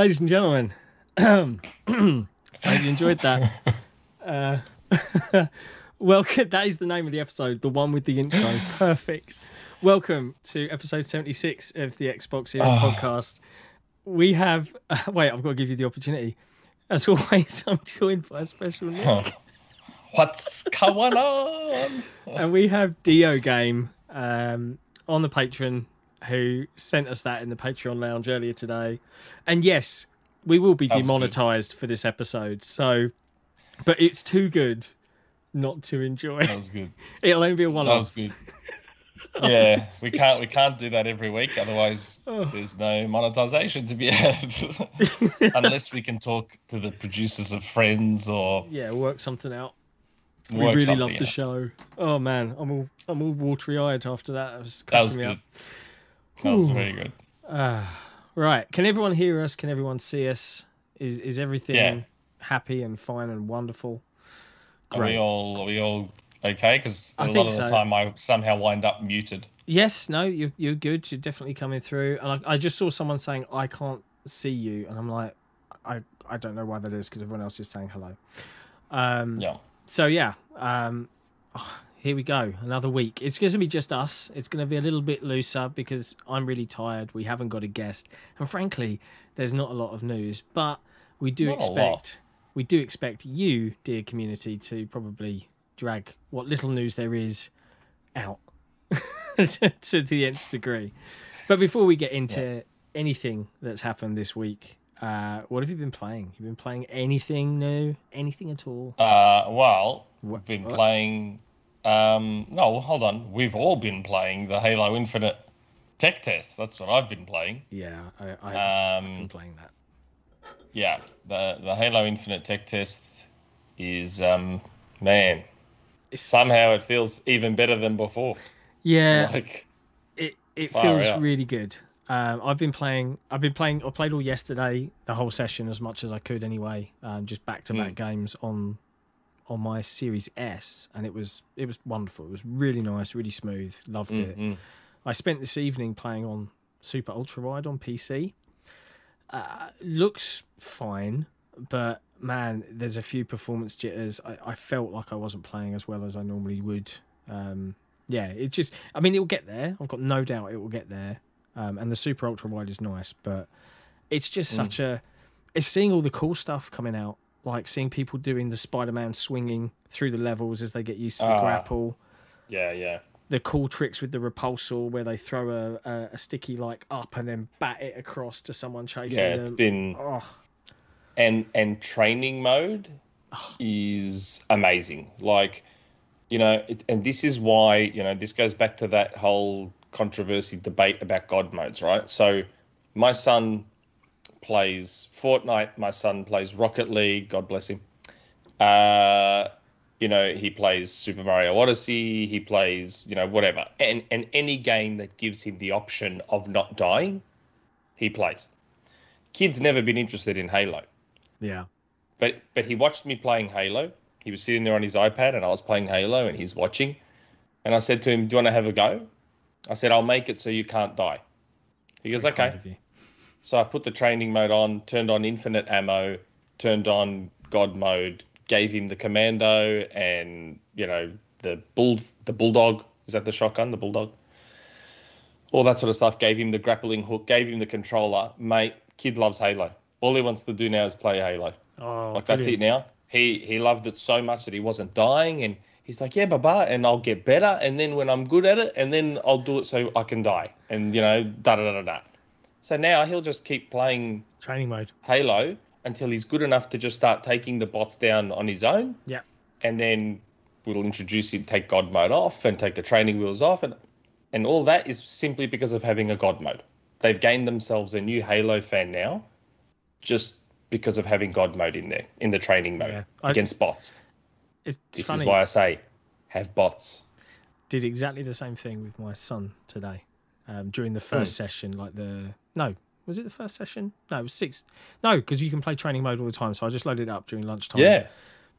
ladies and gentlemen, I hope you enjoyed that. Uh, welcome. That is the name of the episode, the one with the intro. Perfect. Welcome to episode seventy-six of the Xbox Era Oh. podcast. We have. Uh, wait, I've got to give you the opportunity. As always, I'm joined by a Shpeshal Nick, Huh. What's going on? and we have Dio Game um, on the Patreon, who sent us that in the Patreon lounge earlier today. And yes, we will be That demonetized for this episode. So, but it's too good not to enjoy. That was good. It'll only be a one-off. was good. Yeah, we can't we can't do that every week. Otherwise, Oh. there's no monetization to be had, unless we can talk to the producers of Friends or yeah, work something out. we really something love the show. Oh man, I'm all I'm all watery eyed after that. That was, That was good. That was Ooh. very good. up. Ah, right. Can everyone hear us? Can everyone see us? Is is everything Yeah. happy and fine and wonderful? Are we all are we all okay? Because a lot of the so. time I somehow wind up muted. Yes, no, you're you're good. You're definitely coming through. And I, I just saw someone saying I can't see you, and I'm like, I I don't know why that is because everyone else is saying hello. Um, Yeah. So yeah, um, oh, here we go. Another week. It's going to be just us. It's going to be a little bit looser because I'm really tired. We haven't got a guest, and frankly, there's not a lot of news. But we do Not expect we do expect you, dear community, to probably drag what little news there is out to the nth degree. But before we get into anything that's happened this week, uh, what have you been playing? You've been playing anything new? Anything at all? Uh, well, we've been what? playing. Um, no, hold on. We've all been playing the Halo Infinite tech test. That's what I've been playing. Yeah, I, I've been Um, playing that. yeah, the the Halo Infinite tech test is um, man. It's, Somehow it feels even better than before. yeah, Like, it it feels out. really good. Um, I've been playing. I've been playing. I played all yesterday, the whole session as much as I could anyway. Um, just back to back games on on my Series S, and it was it was wonderful. It was really nice, really smooth. Loved it. mm, mm. I spent this evening playing on Super Ultra Wide on PC. Uh, looks fine, but man, there's a few performance jitters. I, I felt like I wasn't playing as well as I normally would. Um, yeah, it just, I mean, it will get there. I've got no doubt it will get there. Um, and the Super Ultra Wide is nice, but it's just Mm. such a, it's seeing all the cool stuff coming out, like seeing people doing the Spider Man swinging through the levels as they get used to the Ah. grapple yeah, yeah. the cool tricks with the repulsor where they throw a, a, a sticky like up and then bat it across to someone chasing Yeah, them. it's been Oh, and and training mode Oh. is amazing like you know it, and this is why you know this goes back to that whole controversy debate about god modes right so my son plays fortnite my son plays rocket league god bless him uh you know he plays super mario odyssey he plays you know whatever and and any game that gives him the option of not dying he plays kid's never been interested in halo yeah. but but he watched me playing Halo. He was sitting there on his iPad and I was playing Halo and he's watching. And I said to him, "Do you want to have a go?" I said, "I'll make it so you can't die." He goes, Very "Okay." So I put the training mode on, turned on infinite ammo, turned on God mode, gave him the commando and you know the bull the bulldog is that the shotgun the bulldog, all that sort of stuff. Gave him the grappling hook, gave him the controller. Mate, kid loves Halo. All he wants to do now is play Halo. Oh, Like that's it now. He he loved it so much that he wasn't dying, and he's like, yeah, baba, and I'll get better, and then when I'm good at it, and then I'll do it so I can die, and you know, da da da da da. So now he'll just keep playing Training mode. Halo until he's good enough to just start taking the bots down on his own. Yeah. And then we'll introduce him, take God mode off, and take the training wheels off, and and all that is simply because of having a God mode. They've gained themselves a new Halo fan now, just because of having God mode in there in the training mode Yeah. I- against bots. It's This funny. is why I say have bots. Did exactly the same thing with my son today. Um, during the first Hmm. session, like the no, was it the first session? No, it was six. No, because you can play training mode all the time. So I just loaded it up during lunchtime. Yeah.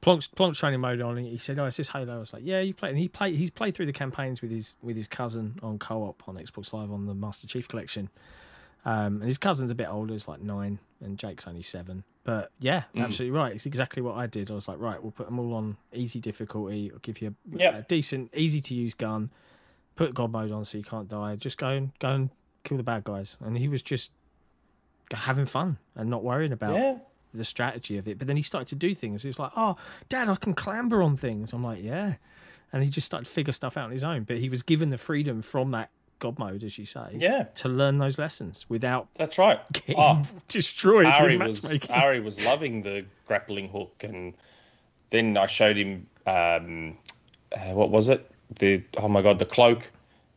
Plonk's, Plonk's training mode on. and He said, "Oh, it's this Halo." I was like, "Yeah, you play." And he played. He's played through the campaigns with his with his cousin on co-op on Xbox Live on the Master Chief Collection. Um, and his cousin's a bit older, he's like nine, and Jake's only seven. But yeah, Mm. absolutely right. It's exactly what I did. I was like, right, we'll put them all on easy difficulty. I'll give you a, Yep. a decent, easy to use gun. Put God mode on so you can't die. Just go and go and kill the bad guys. And he was just having fun and not worrying about Yeah. the strategy of it. But then he started to do things. He was like, "Oh, Dad, I can clamber on things." I'm like, "Yeah," and he just started to figure stuff out on his own. But he was given the freedom from that God mode, as you say, Yeah. to learn those lessons without That's right. getting Oh, destroyed Ari was. Ari was loving the grappling hook, and then I showed him um, uh, what was it? The oh my god, the cloak,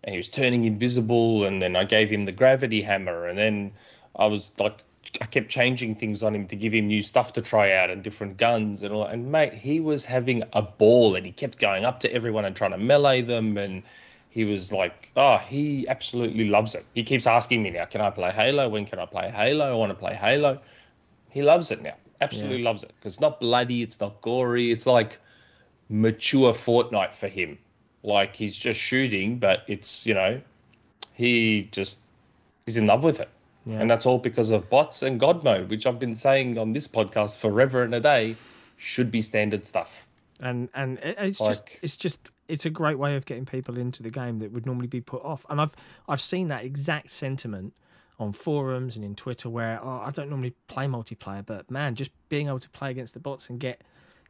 and he was turning invisible, and then I gave him the gravity hammer, and then I was like, I kept changing things on him to give him new stuff to try out and different guns and all. And mate, he was having a ball, and he kept going up to everyone and trying to melee them, and he was like, oh, he absolutely loves it. He keeps asking me now, can I play Halo? When can I play Halo? I want to play Halo. He loves it now. Absolutely loves it because it's not bloody, it's not gory. It's like mature Fortnite for him. Like he's just shooting, but it's you know, he just he's in love with it, Yeah. and that's all because of bots and God mode, which I've been saying on this podcast forever and a day, should be standard stuff. and and it's Like- just it's just it's a great way of getting people into the game that would normally be put off and i've i've seen that exact sentiment on forums and in twitter where oh, i don't normally play multiplayer but man just being able to play against the bots and get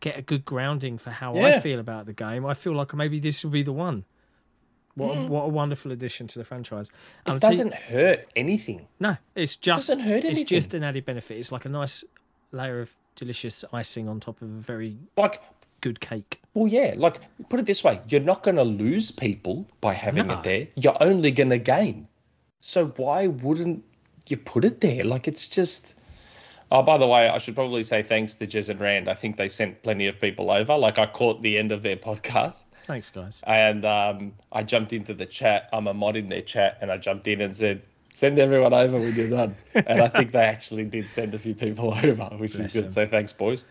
get a good grounding for how i feel about the game i feel like maybe this will be the one what a, what a wonderful addition to the franchise And Hmm. It tell you- doesn't hurt anything. no it's just doesn't hurt anything. it's just an added benefit it's like a nice layer of delicious icing on top of a very Like good cake Well, yeah, like put it this way: you're not going to lose people by having No. it there. You're only going to gain. So why wouldn't you put it there? Like it's just. Oh, by the way, I should probably say thanks to Jez and Rand. I think they sent plenty of people over. Like I caught the end of their podcast, thanks guys and um, I jumped into the chat. I'm a mod in their chat, and I jumped in and said, "Send everyone over when you're done." and I think they actually did send a few people over, which Bless is good. them. So thanks, boys.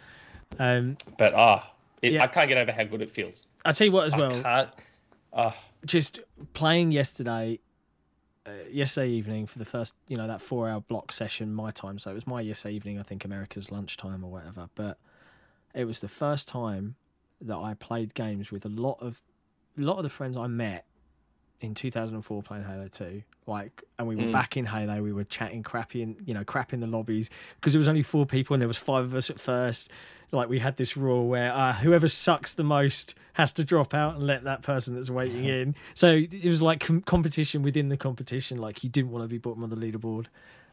um But ah, Yeah. I can't get over how good it feels. I'll tell you what as I well. can't. Ah. Just playing yesterday, uh, yesterday evening for the first, you know, that four-hour block session my time. So it was my yesterday evening, I think America's lunchtime or whatever. But it was the first time that I played games with a lot of, a lot of the friends I met in 2004 playing Halo 2. Like, and we were Mm. back in Halo. We were chatting crappy in, you know, crap in the lobbies because there was only four people and there was five of us at first. Like we had this rule where uh, whoever sucks the most has to drop out and let that person that's waiting in. So it was like com- competition within the competition. Like you didn't want to be bottom of the leaderboard.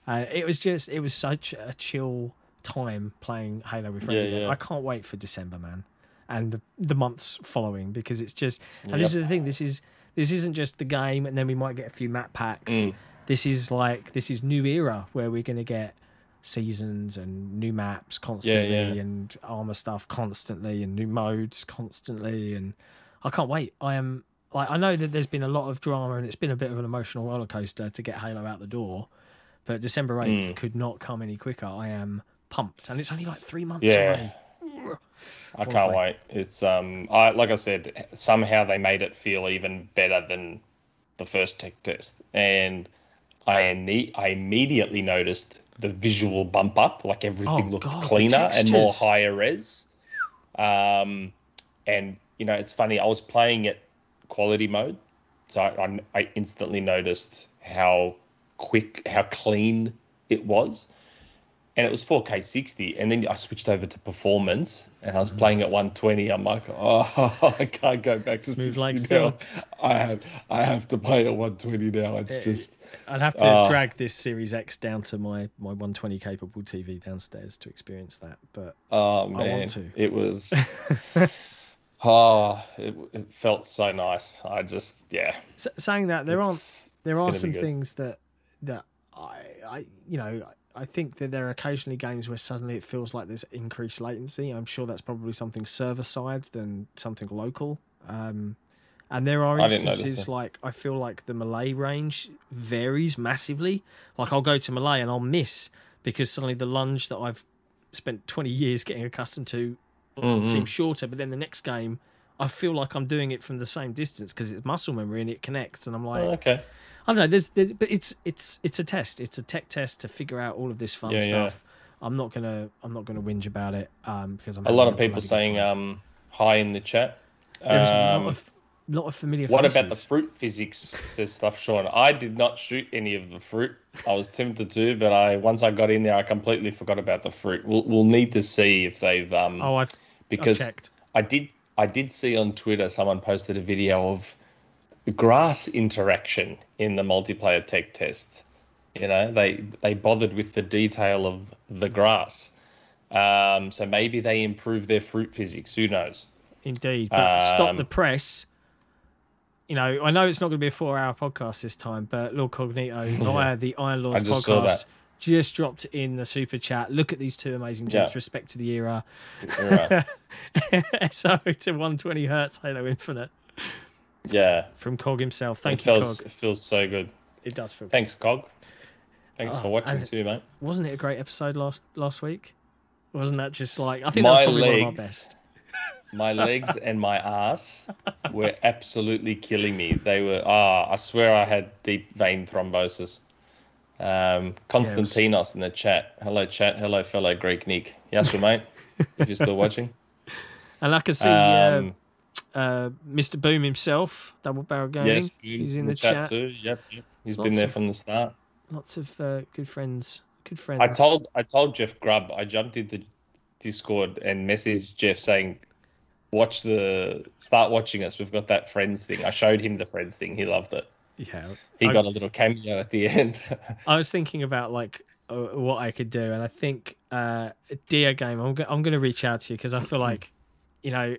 Uh, it was just, it was such a chill time playing Halo with friends. Yeah, again. yeah. I can't wait for December, man, and the, the months following because it's just. And this is the thing. This is this isn't just the game, and then we might get a few map packs. Mm. This is like this is new era where we're gonna get seasons and new maps constantly yeah. and armor stuff constantly and new modes constantly and I can't wait. I am like I know that there's been a lot of drama and it's been a bit of an emotional roller coaster to get Halo out the door, but December 8th Mm. could not come any quicker. I am pumped and it's only like 3 months Yeah. away. I can't play. wait. It's um, I like I said, somehow they made it feel even better than the first tech test, and I imme- I immediately noticed the visual bump up, like everything Oh, looked God, cleaner and more textures. higher res. Um, and you know, it's funny. I was playing it quality mode, so I, I, I instantly noticed how quick, how clean it was and it was 4K 60. And then I switched over to performance, and I was playing at 120. I'm like, oh, I can't go back to Smooth 60 like now. silk. I have, I have to play at 120 now. It's Eh, just, I'd have to Ah. drag this Series X down to my my 120 capable TV downstairs to experience that. But oh want man, to. it was, oh, it, it felt so nice. I just, yeah. s- saying that, there aren't there are some things that that I I you know I think that there are occasionally games where suddenly it feels like there's increased latency. I'm sure that's probably something server side than something local. Um, and there are I didn't notice instances like I feel like the melee range varies massively. Like I'll go to melee and I'll miss because suddenly the lunge that I've spent 20 years getting accustomed to Mhm. seems shorter, but then the next game I feel like I'm doing it from the same distance because it's muscle memory and it connects, and I'm like, Oh, okay. I don't know. There's, there's, but it's it's it's a test. It's a tech test to figure out all of this fun Yeah, yeah. stuff. I'm not gonna I'm not gonna whinge about it um, because I'm A lot of people saying um, hi in the chat. there was a lot of lot of familiar. what faces. about the fruit physics? Says stuff, Sean. I did not shoot any of the fruit. I was tempted to, but I once I got in there, I completely forgot about the fruit. We'll, we'll need to see if they've um Oh, I've, because I've checked. I did I did see on Twitter someone posted a video of grass interaction in the multiplayer tech test. You know, they they bothered with the detail of the grass. Um, so maybe they improve their fruit physics. Who knows? Indeed, but stop Um, the press. You know, I know it's not going to be a four-hour podcast this time, but Lord Cognito via the Iron Lords just podcast just dropped in the super chat. Look at these two amazing gems. Yeah. Respect to the era. Right. so to 120 hertz Halo Infinite yeah, from Cog himself. Thank it you, feels Cog. it feels so good. It does feel. Thanks, Cog. Thanks Oh, for watching too, mate. Wasn't it a great episode last last week? Wasn't that just like I think that was probably one of our best. my legs and my ass were absolutely killing me. They were ah, I swear I had deep vein thrombosis. Um, Konstantinos in the chat. Hello, chat. Hello, fellow Greek Nick. Yes, mate. if you're still watching. And I can see Um, uh, Mr. Boom himself, Double Barrel Gaming. yes, he's Boom's in the, chat. too. Yep, yep. He's Lots been there of- from the start. Lots of uh, good friends. Good friends. I told I told Jeff Grubb. I jumped into Discord and messaged Jeff saying, "Watch the start watching us. We've got that Friends thing." I showed him the Friends thing. He loved it. Yeah, He I- got a little cameo at the end. I was thinking about like uh, what I could do, and I think uh, Dear Game. I'm go- I'm going to reach out to you because I feel like, you know,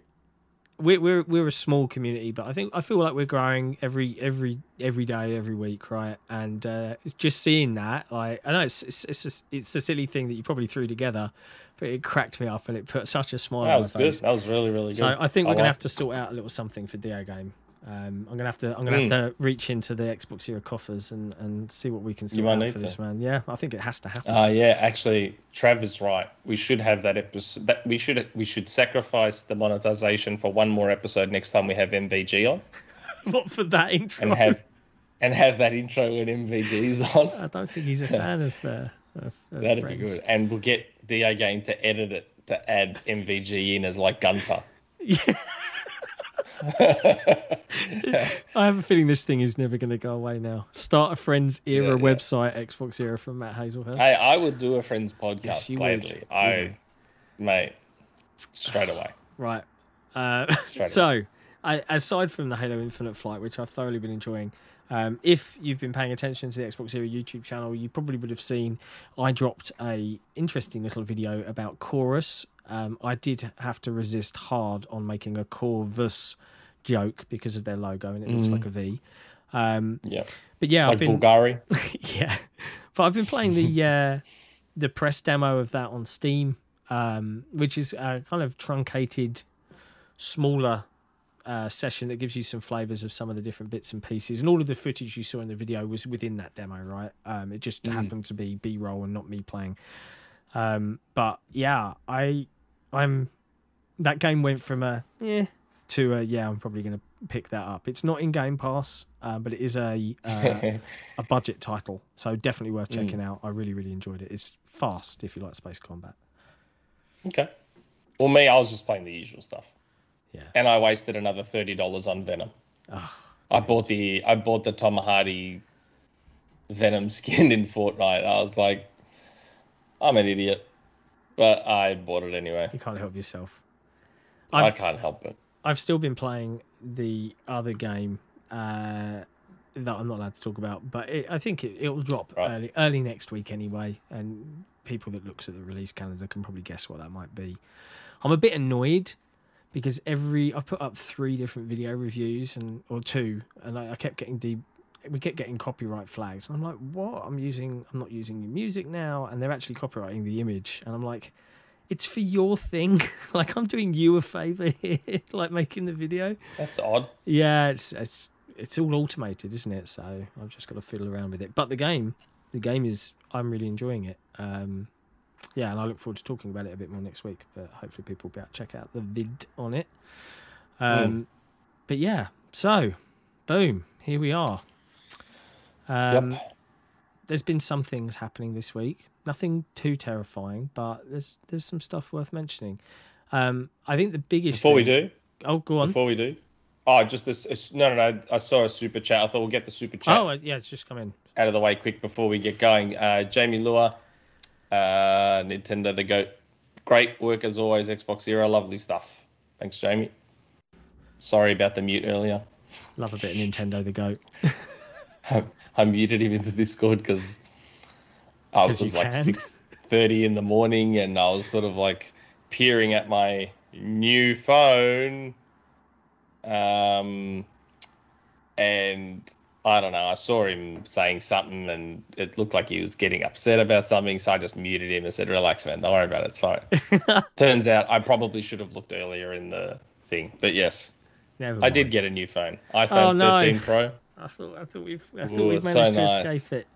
we're we're we're a small community, but I think I feel like we're growing every every every day, every week, right? And uh, it's just seeing that, like, I know it's it's it's a, it's a silly thing that you probably threw together, but it cracked me up and it put such a smile that on was my good. face. That was really really good. So I think we're gonna have to sort out a little something for Dio game. Um, I'm gonna have to I'm gonna have to reach into the Xbox Era coffers and, and see what we can sort might out need for to. this man. Yeah, I think it has to happen. Uh, yeah, actually, Trav is right. We should have that episode. That we should we should sacrifice the monetization for one more episode next time we have MVG on, what for that intro? and have and have that intro when MVGs on. I don't think he's a fan of. Uh, of, of That'd Friends. be good. And we'll get DA game to edit it to add MVG in as like Gunther. Yeah, I have a feeling this thing is never going to go away now. Start a Friends era Yeah, yeah. website, Xbox era from Matt Hazelhurst. hey, I would do a friends podcast Yes, gladly. would. I, mate, straight away. Right. Uh, Straight so, I, aside from the Halo Infinite flight, which I've thoroughly been enjoying, um, if you've been paying attention to the Xbox Era YouTube channel, you probably would have seen I dropped a interesting little video about Chorus. Um, I did have to resist hard on making a Corvus joke because of their logo and it looks Mm. like a V. Um, Yeah, but yeah, like I've been Bulgari. yeah, but I've been playing the uh, the press demo of that on Steam, um, which is a kind of truncated, smaller uh, session that gives you some flavors of some of the different bits and pieces. And all of the footage you saw in the video was within that demo, right? Um, it just Mm. happened to be B roll and not me playing. Um, but yeah, I I'm that game went from a yeah to a yeah I'm probably going to pick that up. It's not in Game Pass, uh, but it is a uh, a budget title, so definitely worth Mm. checking out. I really, really enjoyed it. It's fast if you like space combat. okay. Well, me, I was just playing the usual stuff, Yeah. and I wasted another thirty dollars on Venom. Ugh. I bought the I bought the Tom Hardy Venom skin in Fortnite. I was like, I'm an idiot, but I bought it anyway. You can't help yourself. I I've, can't help it. I've still been playing the other game uh, that I'm not allowed to talk about, but it, I think it, it will drop Right. early early next week anyway. And people that looks at the release calendar can probably guess what that might be. I'm a bit annoyed because every I put up three different video reviews and or two, and I, I kept getting de- we kept getting copyright flags. I'm like, what? I'm using I'm not using your music now, and they're actually copyrighting the image, and I'm like. It's for your thing. like I'm doing you a favor here, like making the video. That's odd. Yeah, it's it's it's all automated, isn't it? So I've just got to fiddle around with it. But the game, the game is I'm really enjoying it. Um, yeah, and I look forward to talking about it a bit more next week. But hopefully people will be able to check out the vid on it. Um, But yeah, so boom, here we are. Um, yep. there's been some things happening this week. Nothing too terrifying, but there's there's some stuff worth mentioning. Um, I think the biggest Before we do, Oh, go on. before we do, oh, just this. No, no, no. I saw a super chat. I thought we'll get the super chat Oh, uh, yeah, it's just come in. out of the way quick before we get going. Uh, Jamie Lua, uh, Nintendo the goat. Great work as always, Xbox Zero. Lovely stuff. Thanks, Jamie. Sorry about the mute earlier. Love a bit of Nintendo the goat. I muted him into Discord because I was you like six thirty in the morning, and I was sort of like peering at my new phone, um, and I don't know. I saw him saying something, and it looked like he was getting upset about something. So I just muted him and said, "Relax, man. Don't worry about it. It's fine." Turns out I probably should have looked earlier in the thing, but yes, I did get a new phone, iPhone Oh, no. 13 Pro. I thought I thought we've I thought Ooh, we've it's so managed to nice. escape it.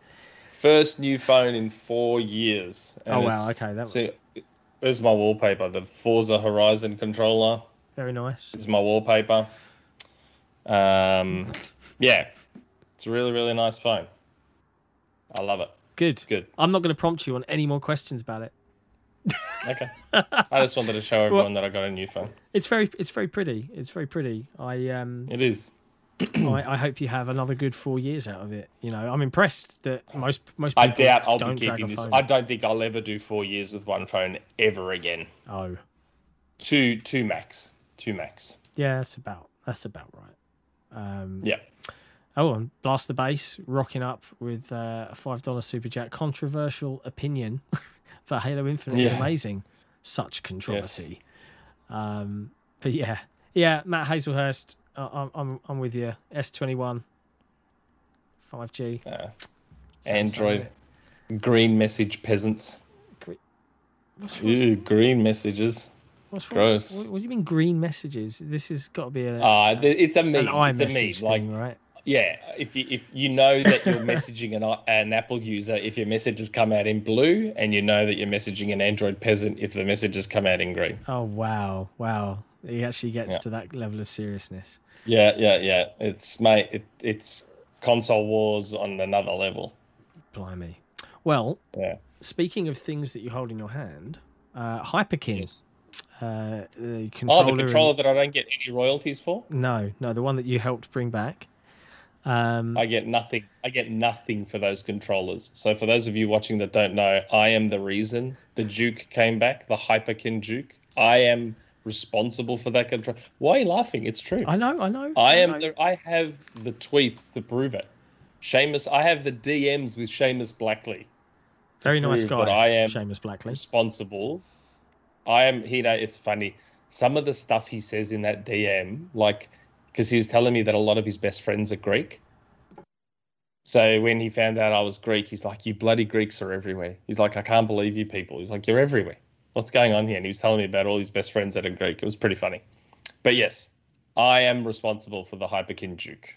First new phone in four years. Oh, wow, okay, that- was See, there's my wallpaper. The Forza Horizon controller Very nice. It's my wallpaper. Um, yeah, it's a really, really nice phone. I love it. Good. It's good. I'm not going to prompt you on any more questions about it. Okay. I just wanted to show everyone that I got a new phone. It's very it's very pretty. It's very pretty. I um It is. I, I hope you have another good four years out of it. You know, I'm impressed that most most I doubt I'll be keeping this. phone. I don't think I'll ever do four years with one phone ever again. Oh, Two, two max. Two max. yeah, that's about that's about right. Um, Yeah. Oh, and blast the bass, rocking up with uh, a five dollar super jack. Controversial opinion, but Halo Infinite is amazing. Such controversy. Um, but yeah, yeah, Matt Hazelhurst, I'm I'm I'm with you. S twenty one, five G. Uh, Android. Green message peasants. What's, wrong? Ew, green messages. what's gross. What, what do you mean green messages? This has got to be a Uh, th- it's a an. It's a. Like, right? yeah, if you if you know that you're messaging an an Apple user, if your messages come out in blue, and you know that you're messaging an Android peasant, if the messages come out in green. Oh wow, wow! He actually gets Yeah. to that level of seriousness. Yeah, yeah, yeah. It's mate. It, it's console wars on another level. Blimey. Well, Yeah. speaking of things that you hold in your hand, uh, Hyperkin, Yes. uh, the Oh, controller. the and- controller that I don't get any royalties for. No, no, the one that you helped bring back. Um, I get nothing. I get nothing for those controllers. So for those of you watching that don't know, I am the reason the Duke came back, the Hyperkin Duke. I am responsible for that control. Why are you laughing? It's true. I know, I know. I am know. the. I have the tweets to prove it. Seamus, I have the DMs with Seamus Blackley. very nice guy. That I am Seamus Blackley. responsible. I am. You know, it's funny. Some of the stuff he says in that DM, like, because he was telling me that a lot of his best friends are Greek. So when he found out I was Greek, he's like, "You bloody Greeks are everywhere." He's like, "I can't believe you people." He's like, "You're everywhere. What's going on here?" And he was telling me about all his best friends that are Greek. It was pretty funny. But yes, I am responsible for the Hyperkin Duke,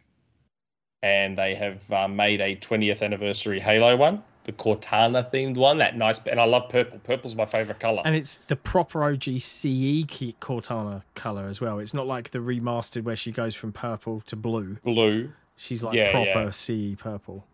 and they have uh, made a 20th anniversary Halo one, the Cortana themed one. That nice, and I love purple. Purple's my favorite color. And it's the proper OG CE Cortana color as well. It's not like the remastered where she goes from purple to blue. Blue. She's like Yeah, proper yeah. CE purple.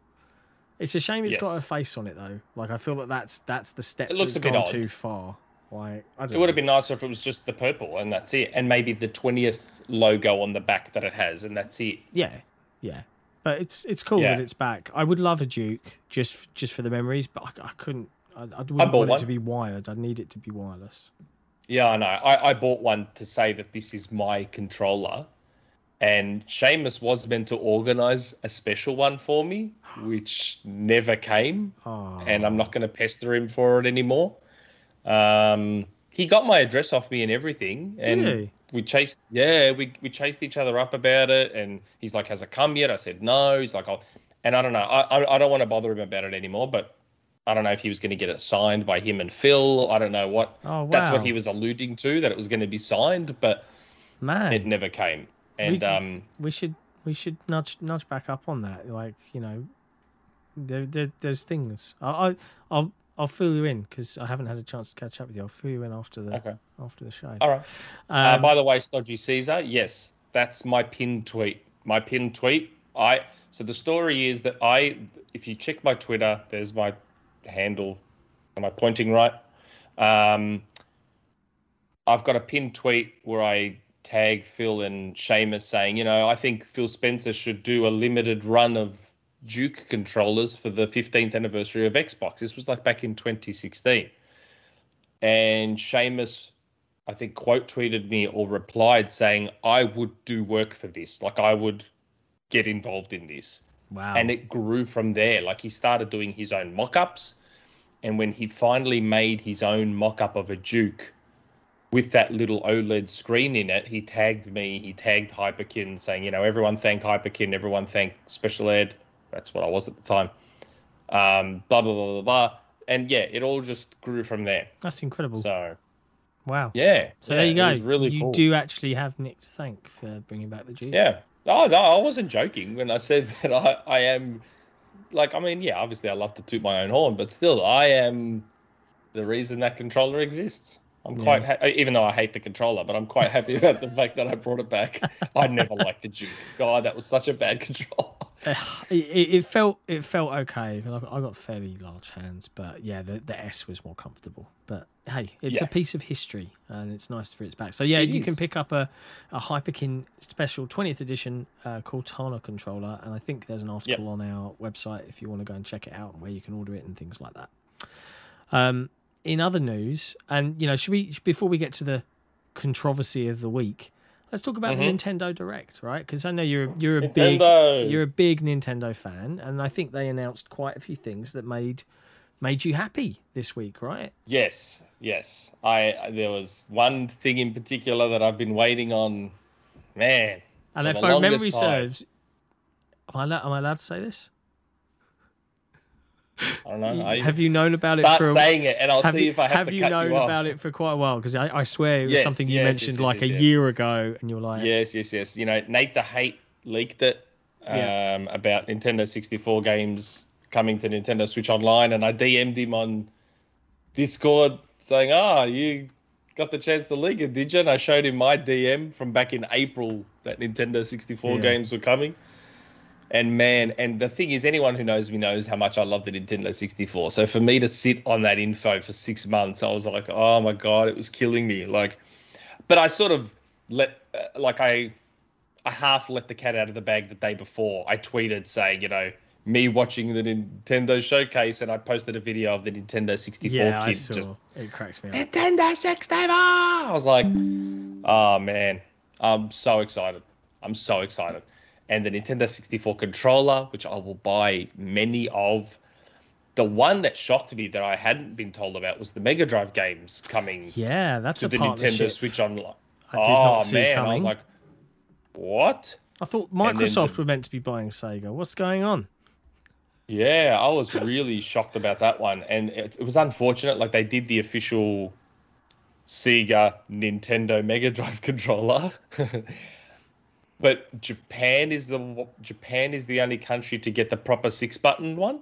It's a shame it's got Yes. a face on it though. Like I feel that that's that's the step It looks that's a bit gone odd. too far. Like I don't It would have been nicer if it was just the purple and that's it, and maybe the 20th logo on the back that it has, and that's it. Yeah, yeah. But it's it's cool Yeah. that it's back. I would love a Duke just just for the memories, but I, I couldn't. I, I wouldn't bought want it to be wired. I'd need it to be wireless. Yeah, I know. I, I bought one to say that this is my controller, and Seamus was meant to organize a special one for me, which never came, Oh, and I'm not going to pester him for it anymore. Um, he got my address off me and everything, and we chased. Yeah, we we chased each other up about it, and he's like, "Has it come yet?" I said, "No." He's like, "Oh," and I don't know. I I, I don't want to bother him about it anymore, but. I don't know if he was going to get it signed by him and Phil. I don't know what Oh wow, that's what he was alluding to that it was going to be signed but man. it never came and We- um we should we should nudge nudge back up on that. Like you know, there, there there's things. I, I I'll I'll fill you in because I haven't had a chance to catch up with you. I'll fill you in after the okay after the show. all right uh, Um, by the way stodgy caesar yes that's my pinned tweet my pinned tweet i So the story is that I, if you check my Twitter, there's my handle. Am I pointing right? Um, I've got a pinned tweet where I tag Phil and Seamus saying, you know, I think Phil Spencer should do a limited run of Duke controllers for the 15th anniversary of Xbox. This was like back in 2016. And Seamus, I think, quote tweeted me or replied saying, I would do work for this. Like, I would get involved in this. Wow. And it grew from there. Like, he started doing his own mock ups. And when he finally made his own mock up of a Duke, with that little OLED screen in it, he tagged me, he tagged Hyperkin saying, you know, everyone thank Hyperkin, everyone thank Special Ed. That's what I was at the time. Um, blah, blah, blah, blah, blah. And yeah, it all just grew from there. That's incredible. So, wow. yeah. So yeah, there you it go. was really you cool. do actually have Nick to thank for bringing back the G. Yeah. Oh, no, I wasn't joking when I said that I, I am, like, I mean, yeah, obviously I love to toot my own horn, but still, I am the reason that controller exists. I'm quite, ha- even though I hate the controller, but I'm quite happy about the fact that I brought it back. I never liked the Duke. God, that was such a bad controller. it, it felt it felt okay. I got, fairly large hands, but yeah, the, the S was more comfortable. But hey, it's Yeah. a piece of history, and it's nice for its back. So yeah, It you can pick up a, a Hyperkin special 20th edition uh, Cortana controller, and I think there's an article on our website if you want to go and check it out, where you can order it and things like that. Um, in other news, and you know, should we before we get to the controversy of the week? Let's talk about Mhm. Nintendo Direct, right? Because I know you're you're a Nintendo. big you're a big Nintendo fan, and I think they announced quite a few things that made made you happy this week, right? Yes, yes. I there was one thing in particular that I've been waiting on. Man, And if the my memory longest time. serves, am I, am I allowed to say this? I don't know. I, have you known about start it for a saying it, and I'll see you, if I have, have to you known you about it for quite a while? Because I, I swear it was Yes, something you yes, mentioned yes, like a year ago, and you're like, Yes, yes, yes. You know, Nate the Hate leaked it um, Yeah. about Nintendo 64 games coming to Nintendo Switch Online, and I DM'd him on Discord saying, "Ah, you got the chance to leak it, did you?" And I showed him my DM from back in April that Nintendo 64 Yeah. games were coming. And man, and the thing is, anyone who knows me knows how much I love the Nintendo 64. So for me to sit on that info for six months, I was like, oh my god, it was killing me. Like, but I sort of let, uh, like, I, I half let the cat out of the bag the day before. I tweeted saying, you know, me watching the Nintendo showcase, and I posted a video of the Nintendo 64 yeah, I saw. just It cracks me up. Nintendo 64. I was like, oh man, I'm so excited. I'm so excited. And the Nintendo 64 controller, which I will buy many of. The one that shocked me that I hadn't been told about was the Mega Drive games coming Yeah, that's to a the. Nintendo Switch Online. I did oh not see man, coming. I was like, what? I thought Microsoft the- were meant to be buying Sega. What's going on? Yeah, I was really shocked about that one, and it, it was unfortunate. Like they did the official Sega Nintendo Mega Drive controller, but Japan is the Japan is the only country to get the proper six button one.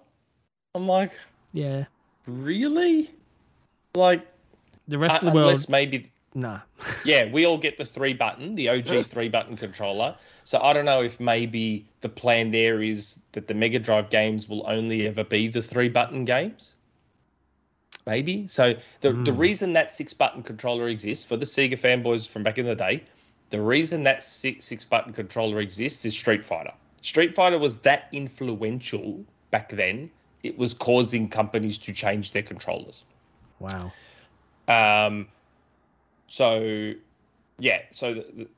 I'm like, Yeah, really? Like, the rest uh, of the world, unless maybe nah. yeah, we all get the three button, the OG three button controller. So I don't know if maybe the plan there is that the Mega Drive games will only ever be the three button games. Maybe. So the the Hmm. reason that six button controller exists for the Sega fanboys from back in the day, the reason that six six button controller exists is Street Fighter. Street Fighter was that influential back then. It was causing companies to change their controllers. Wow. Um, so, yeah, so the, the,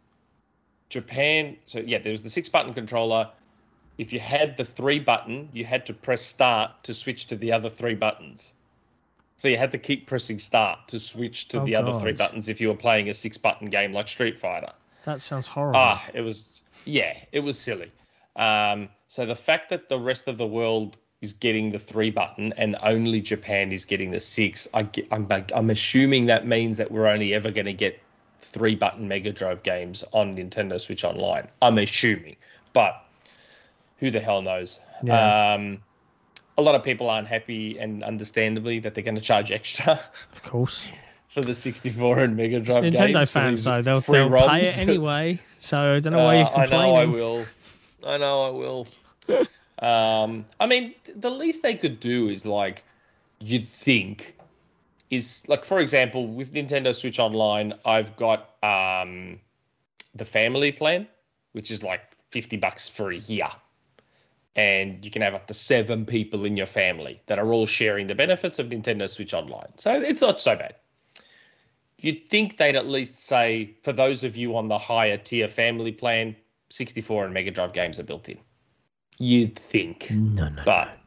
Japan, so yeah, there was the six button controller. If you had the three button, you had to press start to switch to the other three buttons. So you had to keep pressing start to switch to Oh, the other three buttons if you were playing a six button game like Street Fighter. That sounds horrible. Ah, it was yeah, it was silly. Um, so the fact that the rest of the world is getting the three button and only Japan is getting the six, I get, I'm I'm assuming that means that we're only ever going to get three button Mega Drive games on Nintendo Switch Online. I'm assuming, but who the hell knows? Yeah. Um, a lot of people aren't happy, and understandably, that they're going to charge extra of course. For the 64 and Mega It's Drive Nintendo games. fans, though, they'll, they'll pay it anyway. So I don't know why you're Uh, I know I will. I know I will. um, I mean, the least they could do is like, you'd think, is like, for example, with Nintendo Switch Online, I've got um, the family plan, which is like 50 bucks for a year. And you can have up to seven people in your family that are all sharing the benefits of Nintendo Switch Online. So it's not so bad. You'd think they'd at least say, for those of you on the higher tier family plan, 64 and Mega Drive games are built in. You'd think. No, no. But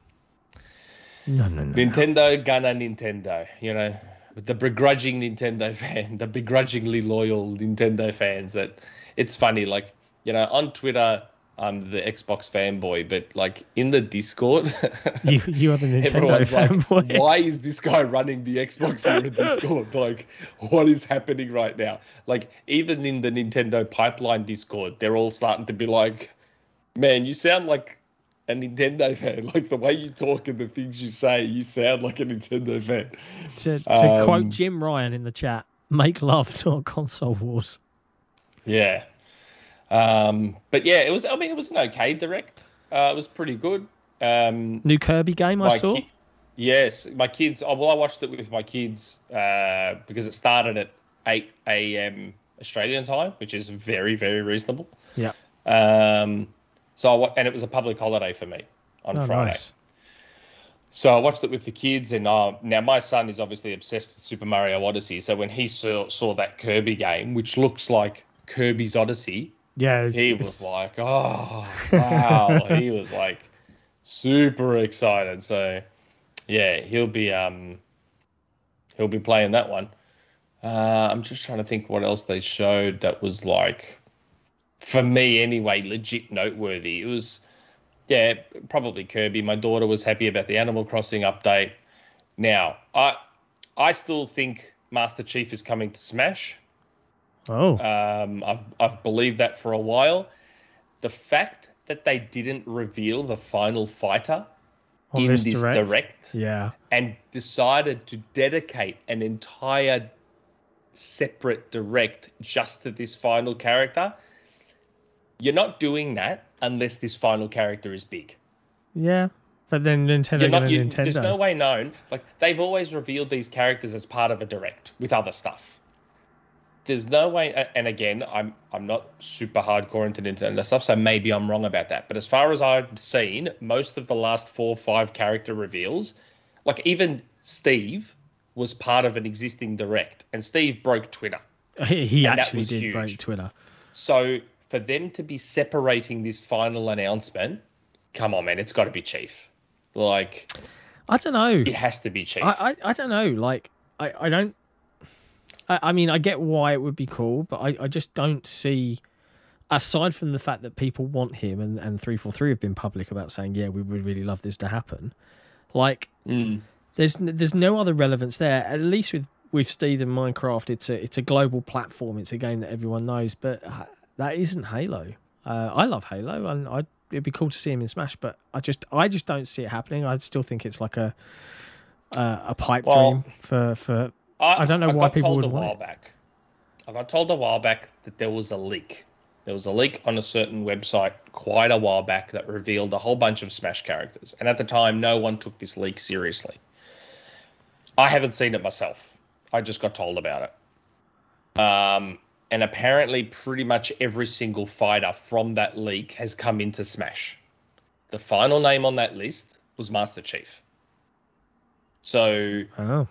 no, no, no. Nintendo, gonna Nintendo, you know, with the begrudging Nintendo fan, the begrudgingly loyal Nintendo fans that it's funny, like, you know, on Twitter, I'm the Xbox fanboy, but like in the Discord, you you are the Nintendo everyone's like, fanboy. why is this guy running the Xbox in Discord? Like, what is happening right now? Like, even in the Nintendo pipeline Discord, they're all starting to be like, man, you sound like a Nintendo fan. Like the way you talk and the things you say, you sound like a Nintendo fan. to to quote Um, Jim Ryan in the chat, make love, not console wars. Yeah. Um, but yeah, it was. I mean, it was an okay direct. Uh, it was pretty good. Um, New Kirby game I saw. ki- yes, my kids. Oh, well, I watched it with my kids uh, because it started at eight a.m. Australian time, which is very, very reasonable. yeah. Um, so I wa- and it was a public holiday for me on Oh, Friday. nice. So I watched it with the kids, and uh, now my son is obviously obsessed with Super Mario Odyssey. So when he saw saw that Kirby game, which looks like Kirby's Odyssey, Yeah. It's, he it's- was like, "Oh, wow!" he was like super excited. So yeah, he'll be um he'll be playing that one. Uh, I'm just trying to think what else they showed that was like for me anyway, legit noteworthy. It was yeah, probably Kirby. My daughter was happy about the Animal Crossing update. Now, I I still think Master Chief is coming to Smash. Oh, Um, I've I've believed that for a while. The fact that they didn't reveal the final fighter on in this, this direct. direct. Yeah. and decided to dedicate an entire separate direct just to this final character, you're not doing that unless this final character is big. Yeah. But then Nintendo not. You, Nintendo. there's no way known. Like they've always revealed these characters as part of a direct with other stuff. There's no way. And again, I'm I'm not super hardcore into Nintendo stuff, so maybe I'm wrong about that. But as far as I've seen, most of the last four or five character reveals, like even Steve was part of an existing direct, and Steve broke Twitter. he actually did huge. break Twitter. So for them to be separating this final announcement, come on, man, it's got to be Chief. Like I don't know. it has to be Chief. I, I I don't know. Like I I don't. I, I mean, I get why it would be cool, but I I just don't see. Aside from the fact that people want him, and and three four three have been public about saying, yeah, we would really love this to happen. Like Mm. there's there's no other relevance there. At least with with Steve and Minecraft, it's a it's a global platform. It's a game that everyone knows, but uh, that isn't Halo. Uh, I love Halo, and I it'd be cool to see him in Smash, but I just I just don't see it happening. I still think it's like a uh, a pipe Well, dream for for I don't know why got people told would a while back. I got told a while back that there was a leak. There was a leak on a certain website quite a while back that revealed a whole bunch of Smash characters, and at the time, no one took this leak seriously. I haven't seen it myself. I just got told about it. Um, and apparently, pretty much every single fighter from that leak has come into Smash. The final name on that list was Master Chief. So oh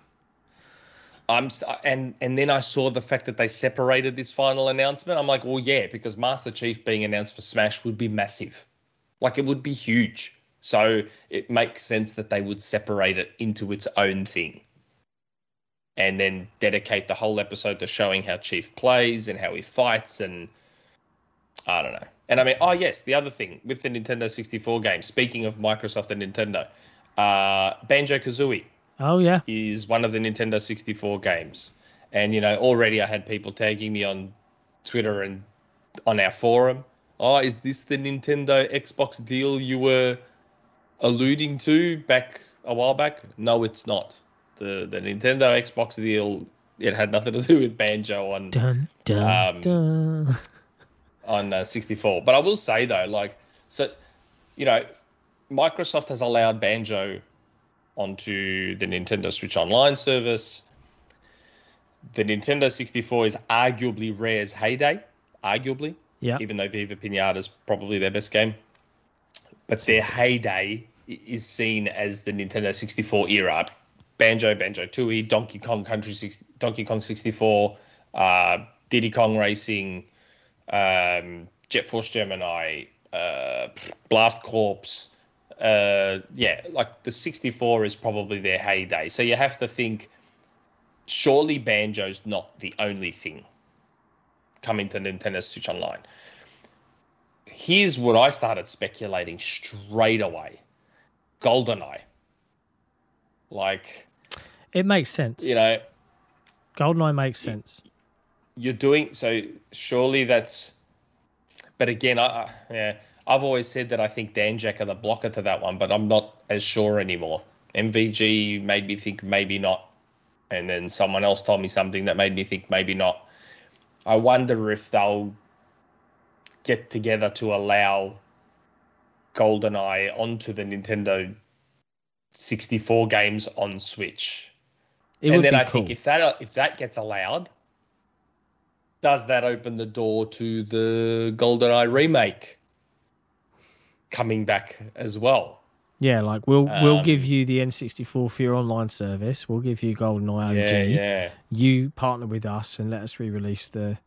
I'm st- and and then I saw the fact that they separated this final announcement. I'm like, well, yeah, because Master Chief being announced for Smash would be massive, like it would be huge. So it makes sense that they would separate it into its own thing, and then dedicate the whole episode to showing how Chief plays and how he fights, and I don't know. And I mean, oh yes, the other thing with the Nintendo 64 game. Speaking of Microsoft and Nintendo, uh, Banjo Kazooie oh yeah is one of the Nintendo 64 games. And, you know, already I had people tagging me on Twitter and on our forum. Oh, is this the Nintendo Xbox deal you were alluding to back a while back? No, it's not. The the Nintendo Xbox deal, it had nothing to do with Banjo on dun dun Um, dun. on uh, 64. But I will say though, like, so you know, Microsoft has allowed Banjo onto the Nintendo Switch Online service. The Nintendo 64 is arguably Rare's heyday, arguably, Yeah. even though Viva Pinata is probably their best game. But their heyday is seen as the Nintendo 64 era. Banjo, Banjo Tooie, Donkey Kong Country, 6, Donkey Kong 64, uh, Diddy Kong Racing, um, Jet Force Gemini, uh, Blast Corps. Uh, yeah, like the 64 is probably their heyday. So you have to think, surely Banjo's not the only thing coming to Nintendo Switch Online. Here's what I started speculating straight away GoldenEye. Like, It makes sense. you know, Goldeneye makes sense. you're doing so surely that's but again I, I yeah i've always said that i think Danjaq are the blocker to that one but i'm not as sure anymore. Mvg made me think maybe not and then someone else told me something that made me think maybe not. I wonder if they'll get together to allow goldeneye onto the nintendo 64 games on switch. It and then I cool. think if that if that gets allowed, does that open the door to the GoldenEye remake coming back as well? yeah, like we'll we'll Um, give you the N64 for your online service. We'll give you Goldeneye OG. Yeah, yeah. You partner with us and let us re-release the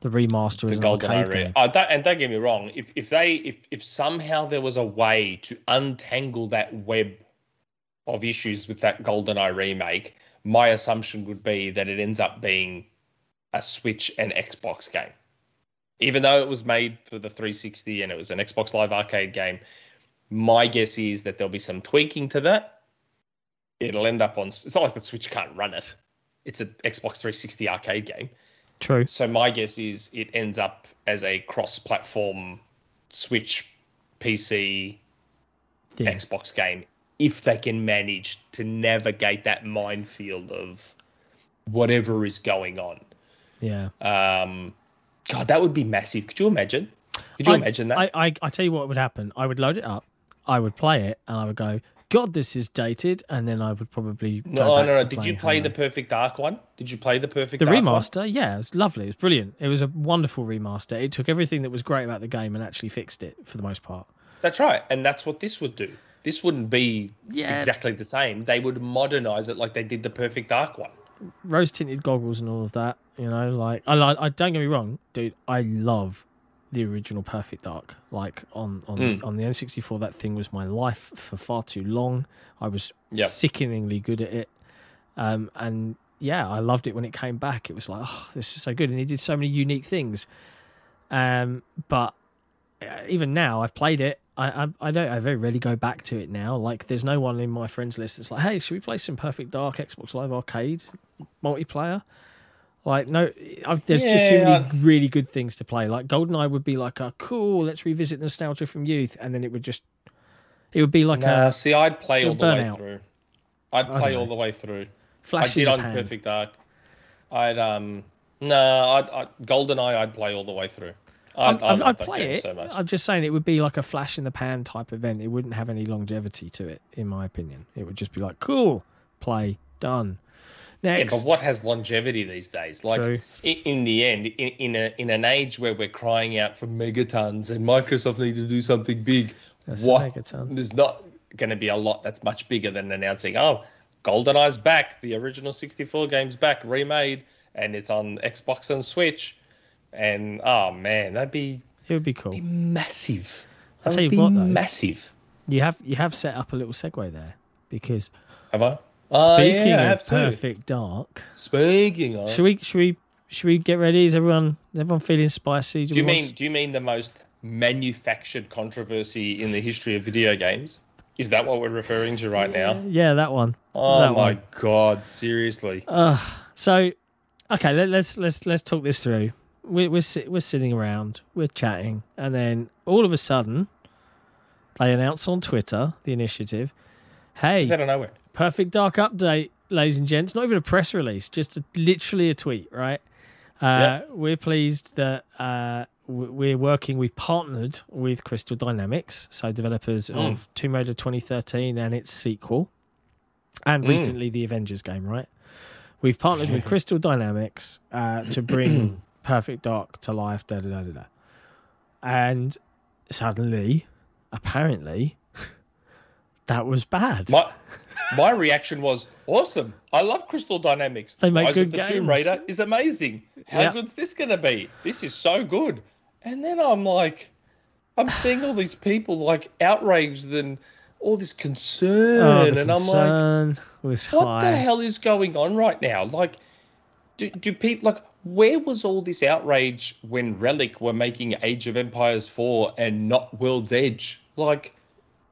the remaster The as an GoldenEye arcade oh, that, and don't get me wrong. If if they if if somehow there was a way to untangle that web of issues with that GoldenEye remake, my assumption would be that it ends up being a Switch and Xbox game. Even though it was made for the 360 and it was an Xbox Live Arcade game, my guess is that there'll be some tweaking to that. It'll end up on. It's not like the Switch can't run it. It's an Xbox 360 arcade game. True. So my guess is it ends up as a cross-platform Switch, PC. Xbox game if they can manage to navigate that minefield of whatever is going on. Yeah. Um, God, that would be massive. Could you imagine? Could you I, imagine that? I, I I tell you what would happen. I would load it up. I would play it, and I would go, "God, this is dated," and then I would probably no, no, no. Did you play the Perfect Dark one? Did you play the Perfect the Dark one? remaster? Yeah, it was lovely. It was brilliant. It was a wonderful remaster. It took everything that was great about the game and actually fixed it for the most part. That's right, and that's what this would do. This wouldn't be Yeah. exactly the same. They would modernize it like they did the Perfect Dark one. Rose tinted goggles and all of that. You know, like I like. I don't get me wrong, dude. I love the original Perfect Dark. Like on on Mm. on the N64, that thing was my life for far too long. I was Yep. sickeningly good at it. Um, and yeah, I loved it when it came back. It was like, oh, this is so good, and he did so many unique things. Um, but uh, even now, I've played it. I, I I don't. I very rarely go back to it now. Like, there's no one in my friends list that's like, hey, should we play some Perfect Dark Xbox Live Arcade multiplayer? Like, no, I've, there's just too Yeah. many really good things to play. Like, GoldenEye would be like a cool, let's revisit nostalgia from youth, and then it would just, it would be like Nah, a see, I'd play all the way through. I'd play all the way through. flash I did on pan. Perfect Dark. I'd um no, I'd, I'd GoldenEye. I'd play all the way through. I'd, I'd, I I'd, play it. so much. I'm just saying it would be like a flash in the pan type event. It wouldn't have any longevity to it, in my opinion. It would just be like, cool, play, done. Yeah, but what has longevity these days? Like True. in, in the end, in, in a in an age where we're crying out for megatons and Microsoft need to do something big, That's what? There's not going to be a lot that's much bigger than announcing, oh, GoldenEye's back, the original 64 game's back, remade, and it's on Xbox and Switch, and oh man, that'd be, It would be cool. be massive. I'll tell you be what, though. massive. You have you have set up a little segue there because Have I? Oh, speaking yeah, I of. Perfect Dark, Speaking of, should we should we should we get ready? Is everyone is everyone feeling spicy? do you mean do you mean the most manufactured controversy in the history of video games? Is that what we're referring to right now? Yeah, that one. Oh that my one. god, seriously. Uh, so, okay, let, let's let's let's talk this through. We're we're, sit, we're sitting around, we're chatting, and then all of a sudden, they announce on Twitter the initiative. Hey, Just out of nowhere. Perfect Dark update, ladies and gents. Not even a press release, just a, literally a tweet, right? Uh, We're pleased that uh, we're working. We've partnered with Crystal Dynamics, so developers Mm. of Tomb Raider 2013 and its sequel, and Mm. recently the Avengers game. Right, we've partnered with Crystal Dynamics uh, to bring Perfect Dark to life. Da da da da da. And suddenly, apparently, that was bad. My my reaction was awesome. I love Crystal Dynamics. They make Rise good of the games. Tomb Raider is amazing. How Yeah. good's this going to be? This is so good. And then I'm like, I'm seeing all these people like outraged and all this Oh, concern, the and I'm like, concern was what high. the hell is going on right now? Like, do, do people like where was all this outrage when Relic were making Age of Empires 4 and not World's Edge? Like,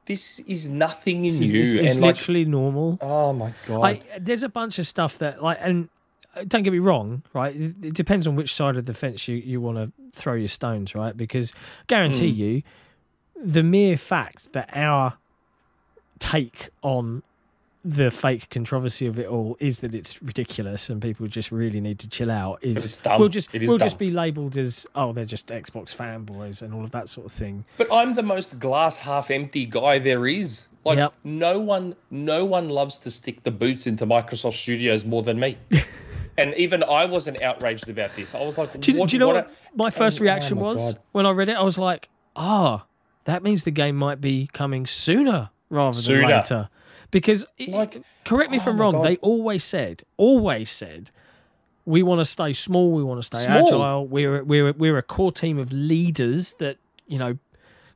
this is nothing in It's, you. it's- it's like, literally normal. oh my god, Like, there's a bunch of stuff that, like, and uh, don't get me wrong, right? It, it depends on which side of the fence you, you want to throw your stones, right? Because guarantee Hmm. you, the mere fact that our take on the fake controversy of it all is that it's ridiculous and people just really need to chill out is dumb. we'll just It is we'll just be labeled as oh they're just Xbox fanboys and all of that sort of thing. But I'm the most glass half empty guy there is. Like Yep. no one no one loves to stick the boots into Microsoft Studios more than me. and even I wasn't outraged about this. I was like, Do you, what, do you know what, a- my first oh reaction my was God. when I read it? I was like, ah, that means the game might be coming sooner rather than Sooner. later. Because, it- correct me if oh I'm wrong, God. they always said, always said, we want to stay small, we want to stay Small. agile. We're we're we're a core team of leaders that you know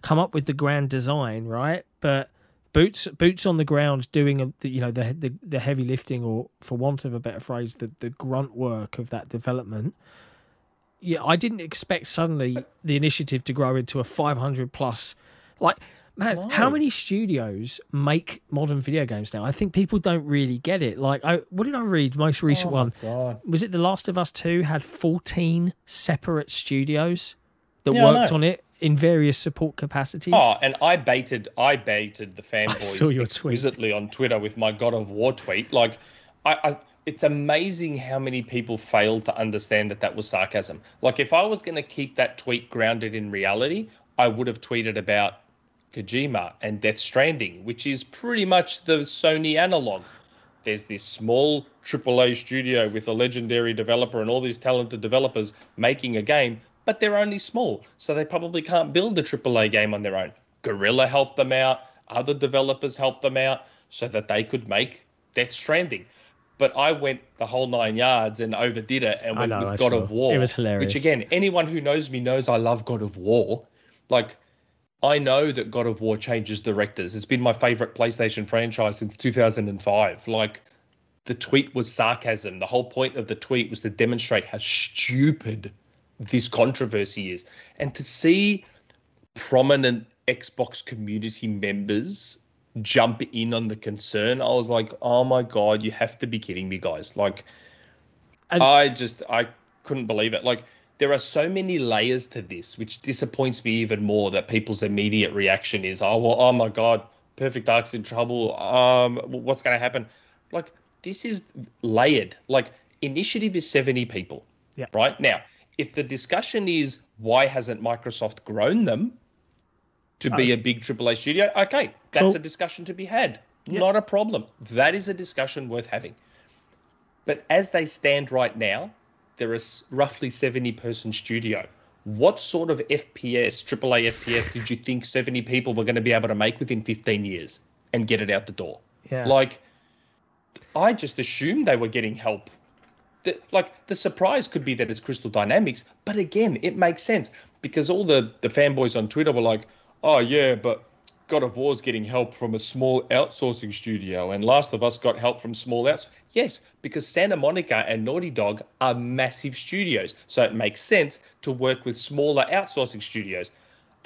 come up with the grand design, right? But boots boots on the ground doing the, you know the, the the heavy lifting or for want of a better phrase the the grunt work of that development yeah i didn't expect suddenly the initiative to grow into a 500 plus like man how many studios make modern video games now i think people don't really get it like I, what did i read most recent oh my one God. was it the last of us 2 had 14 separate studios that Yeah, worked on it in various support capacities Oh, and I baited I baited the saw fanboys your tweet. exquisitely on Twitter with my God of War tweet. Like, I, I it's amazing how many people failed to understand that that was sarcasm. Like, if I was going to keep that tweet grounded in reality, I would have tweeted about Kojima and Death Stranding, which is pretty much the Sony analog. There's this small AAA studio with a legendary developer and all these talented developers making a game, but they're only small, so they probably can't build a AAA game on their own. Guerrilla helped them out, other developers helped them out so that they could make Death Stranding. But I went the whole nine yards and overdid it and went know, with I God saw. of War. It was hilarious. Which again, anyone who knows me knows I love God of War. Like I know that God of War changes directors. It's been my favorite PlayStation franchise since 2005. Like the tweet was sarcasm. The whole point of the tweet was to demonstrate how stupid this controversy is. And to see prominent Xbox community members jump in on the concern, I was like, oh my God, you have to be kidding me, guys. Like, And- I just, I couldn't believe it. Like, there are so many layers to this, which disappoints me even more that people's immediate reaction is, oh, well, oh my God, Perfect Dark's in trouble. Um, what's going to happen? Like, this is layered. Like, initiative is 70 people. Yeah. Right? Now, if the discussion is why hasn't Microsoft grown them to be a big AAA studio, okay, that's Cool. a discussion to be had. Yeah. Not a problem. That is a discussion worth having. But as they stand right now, they're a roughly 70 person studio. What sort of FPS, AAA FPS, did you think 70 people were going to be able to make within 15 years and get it out the door? yeah Like, I just assumed they were getting help. The, like, the surprise could be that it's Crystal Dynamics, but again, it makes sense because all the, the fanboys on Twitter were like, oh, yeah, but God of War's getting help from a small outsourcing studio, and Last of Us got help from small outs. Yes, because Santa Monica and Naughty Dog are massive studios, so it makes sense to work with smaller outsourcing studios.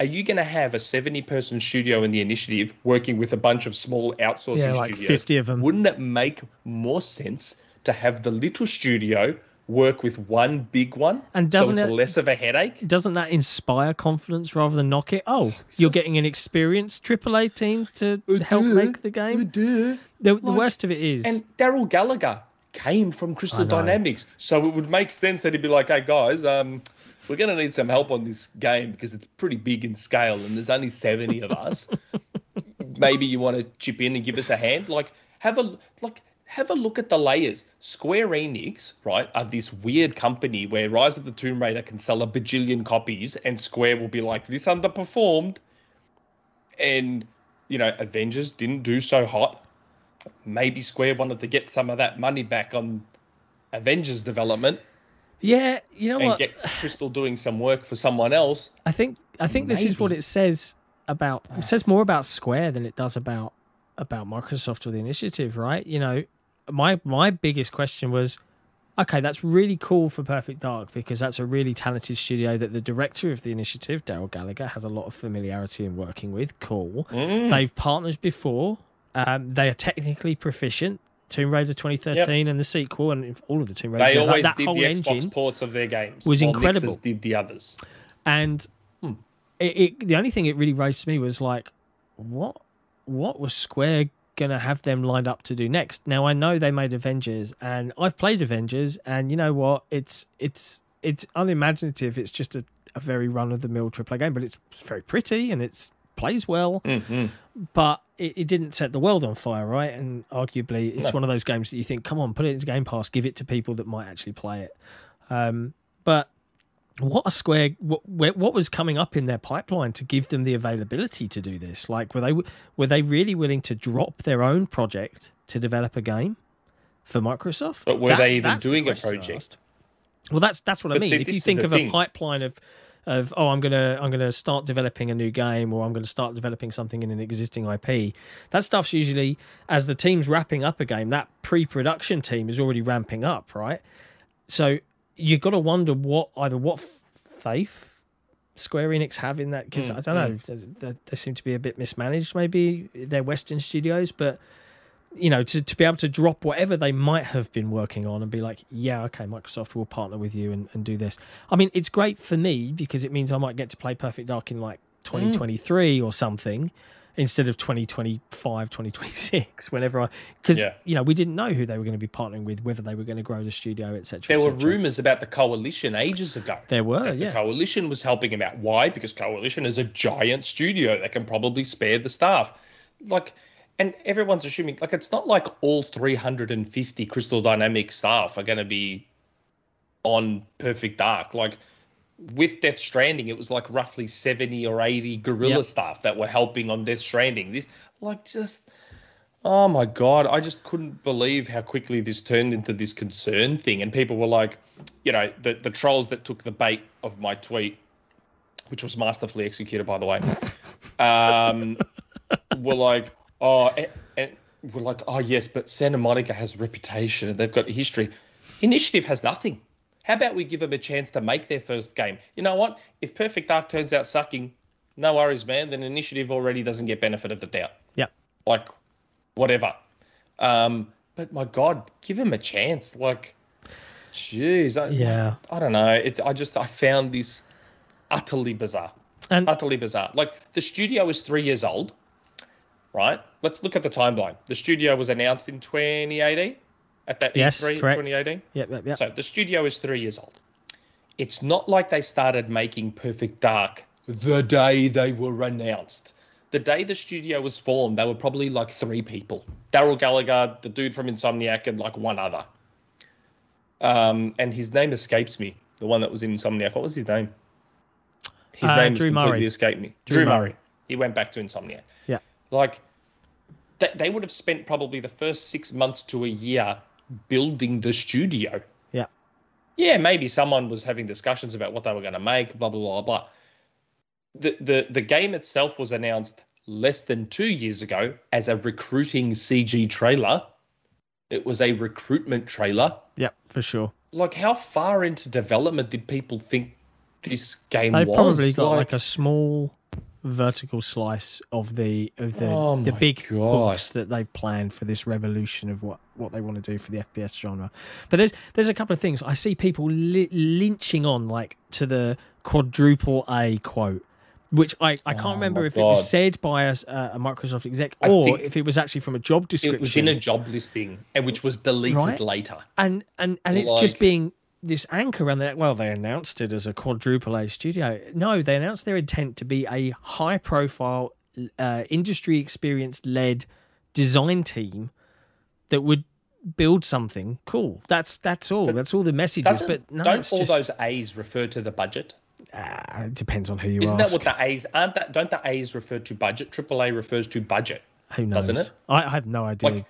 Are you going to have a 70 person studio in the initiative working with a bunch of small outsourcing Yeah, like studios? 50 of them. Wouldn't it make more sense to have the little studio work with one big one? And doesn't so it's it- less of a headache? doesn't that inspire confidence rather than knock it? Oh, you're getting an experienced AAA team to help make the game. The, the worst of it is, And Darrell Gallagher came from Crystal Dynamics, so it would make sense that he'd be like, "Hey guys, um, we're going to need some help on this game because it's pretty big in scale and there's only 70 of us. Maybe you want to chip in and give us a hand. Like, have a like have a look at the layers. Square Enix, right, are this weird company where Rise of the Tomb Raider can sell a bajillion copies and Square will be like, this underperformed. And, you know, Avengers didn't do so hot. Maybe Square wanted to get some of that money back on Avengers development Yeah, you know and what? get Crystal doing some work for someone else. I think I think this is what it says about it says ah. more about Square than it does about about Microsoft or the initiative, right? You know, my my biggest question was okay, that's really cool for Perfect Dark because that's a really talented studio that the director of the initiative, Darrell Gallagher, has a lot of familiarity in working with. Cool. Mm. They've partnered before. Um, they are technically proficient. Tomb Raider 2013 and the sequel and all of the Tomb Raider. They that- always that did whole the Xbox ports of their games. was incredible. Nixxes did the others. and Hmm. it, it the only thing it really raised to me was like what what was square gonna have them lined up to do next now i know they made avengers and i've played avengers and you know what it's it's it's unimaginative it's just a, a very run-of-the-mill AAA game but it's very pretty and it's plays well Mm-hmm. but it, it didn't set the world on fire, right? And arguably, it's No. one of those games that you think, come on, put it into Game Pass, give it to people that might actually play it. Um, but what a Square, what, what was coming up in their pipeline to give them the availability to do this? Like, were they were they really willing to drop their own project to develop a game for Microsoft? But were they even that's the doing a project? Well, that's that's what I mean. see, if you think of a pipeline of of oh, I'm gonna I'm gonna start developing a new game or I'm gonna start developing something in an existing IP. That stuff's usually as the team's wrapping up a game. That pre-production team is already ramping up, right? So you got to wonder what either what faith Square Enix have in that because Mm, I don't know they, they, they seem to be a bit mismanaged. Maybe they're Western studios, but you know, to, to be able to drop whatever they might have been working on and be like, yeah, okay, Microsoft will partner with you and, and do this. I mean, it's great for me because it means I might get to play Perfect Dark in like 2023 or something instead of 2025, 2026, whenever I, because, Yeah. you know, we didn't know who they were going to be partnering with, whether they were going to grow the studio, etc. There were rumors about the coalition ages ago. There were, that the yeah. coalition was helping him out. Why? Because coalition is a giant studio that can probably spare the staff. Like, and everyone's assuming like it's not like all 350 Crystal Dynamics staff are going to be on Perfect Dark. Like with Death Stranding, it was like roughly 70 or 80 guerrilla Yep. staff that were helping on Death Stranding. This like just Oh my god, I just couldn't believe how quickly this turned into this concern thing. And people were like, you know, the, the trolls that took the bait of my tweet, which was masterfully executed, by the way, um, were like, oh, and, and we're like, oh, yes, but Santa Monica has a reputation and they've got a history. Initiative has nothing. How about we give them a chance to make their first game? You know what? If Perfect Dark turns out sucking, no worries, man. Then Initiative already doesn't get benefit of the doubt Yeah. like whatever. Um, but my God, give him a chance. Like, jeez, I, Yeah. I don't know. It, I just I found this utterly bizarre, And utterly bizarre. Like the studio is three years old, right? Let's look at the timeline. The studio was announced in 2018 at that Yes, E3 correct. 2018. yep, yep, yep. So the studio is three years old. It's not like they started making Perfect Dark the day they were announced. The day the studio was formed, they were probably like three people: Darrell Gallagher, the dude from Insomniac, and like one other. Um, and his name escapes me. The one that was in Insomniac. What was his name? His Uh, name Drew completely Murray. escaped me. Drew Drew, Murray. Murray. He went back to Insomniac. Yeah. Like, they would have spent probably the first six months to a year building the studio. Yeah. Yeah, maybe someone was having discussions about what they were going to make, blah, blah, blah, blah. The, the, the game itself was announced less than two years ago as a recruiting CG trailer. It was a recruitment trailer. Yep, for sure. Like, how far into development did people think this game They've was? probably got like, a small vertical slice of the of the Oh the big God. hooks that they've planned for this revolution of what what they want to do for the FPS genre. But there's there's a couple of things I see people li- lynching on like to the quadruple A quote. Which I, I can't Oh remember if it was said by a, a Microsoft exec I or if it was actually from a job description. It was in a job listing and which was deleted Right. later. and and and it's just being this anchor around that. Well, they announced it as a quadruple A studio. No, they announced their intent to be a high profile, uh, industry experience led design team that would build something cool. That's that's all. But that's all the messages. But no, don't all just, those A's refer to the budget? Ah, it depends on who you Isn't ask. that what the A's aren't that don't the A's refer to budget? Triple A refers to budget. who knows? doesn't it? I, I have no idea. Like-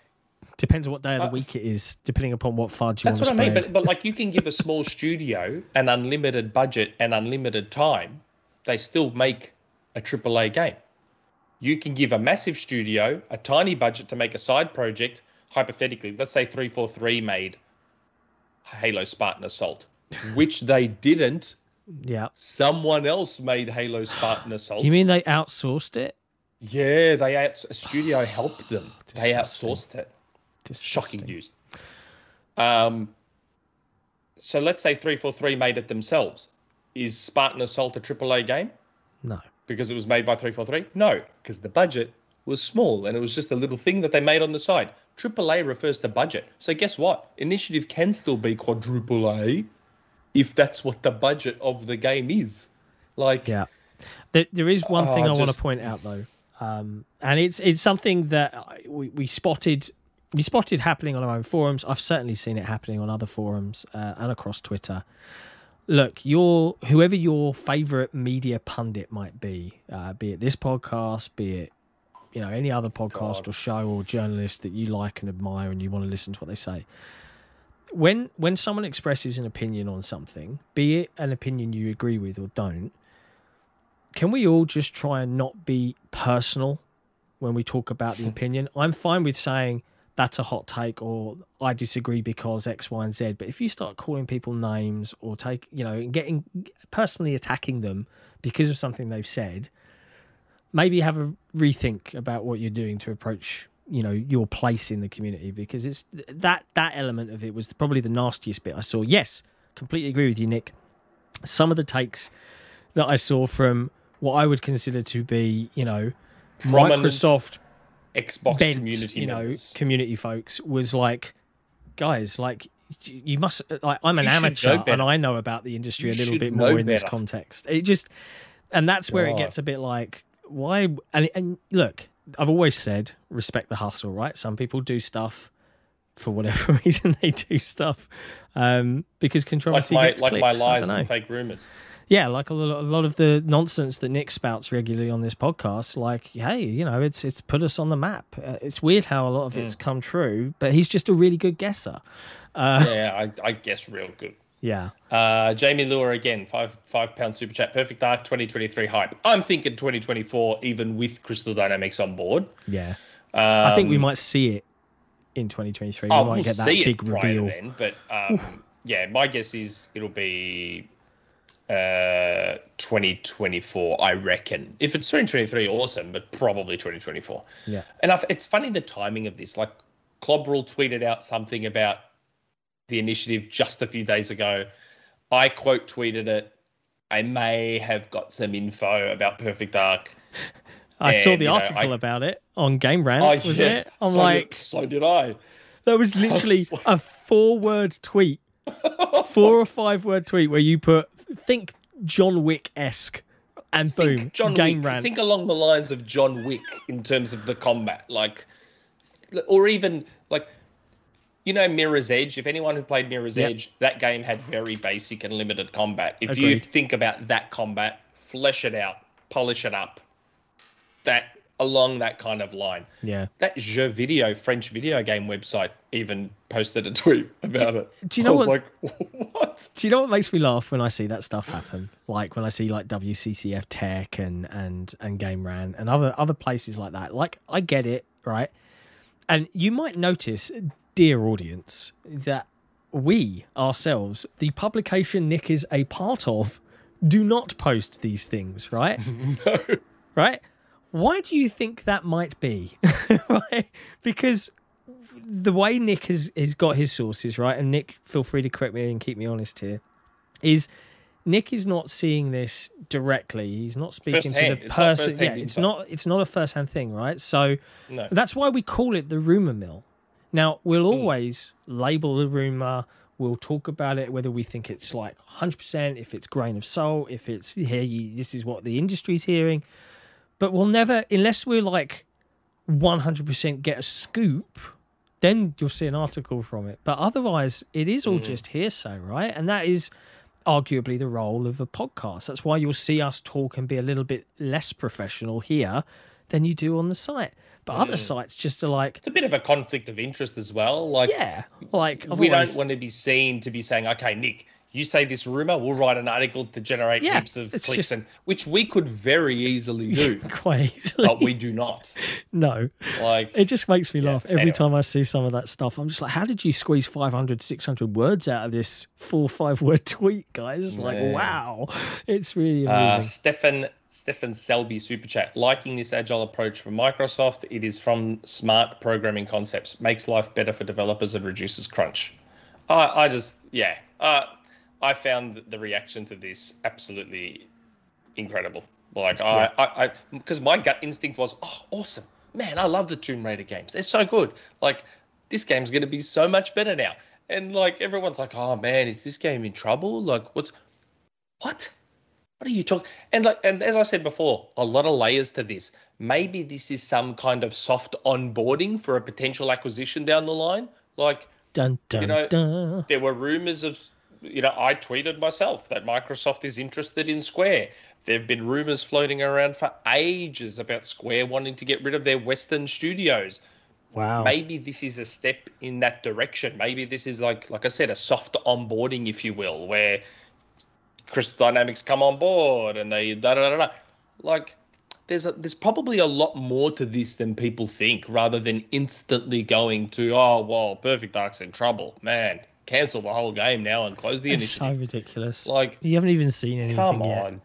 Depends on what day of the Uh, week it is, depending upon what fudge you That's what I mean. But but like you can give a small studio an unlimited budget and unlimited time, they still make a triple A game. You can give a massive studio a tiny budget to make a side project. Hypothetically, let's say three four three made Halo Spartan Assault, which they didn't. yeah. Someone else made Halo Spartan Assault. You mean they outsourced it? Yeah, they outs- a studio helped them. They outsourced it. Shocking news. Um, so let's say three four three made it themselves. Is Spartan Assault a AAA game No. because it was made by three four three? No, because the budget was small and it was just a little thing that they made on the side. AAA refers to budget. So guess what? Initiative can still be quadruple A if that's what the budget of the game is. Like, Yeah. There, there is one Oh, thing I want to point out though, um, and it's it's something that we, we spotted we spotted happening on our own forums. I've certainly seen it happening on other forums uh, and across Twitter. Look, your whoever your favorite media pundit might be, uh, be it this podcast, be it you know any other podcast God. or show or journalist that you like and admire, and you want to listen to what they say. When when someone expresses an opinion on something, be it an opinion you agree with or don't, can we all just try and not be personal when we talk about the opinion? I'm fine with saying that's a hot take or I disagree because X, Y, and Z. But if you start calling people names or take, you know, and getting personally attacking them because of something they've said, maybe have a rethink about what you're doing to approach, you know, your place in the community because it's that that element of it was probably the nastiest bit I saw. Yes, completely agree with you, Nick. Some of the takes that I saw from what I would consider to be, you know, Prominent Microsoft Xbox bent, community you know, members. community folks was like, guys, like you must like I'm an You amateur and I know about the industry You a little bit more in this context. It just and that's where it gets a bit like why and and look, I've always said respect the hustle, right? Some people do stuff for whatever reason they do stuff um because Like controversy my gets like my clicks, I lies and fake rumors. Yeah, like a lot, a lot of the nonsense that Nick spouts regularly on this podcast. Like, hey, you know, it's it's put us on the map. Uh, it's weird how a lot of Mm. it's come true, but he's just a really good guesser. Uh, Yeah, I, I guess real good. yeah, Uh, Jamie Lure again, five five pound super chat. Perfect Dark 2023 hype. I'm thinking 2024, even with Crystal Dynamics on board. yeah. Um, I think we might see it in 2023. We Oh, might we'll get that see big it reveal. then, but um, yeah, my guess is it'll be uh 2024 i reckon. If it's 2023 awesome but probably 2024 Yeah, and I've, it's funny the timing of this. Like Klobrille tweeted out something about the initiative just a few days ago. I quote tweeted it. I may have got some info about perfect dark. I saw the you know, article I- about it on Game Rant, oh was yeah. it? I'm so like, did, so did i. that was literally was like- a four-word tweet, four or five-word tweet where you put think John Wick esque, and boom, think John Game Wick. Rant. Think along the lines of John Wick in terms of the combat, like, or even like, you know, Mirror's Edge. If anyone who played Mirror's Yep. Edge, that game had very basic and limited combat. If you think about that combat, flesh it out, polish it up, that along that kind of line. yeah. That Jeux Video French video game website even posted a tweet about it. do you know was like, what? Do you know what makes me laugh when I see that stuff happen? Like when I see like WCCF Tech and and and Game Ran and other other places like that. Like I get it, right? And you might notice, dear audience, that we ourselves, the publication Nick is a part of, do not post these things, right? no. right? Why do you think that might be? right? Because the way Nick has, has got his sources, right? And Nick, feel free to correct me and keep me honest here, is Nick is not seeing this directly. He's not speaking First-hand. to the It's person. Yeah, first-hand it's not it's not a first hand thing, right? So No. that's why we call it the rumor mill. Now, we'll Hmm. always label the rumor We'll talk about it whether we think it's like 100%, if it's grain of salt, if it's here. You, this is what the industry's hearing, but we'll never unless we're like 100% get a scoop. Then you'll see an article from it. But otherwise, it is all hmm. just hearsay, right? And that is arguably the role of a podcast. That's why you'll see us talk and be a little bit less professional here than you do on the site. But other hmm. sites just are like, It's a bit of a conflict of interest as well. Like, yeah, like we don't want to be seen to be saying, okay, Nick, you say this rumor, we'll write an article to generate Yeah, heaps of clicks, just- and which we could very easily do, quite easily. but we do not. no, Like, it just makes me Yeah, laugh every anyway. time I see some of that stuff. I'm just like, how did you squeeze 500, 600 words out of this four five word tweet, guys? Like, Yeah. wow, it's really uh, amazing. Stefan Stefan Selby super chat liking this agile approach from Microsoft. It is from smart programming concepts, makes life better for developers and reduces crunch. I I just yeah. Uh, I found the reaction to this absolutely incredible. Like I, I, I, because my gut instinct was, oh, awesome, man! I love the Tomb Raider games. They're so good. Like this game's going to be so much better now. And like everyone's like, oh man, is this game in trouble? Like what's what? What are you talking? And like, and as I said before, a lot of layers to this. Maybe this is some kind of soft onboarding for a potential acquisition down the line. Like Dun, dun, know, dun. there were rumors of, you know, I tweeted myself that Microsoft is interested in Square. There have been rumors floating around for ages about Square wanting to get rid of their Western studios. Wow. Maybe this is a step in that direction. Maybe this is like, like I said, a soft onboarding, if you will, where Crystal Dynamics come on board and they da da da da. Like, there's a, there's probably a lot more to this than people think, rather than instantly going to, oh well, Perfect Dark's in trouble, man. Cancel the whole game now and close the It's so ridiculous. Like, you haven't even seen anything come yet. on,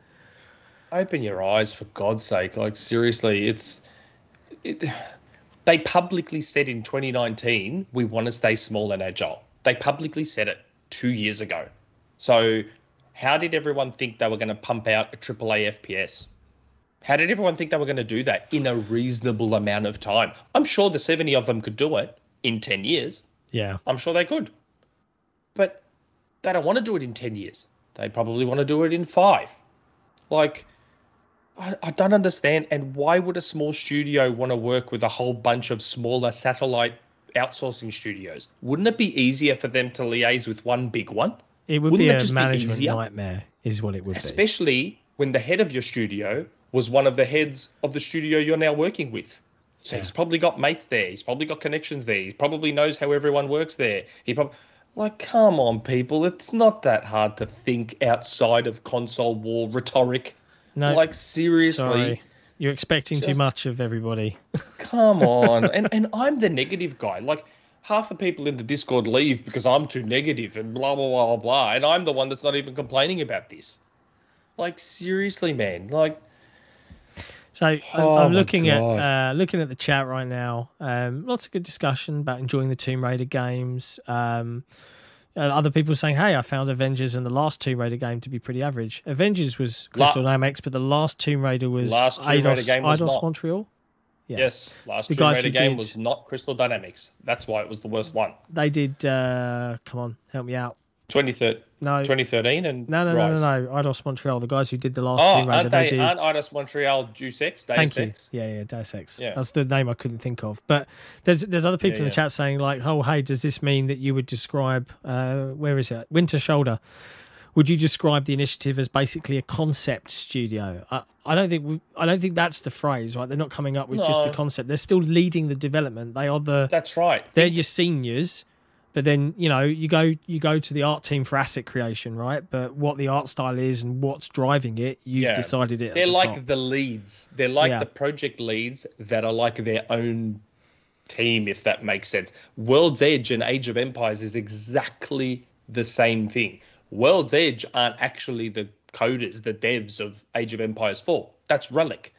open your eyes for God's sake. Like seriously, it's it. They publicly said in 2019 we want to stay small and agile. They publicly said it two years ago. So, how did everyone think they were going to pump out a AAA FPS? How did everyone think they were going to do that in a reasonable amount of time? I'm sure the 70 of them could do it in 10 years. Yeah. I'm sure they could. They don't want to do it in 10 years. They probably want to do it in five. Like, I, I don't understand. And why would a small studio want to work with a whole bunch of smaller satellite outsourcing studios? Wouldn't it be easier for them to liaise with one big one? It would Wouldn't be it a be management easier? nightmare, is what it would be. Especially when the head of your studio was one of the heads of the studio you're now working with. So Yeah. he's probably got mates there. He's probably got connections there. He probably knows how everyone works there. He probably like, come on, people. It's not that hard to think outside of console war rhetoric. No, like seriously, sorry. You're expecting too much of everybody. come on. and and I'm the negative guy. Like half the people in the Discord leave because I'm too negative and blah blah blah blah blah. And I'm the one that's not even complaining about this. Like seriously, man. Like So I'm, Oh I'm looking God. at uh, looking at the chat right now. Um, lots of good discussion about enjoying the Tomb Raider games. Um, and other people saying, "Hey, I found Avengers and the last Tomb Raider game to be pretty average. Avengers was La- Crystal Dynamics, but the last Tomb Raider was Last Tomb Eidos, Raider game was Eidos not. Montreal. Yeah. yes, last The Tomb Raider game did- was not Crystal Dynamics. That's why it was the worst one. They did. Uh, come on, help me out. 2013, No, 2013 and no, no, no, Rise. no, no. Eidos Montreal, the guys who did the last Oh, Tomb Raider, aren't they, they? did. Aren't Eidos Montreal Deus Ex? Deus Thank you. Yeah, yeah, Deus Ex. Yeah. That's the name I couldn't think of. But there's there's other people Yeah, in the yeah. chat saying like, oh, hey, does this mean that you would describe uh, where is it? Winter Shoulder. Would you describe the initiative as basically a concept studio? I, I don't think we, I don't think that's the phrase, right? They're not coming up with just the concept. They're still leading the development. They are the That's right. they're Think- your seniors, but then you know you go you go to the art team for asset creation, right? But what the art style is and what's driving it, you've Yeah. decided it. They're the like top. the leads. They're like Yeah. the project leads that are like their own team, if that makes sense. World's Edge and Age of Empires is exactly the same thing. World's Edge aren't actually the coders, the devs of Age of Empires 4. That's Relic.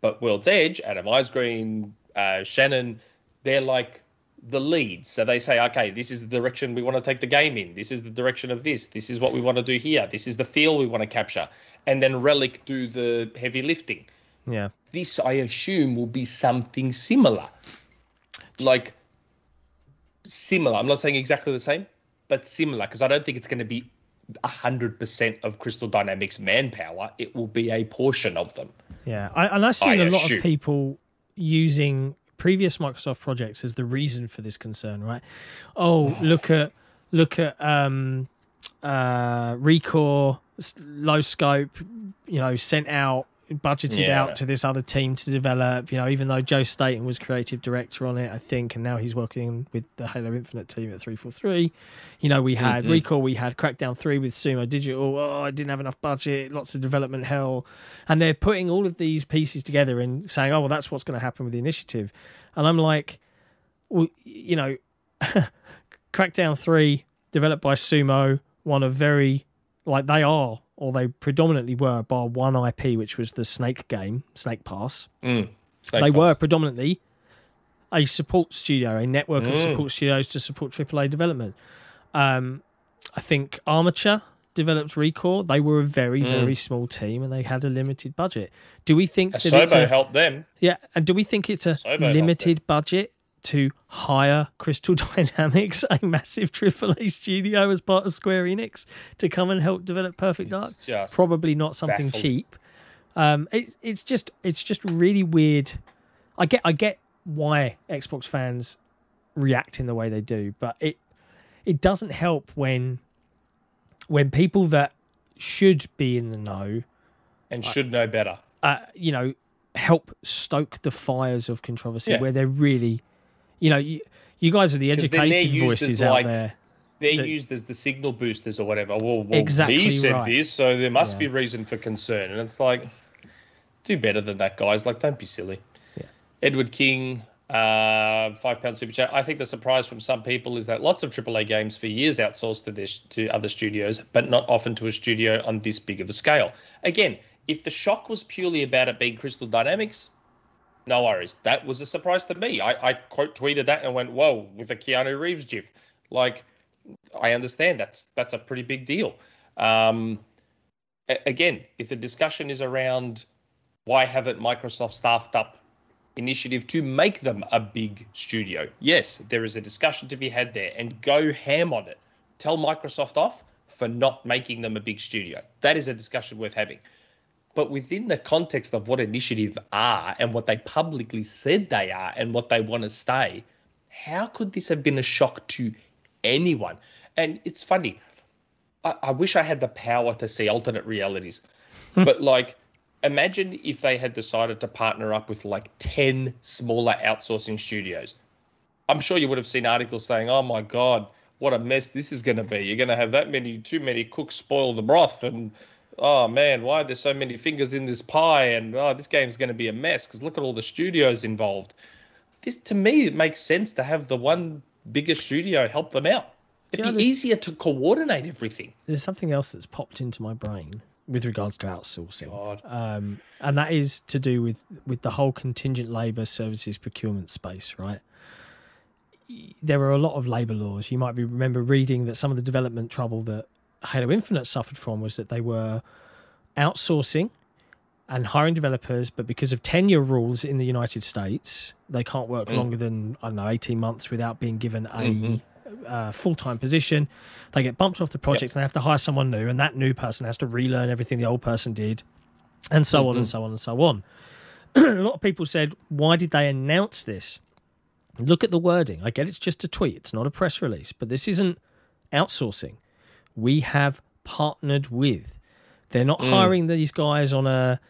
But World's Edge, Adam Isgreen, uh, Shannon, they're like the leads. So they say, okay, this is the direction we want to take the game in. This is the direction of this. This is what we want to do here. This is the feel we want to capture. And then Relic do the heavy lifting. yeah. This, I assume, will be something similar. Like, similar. I'm not saying exactly the same, but similar because I don't think it's going to be hundred percent of Crystal Dynamics manpower. It will be a portion of them. Yeah, I, and I've seen I a lot of people using previous Microsoft projects as the reason for this concern. Right? Oh, look at look at um, uh, Recore, low scope. You know, sent out, budgeted Yeah. out to this other team to develop. You know, even though Joe Staten was creative director on it, I think, and now he's working with the Halo Infinite team at three four three. You know, we had Mhm. ReCore, we had Crackdown 3 with Sumo Digital. Oh, I didn't have enough budget, lots of development hell. And they're putting all of these pieces together and saying, oh, well, that's what's going to happen with the initiative. And I'm like, well, you know, Crackdown 3, developed by Sumo, one of very, like, they are, or they predominantly were, bar one IP, which was the Snake game, Snake Pass Mm. Snake they Pass. were predominantly a support studio, a network of Mm. support studios to support AAA development. Um, I think Armature developed Recore. They were a very, Mm. very small team and they had a limited budget. Do we think that it's Asobo a, helped them. yeah, and do we think it's a Asobo limited budget to hire Crystal Dynamics, a massive AAA studio as part of Square Enix, to come and help develop Perfect Dark? It's just probably not something baffled. cheap. Um, it, it's just it's just really weird. I get I get why Xbox fans react in the way they do, but it it doesn't help when when people that should be in the know, and should know better. uh, you know, help stoke the fires of controversy Yeah. where they're really, you know, you, you guys are the educated voices out like, there. They're The- used as the signal boosters or whatever. Well, well Exactly he said right. this, so there must Yeah. be reason for concern. And it's like, do better than that, guys. Like, don't be silly. Yeah. Edward King, uh, five pound super chat. I think the surprise from some people is that lots of AAA games for years outsourced to this to other studios, but not often to a studio on this big of a scale. Again, if the shock was purely about it being Crystal Dynamics, no worries. That was a surprise to me. I, I quote tweeted that and went, "Whoa!" with a Keanu Reeves gif. Like, I understand that's that's a pretty big deal. Um, a- again, if the discussion is around why haven't Microsoft staffed up initiative to make them a big studio, yes, there is a discussion to be had there, and go ham on it. Tell Microsoft off for not making them a big studio. That is a discussion worth having. But within the context of what initiative are and what they publicly said they are and what they want to stay, how could this have been a shock to anyone? And it's funny. I, I wish I had the power to see alternate realities. Hmm. but like imagine if they had decided to partner up with like 10 smaller outsourcing studios. I'm sure you would have seen articles saying, "Oh my god, what a mess this is going to be. You're going to have that many too many cooks spoil the broth and oh man, why are there so many fingers in this pie and oh this game's going to be a mess because look at all the studios involved." This to me it makes sense to have the one bigger studio help them out. It'd know be easier to coordinate everything. There's something else that's popped into my brain with regards to outsourcing. God. um, and that is to do with with the whole contingent labour services procurement space, right? There are a lot of labour laws. You might be remember reading that some of the development trouble that Halo Infinite suffered from was that they were outsourcing and hiring developers, but because of tenure rules in the United States, they can't work Mm. longer than I don't know eighteen months without being given a Mhm. uh, full time position. They get bumped off the project and they have to hire someone new, and that new person has to relearn everything the old person did, and so on and Mhm. so on and so on. a lot of people said, why did they announce this? Look at the wording. I get it's just a tweet, it's not a press release, but this isn't outsourcing. We have partnered with. They're not Mm. hiring these guys on a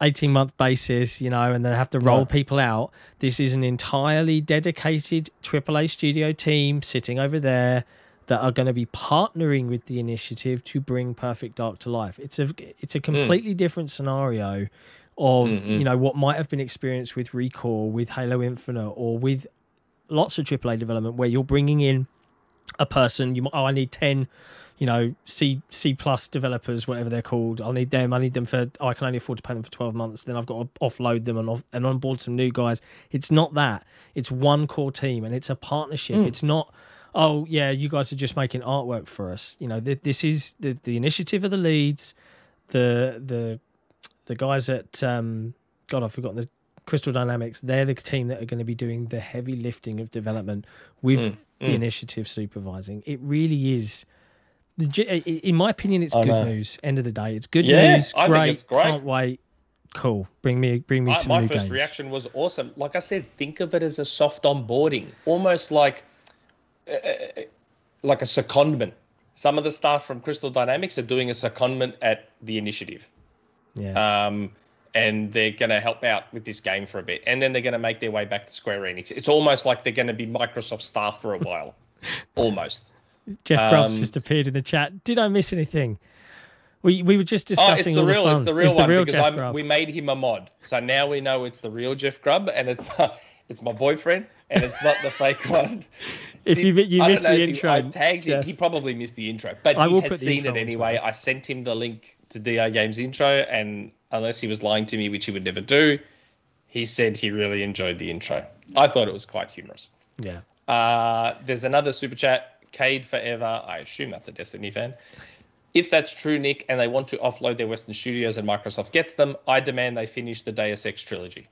18 month basis, you know, and they have to roll No. people out. This is an entirely dedicated AAA studio team sitting over there that are going to be partnering with the initiative to bring Perfect Dark to life. It's a it's a completely different scenario of Mm-mm. you know what might have been experienced with ReCore, with Halo Infinite, or with lots of AAA development where you're bringing in a person. You oh, I need ten, you know, C C plus developers, whatever they're called. I'll need them. I need them for. Oh, I can only afford to pay them for twelve months. Then I've got to offload them and off, and onboard some new guys. It's not that. It's one core team, and it's a partnership. Mm. It's not. Oh yeah, you guys are just making artwork for us. You know, th- this is the the initiative of the leads, the the the guys at um God, I've forgotten the Crystal Dynamics, they're the team that are going to be doing the heavy lifting of development with Mm, the mm. initiative supervising. It really is. The ge- i- In my opinion, it's I good know. news. End of the day, it's good Yeah, news. I think Great, it's great. Can't wait. Cool. Bring me, bring me I, some my first games. reaction was awesome. Like I said, think of it as a soft onboarding, almost like uh, uh, like a secondment. Some of the staff from Crystal Dynamics are doing a secondment at the initiative, Yeah. um, and they're going to help out with this game for a bit, and then they're going to make their way back to Square Enix. It's almost like they're going to be Microsoft staff for a while, almost. Jeff Grubbs um, just appeared in the chat. Did I miss anything? We we were just Oh, discussing it's the real, the it's the real one because Jeff I'm, Grubb. we made him a mod, so now we know it's the real Jeff Grubb, and it's it's my boyfriend, and it's not the fake one. If you you I missed the he- intro, I tagged him. He probably missed the intro, but I he will has the seen it anyway. I sent him the link to DR Games intro, and unless he was lying to me, which he would never do, he said he really enjoyed the intro. I thought it was quite humorous. yeah. Uh, there's another super chat, Cade Forever. I assume that's a Destiny fan. If that's true, Nick, and they want to offload their Western studios and Microsoft gets them, I demand they finish the Deus Ex trilogy.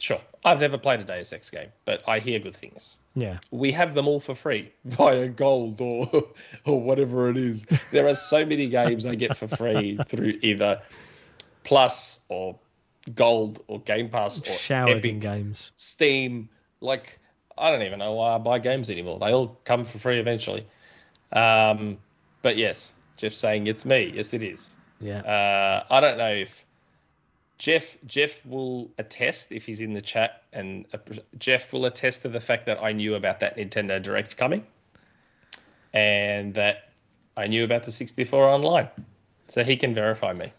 Sure. I've never played a Deus Ex game, but I hear good things. Yeah. We have them all for free via gold or or whatever it is. There are so many games I get for free through either Plus or Gold or Game Pass or Showered in games. Steam. Like, I don't even know why I buy games anymore. They all come for free eventually. Um, but yes, Jeff's saying it's me. Yes, it is. Yeah. Uh, I don't know if Jeff Jeff will attest if he's in the chat, and uh, Jeff will attest to the fact that I knew about that Nintendo Direct coming, and that I knew about the 64 online, so he can verify me.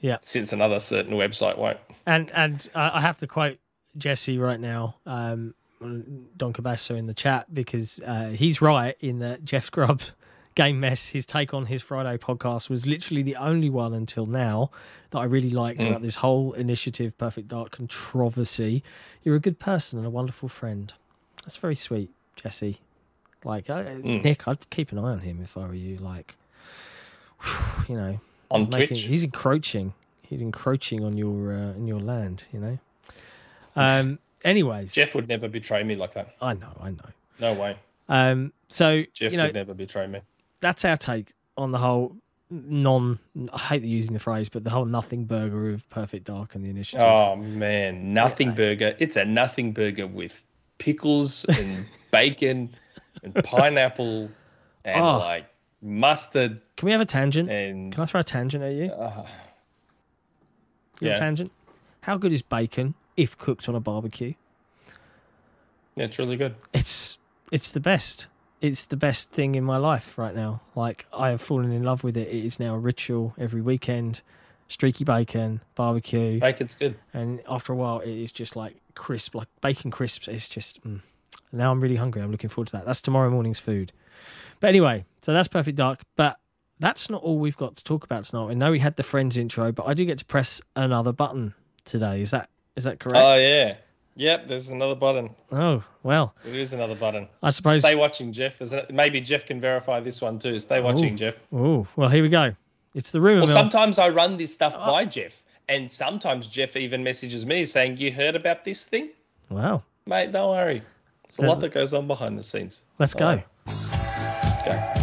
Yeah. Since another certain website won't. And and I have to quote Jesse right now, um, Don Cabassa in the chat because uh, he's right in that Jeff Grubb's game mess. His take on his Friday podcast was literally the only one until now that I really liked Mm. about this whole initiative, Perfect Dark controversy. You're a good person and a wonderful friend. That's very sweet, Jesse. Like I, Mm. Nick, I'd keep an eye on him if I were you. Like, you know, On making- Twitch. He's encroaching. He's encroaching on your uh, in your land. You know. Um. Anyways, Jeff would never betray me like that. I know, I know. No way. Um. So Jeff you know would never betray me. that's our take on the whole non. I hate using the phrase, but the whole nothing burger of Perfect Dark and the initiative. Oh man, nothing Yeah. burger. It's a nothing burger with pickles and bacon and pineapple and Oh. like mustard Can we have a tangent? and Can I throw a tangent at you? uh, yeah. Tangent. How good is bacon if cooked on a barbecue? yeah, it's really good. It's it's the best. It's the best thing in my life right now. Like I have fallen in love with it. It is now a ritual every weekend. Streaky bacon, barbecue, Bacon's good. and after a while, it is just like crisp, like bacon crisps. It's just mm. now I'm really hungry. I'm looking forward to that. That's tomorrow morning's food. But anyway, so that's Perfect Dark. But that's not all we've got to talk about tonight. I know we had the Friends intro, but I do get to press another button today. Is that is that correct? Oh yeah. Yep, there's another button. oh well, There is another button. I suppose. Stay watching, Jeff. There's a, maybe Jeff can verify this one too. Stay watching, Ooh. Jeff. Oh well, here we go. It's the rumor Well, mill. sometimes I run this stuff Oh. by Jeff, and sometimes Jeff even messages me saying, "You heard about this thing, Wow, mate? Don't worry. There's a lot that goes on behind the scenes." let's So, go. Let's go.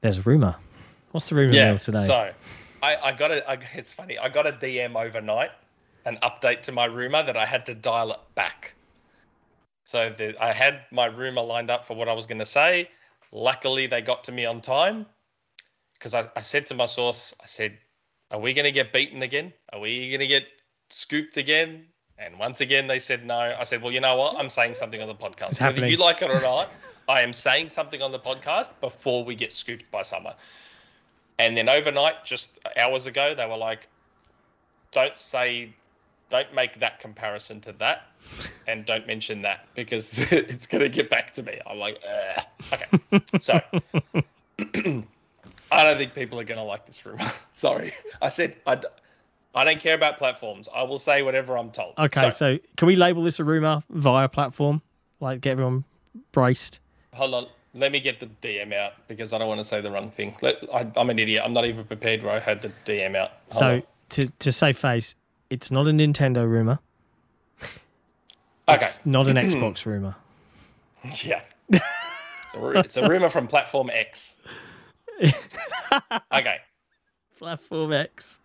There's a rumor. What's the rumor Yeah. today? So, I, I got a. I, it's funny. I got a DM overnight, an update to my rumor that I had to dial it back. So the, I had my rumor lined up for what I was going to say. Luckily, they got to me on time because I, I said to my source, I said, "Are we going to get beaten again? Are we going to get scooped again?" And once again, they said no. I said, "Well, you know what? I'm saying something on the podcast. It's Whether happening. you like it or not, I am saying something on the podcast before we get scooped by someone." And then overnight, just hours ago, they were like, "Don't say, don't make that comparison to that, and don't mention that because it's gonna get back to me." I'm like, Ugh. "Okay." So I don't think people are gonna like this rumor. Sorry, I said I. I don't care about platforms. I will say whatever I'm told. Okay, so, can we label this a rumor via platform? Like get everyone braced. Hold on. Let me get the DM out because I don't want to say the wrong thing. Let, I, I'm an idiot. I'm not even prepared where I had the DM out. Hold So on. to to save face, it's not a Nintendo rumor. okay, It's not an Xbox rumor. yeah, it's a, it's a rumor from Platform X. Okay, Platform X.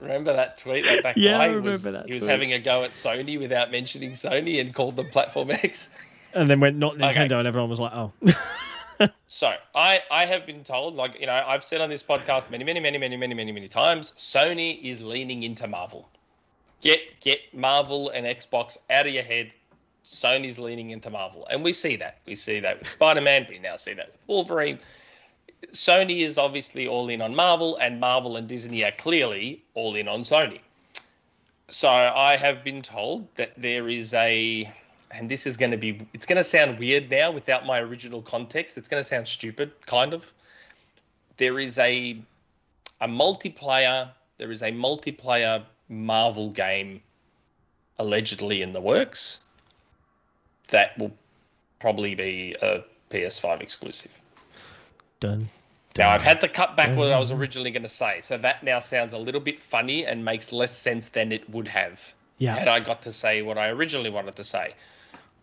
remember that tweet? That, that Yeah, I guy was, remember that he was having a go at Sony without mentioning Sony and called them Platform X. And then went not Nintendo, Okay. and everyone was like, "Oh, So I, I have been told, like you know, I've said on this podcast many, many, many, many, many, many, many times, Sony is leaning into Marvel. Get get Marvel and Xbox out of your head. Sony's leaning into Marvel, and we see that. We see that with Spider Man. We now see that with Wolverine. Sony is obviously all in on Marvel, and Marvel and Disney are clearly all in on Sony. So I have been told that there is a, and this is going to be, it's going to sound weird now without my original context. It's going to sound stupid, kind of. There is a, a multiplayer. There is a multiplayer Marvel game, allegedly in the works. That will probably be a PS5 exclusive. done." Now I've had to cut back what I was originally going to say, so that now sounds a little bit funny and makes less sense than it would have Yeah, had I got to say what I originally wanted to say.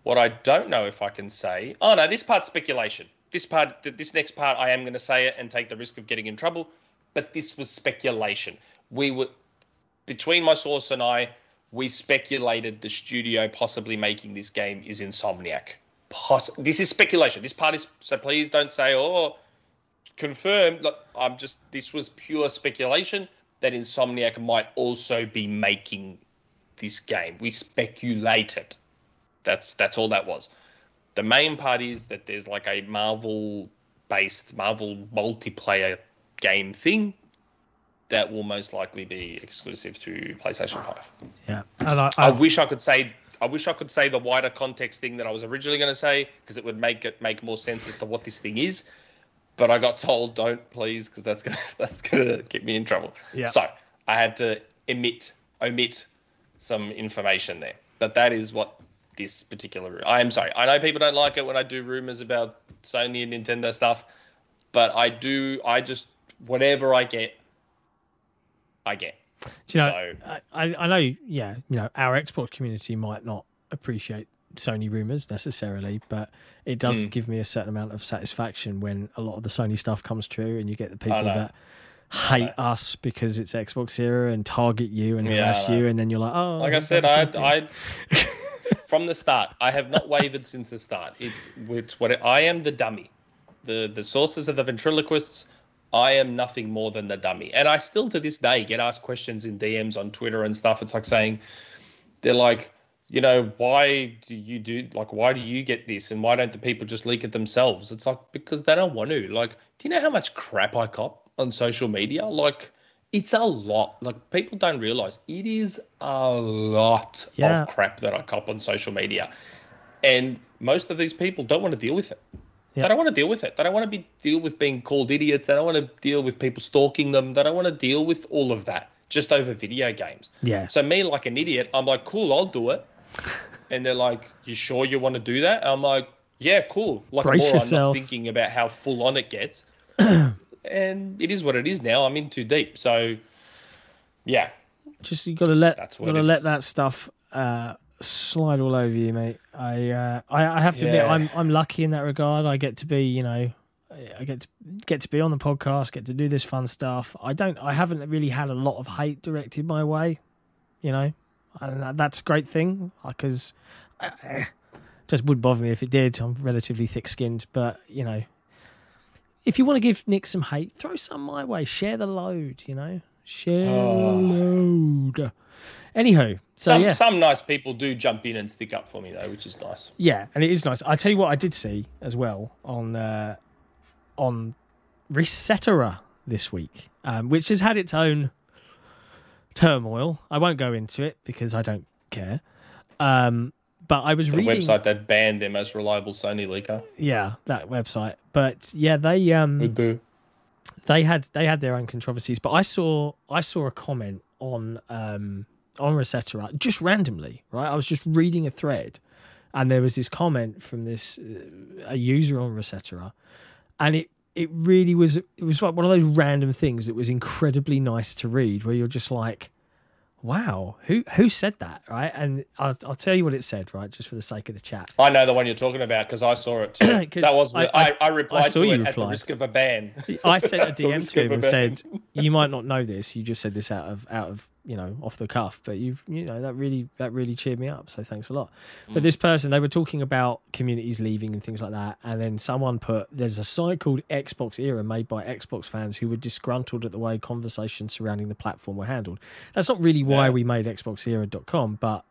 What I don't know if I can say. Oh no, this part's speculation. This part, this next part, I am going to say it and take the risk of getting in trouble. But this was speculation. We were between my source and I. We speculated the studio possibly making this game is Insomniac. Poss- this is speculation. This part is so. Please don't say oh confirmed. Look, I'm just. This was pure speculation that Insomniac might also be making this game. We speculated. That's that's all that was. The main part is that there's like a Marvel based Marvel multiplayer game thing that will most likely be exclusive to PlayStation 5. yeah. And I, I wish I could say I wish I could say the wider context thing that I was originally going to say because it would make it make more sense as to what this thing is. But I got told don't please because that's gonna that's gonna get me in trouble. Yeah. So I had to emit omit some information there. But that is what this particular. I am sorry. I know people don't like it when I do rumors about Sony and Nintendo stuff, but I do. I just whatever I get, I get. do you know, so- I, I know, yeah, you know, our export community might not appreciate Sony rumors necessarily, but it does Mm. give me a certain amount of satisfaction when a lot of the Sony stuff comes true, and you get the people that hate us because it's Xbox era and target you and harass you, and then you're like, oh, like I said, I, everything for you. I, from the start, I have not wavered since the start. It's, it's what I am the dummy. The the sources are the ventriloquists. I am nothing more than the dummy, and I still to this day get asked questions in DMs on Twitter and stuff. It's like saying, they're like, you know, why do you do like why do you get this and why don't the people just leak it themselves? It's like because they don't want to. Like, do you know how much crap I cop on social media? Like, it's a lot. Like people don't realize it is a lot Yeah. of crap that I cop on social media, and most of these people don't want to deal with it. Yeah. They don't want to deal with it. They don't want to be deal with being called idiots. They don't want to deal with people stalking them. They don't want to deal with all of that just over video games. yeah, So me, like an idiot, I'm like, cool, I'll do it. And they're like, you sure you want to do that? I'm like, yeah, cool. Like Brace a moron, not thinking about how full on it gets. and it is what it is now. I'm in too deep. So, yeah, just you got to let That's got to let that stuff uh, slide all over you, mate. I uh, I, I have to admit, I'm I'm lucky in that regard. I get to be, you know, I get to get to be on the podcast, get to do this fun stuff. I don't, I haven't really had a lot of hate directed my way, you know, and that's a great thing because just wouldn't bother me if it did. I'm relatively thick-skinned, but you know. If you want to give Nick some hate, throw some my way. Share the load, you know. Share the Oh. load. Anywho, so some yeah, some nice people do jump in and stick up for me though, which is nice. yeah, and it is nice. I tell you what, I did see as well on uh, on Resetera this week, um, which has had its own turmoil. I won't go into it because I don't care. Um, but I was The reading, website that banned their most reliable Sony leaker. yeah, that website. But yeah, they um, they had they had their own controversies. But I saw I saw a comment on um, on ResetEra just randomly, right? I was just reading a thread, and there was this comment from this uh, a user on ResetEra, and it it really was it was like one of those random things that was incredibly nice to read, where you're just like, wow, who who said that, right? And I'll, I'll tell you what it said, right, just for the sake of the chat. I know the one you're talking about because I saw it too. that was I- I, I, replied I saw to you it at the risk of a ban. I sent a DM to him and said, "You might not know this. You just said this out of out of you know off the cuff, but you've you know that really that really cheered me up. So thanks a lot." Mm. But this person, they were talking about communities leaving and things like that, and then someone put, "There's a site called Xbox Era made by Xbox fans who were disgruntled at the way conversations surrounding the platform were handled." That's not really why Yeah. we made XboxEra.com, but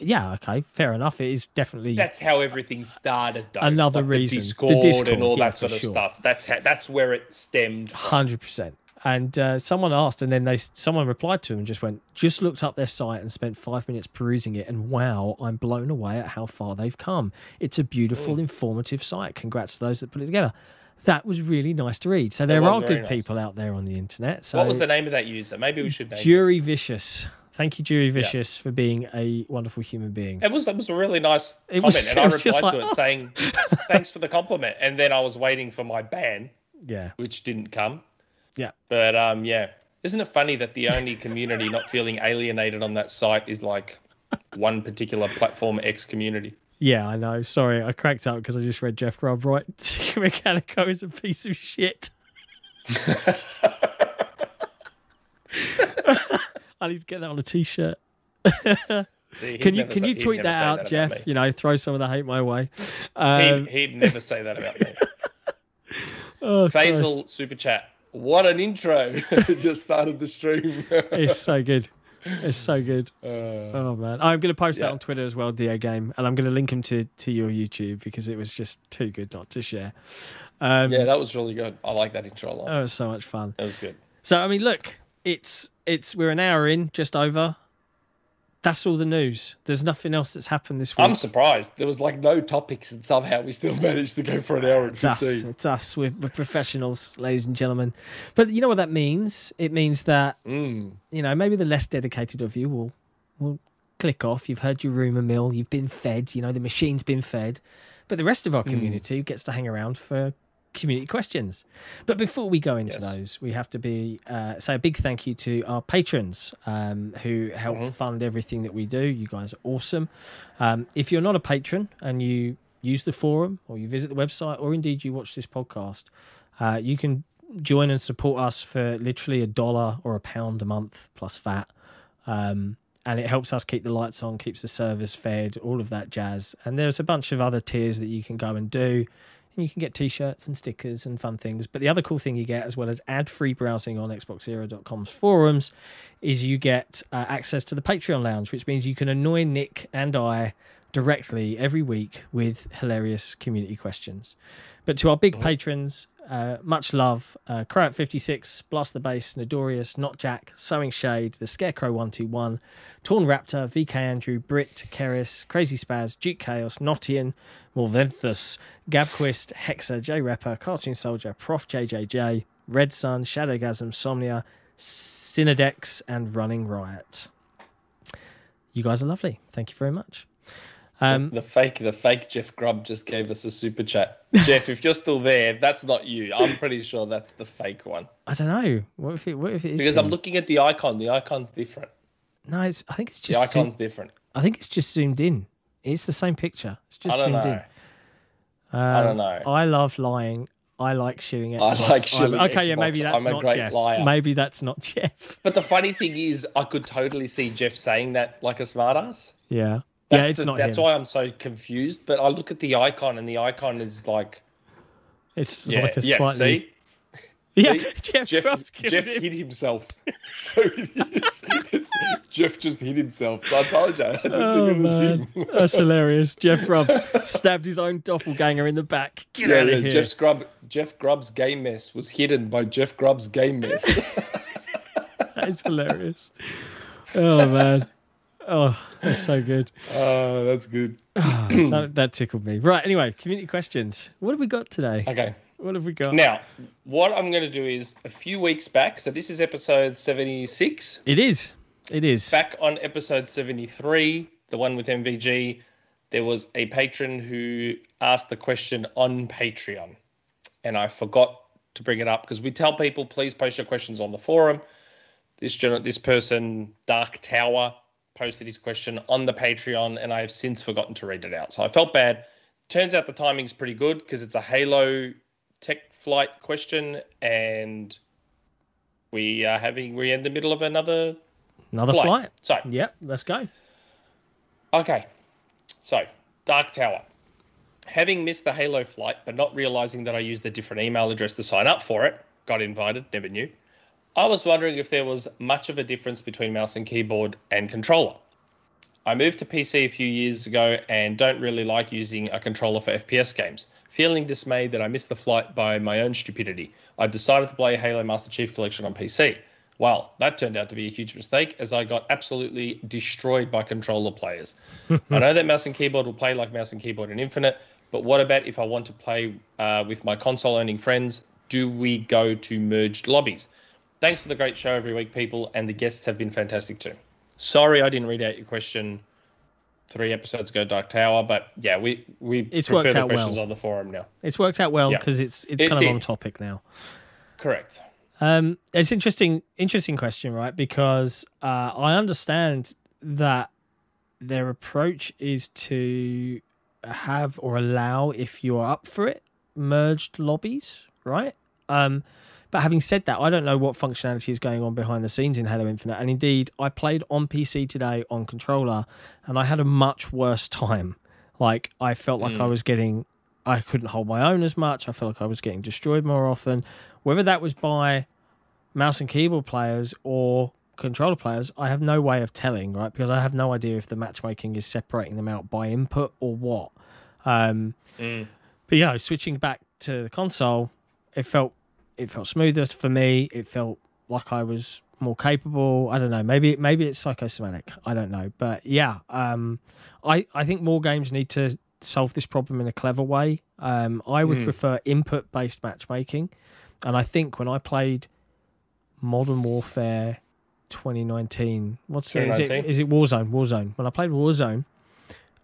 yeah, okay, fair enough. It is definitely That's how everything started. Though. Another like reason. the The Discord, Discord, and all yeah, that sort of sure. stuff. That's how, that's where it stemmed. Hundred percent. And uh, someone asked, and then they someone replied to him and just went, just looked up their site and spent five minutes perusing it, and wow, I'm blown away at how far they've come. It's a beautiful, informative site. Congrats to those that put it together. That was really nice to read. So there are good nice. people out there on the internet. So what was the name of that user? Maybe we should name. it. Jury Vicious. Thank you, Jury Vicious, for being a wonderful human being. It was it was a really nice It comment, was- and I replied to like, it saying, "Thanks for the compliment." And then I was waiting for my ban, Yeah, which didn't come. Yeah. But um, yeah, isn't it funny that the only community not feeling alienated on that site is like one particular platform X community? Yeah, I know. Sorry, I cracked up because I just read Jeff Grubb right. Mechanico is a piece of shit. I need to get that on a t-shirt. See, Can you can say- you tweet that out, about Jeff? me. You know, throw some of the hate my way. Um, He'd, he'd never say that about me. oh. Faisal super chat. What an intro! Just started the stream. it's so good. It's so good. Uh, Oh man, I'm going to post that on Twitter as well, Da Game, and I'm going to link him to to your YouTube because it was just too good not to share. Um, yeah, that was really good. I like that intro a lot. that was so much fun. That was good. So I mean, look, it's it's we're an hour in, just over. That's all the news. There's nothing else that's happened this week. I'm surprised. There was like no topics, and somehow we still managed to go for an hour and it's us. fifteen. It's us. We're, we're professionals, ladies and gentlemen. But you know what that means? It means that Mm. you know maybe the less dedicated of you will will click off. You've heard your rumor mill. You've been fed. You know the machine's been fed. But the rest of our Hmm. community gets to hang around for community questions. But before we go into Yes. those, we have to be uh, say a big thank you to our patrons um, who help Mhm. fund everything that we do. You guys are awesome. Um, if you're not a patron and you use the forum or you visit the website or indeed you watch this podcast, uh, you can join and support us for literally a dollar or a pound a month plus VAT. Um, and it helps us keep the lights on, keeps the servers fed, all of that jazz. And there's a bunch of other tiers that you can go and do. And you can get t-shirts and stickers and fun things. But the other cool thing you get, as well as ad-free browsing on XboxEra.com's forums, is you get uh, access to the Patreon lounge, which means you can annoy Nick and I directly every week with hilarious community questions. But to our big patrons, uh, much love. Uh, Croat56, Blast the Bass, Nodorius, Not Jack, Sewing Shade, The Scarecrow 121, Torn Raptor, VK Andrew, Brit, Keris, Crazy Spaz, Duke Chaos, Notian, Morventhus, Gabquist, Hexa, J Rapper, Cartoon Soldier, Prof JJJ, Red Sun, Shadowgasm, Somnia, Cinedex, and Running Riot. You guys are lovely. Thank you very much. Um, the fake, the fake Jeff Grubb just gave us a super chat. Jeff, if you're still there, that's not you. I'm pretty sure that's the fake one I don't know. What if it? What if it is? because? I'm looking at the icon. The icon's different. No, it's, I think it's just The icon's different. I think it's just zoomed in. It's the same picture. It's just I don't zoomed know. in. Um, don't know. I love lying. I like shitting I Xbox. like shilling okay, yeah, maybe that's I'm a not great Jeff. liar. Maybe that's not Jeff. But the funny thing is, I could totally see Jeff saying that like a smartass. Yeah. That's yeah, it's the- not That's him. why I'm so confused. But I look at the icon, and the icon is like, It's yeah, like a yeah. slightly. See, yeah, See? Jeff, Jeff, Grubbs killed Jeff him. hit himself. So it is. It's, Jeff just hit himself. I told you. I didn't Oh think it was man, him. that's hilarious. Jeff Grubbs stabbed his own doppelganger in the back. Get Yeah, out yeah, of here. Jeff Scrub, Jeff Grubb's game mess was hidden by Jeff Grubb's game mess. That is hilarious. Oh man. Oh, that's so good. Oh, that's good. Ah, that, that tickled me. Right. Anyway, community questions. What have we got today? Okay. What have we got? Now, what I'm going to do is a few weeks back. So this is episode 76. It is. It is. Back on episode 73, the one with MVG, there was a patron who asked the question on Patreon. And I forgot to bring it up because we tell people please post your questions on the forum. This gen. this person, Dark Tower, posted his question on the Patreon, and I have since forgotten to read it out. So I felt bad. Turns out the timing's pretty good because it's a Halo tech flight question, and we are having we're in the middle of another another flight. flight. So Yep, let's go. Okay, so Dark Tower. Having missed the Halo flight, but not realizing that I used a different email address to sign up for it, got invited, never knew. I was wondering if there was much of a difference between mouse and keyboard and controller. I moved to PC a few years ago and don't really like using a controller for FPS games. Feeling dismayed that I missed the flight by my own stupidity, I decided to play Halo Master Chief Collection on PC. Well, that turned out to be a huge mistake as I got absolutely destroyed by controller players. I know that mouse and keyboard will play like mouse and keyboard in Infinite, but what about if I want to play uh, with my console owning friends? Do we go to merged lobbies? Thanks for the great show every week, people, and the guests have been fantastic too. Sorry I didn't read out your question three episodes ago, Dark Tower, but yeah, we we It's prefer worked the out questions well. on the forum now. It's worked out well Yeah. because it's it's It kind did. of on topic now. Correct. Um, it's interesting, interesting question, right? Because uh, I understand that their approach is to have or allow, if you're up for it, merged lobbies, right? Um, but having said that, I don't know what functionality is going on behind the scenes in Halo Infinite. And indeed, I played on PC today on controller, and I had a much worse time. Like I felt like I was getting, I couldn't hold my own as much. I felt like I was getting destroyed more often. Whether that was by mouse and keyboard players or controller players, I have no way of telling, right? Because I have no idea if the matchmaking is separating them out by input or what. Um, Mm. but you know, switching back to the console, it felt it felt smoother for me. It felt like I was more capable. I don't know. Maybe maybe it's psychosomatic. I don't know. But yeah, um, I I think more games need to solve this problem in a clever way. Um, I would Hmm. prefer input based matchmaking, and I think when I played Modern Warfare 2019, what's the, is it? 2019? Is it Warzone? Warzone. When I played Warzone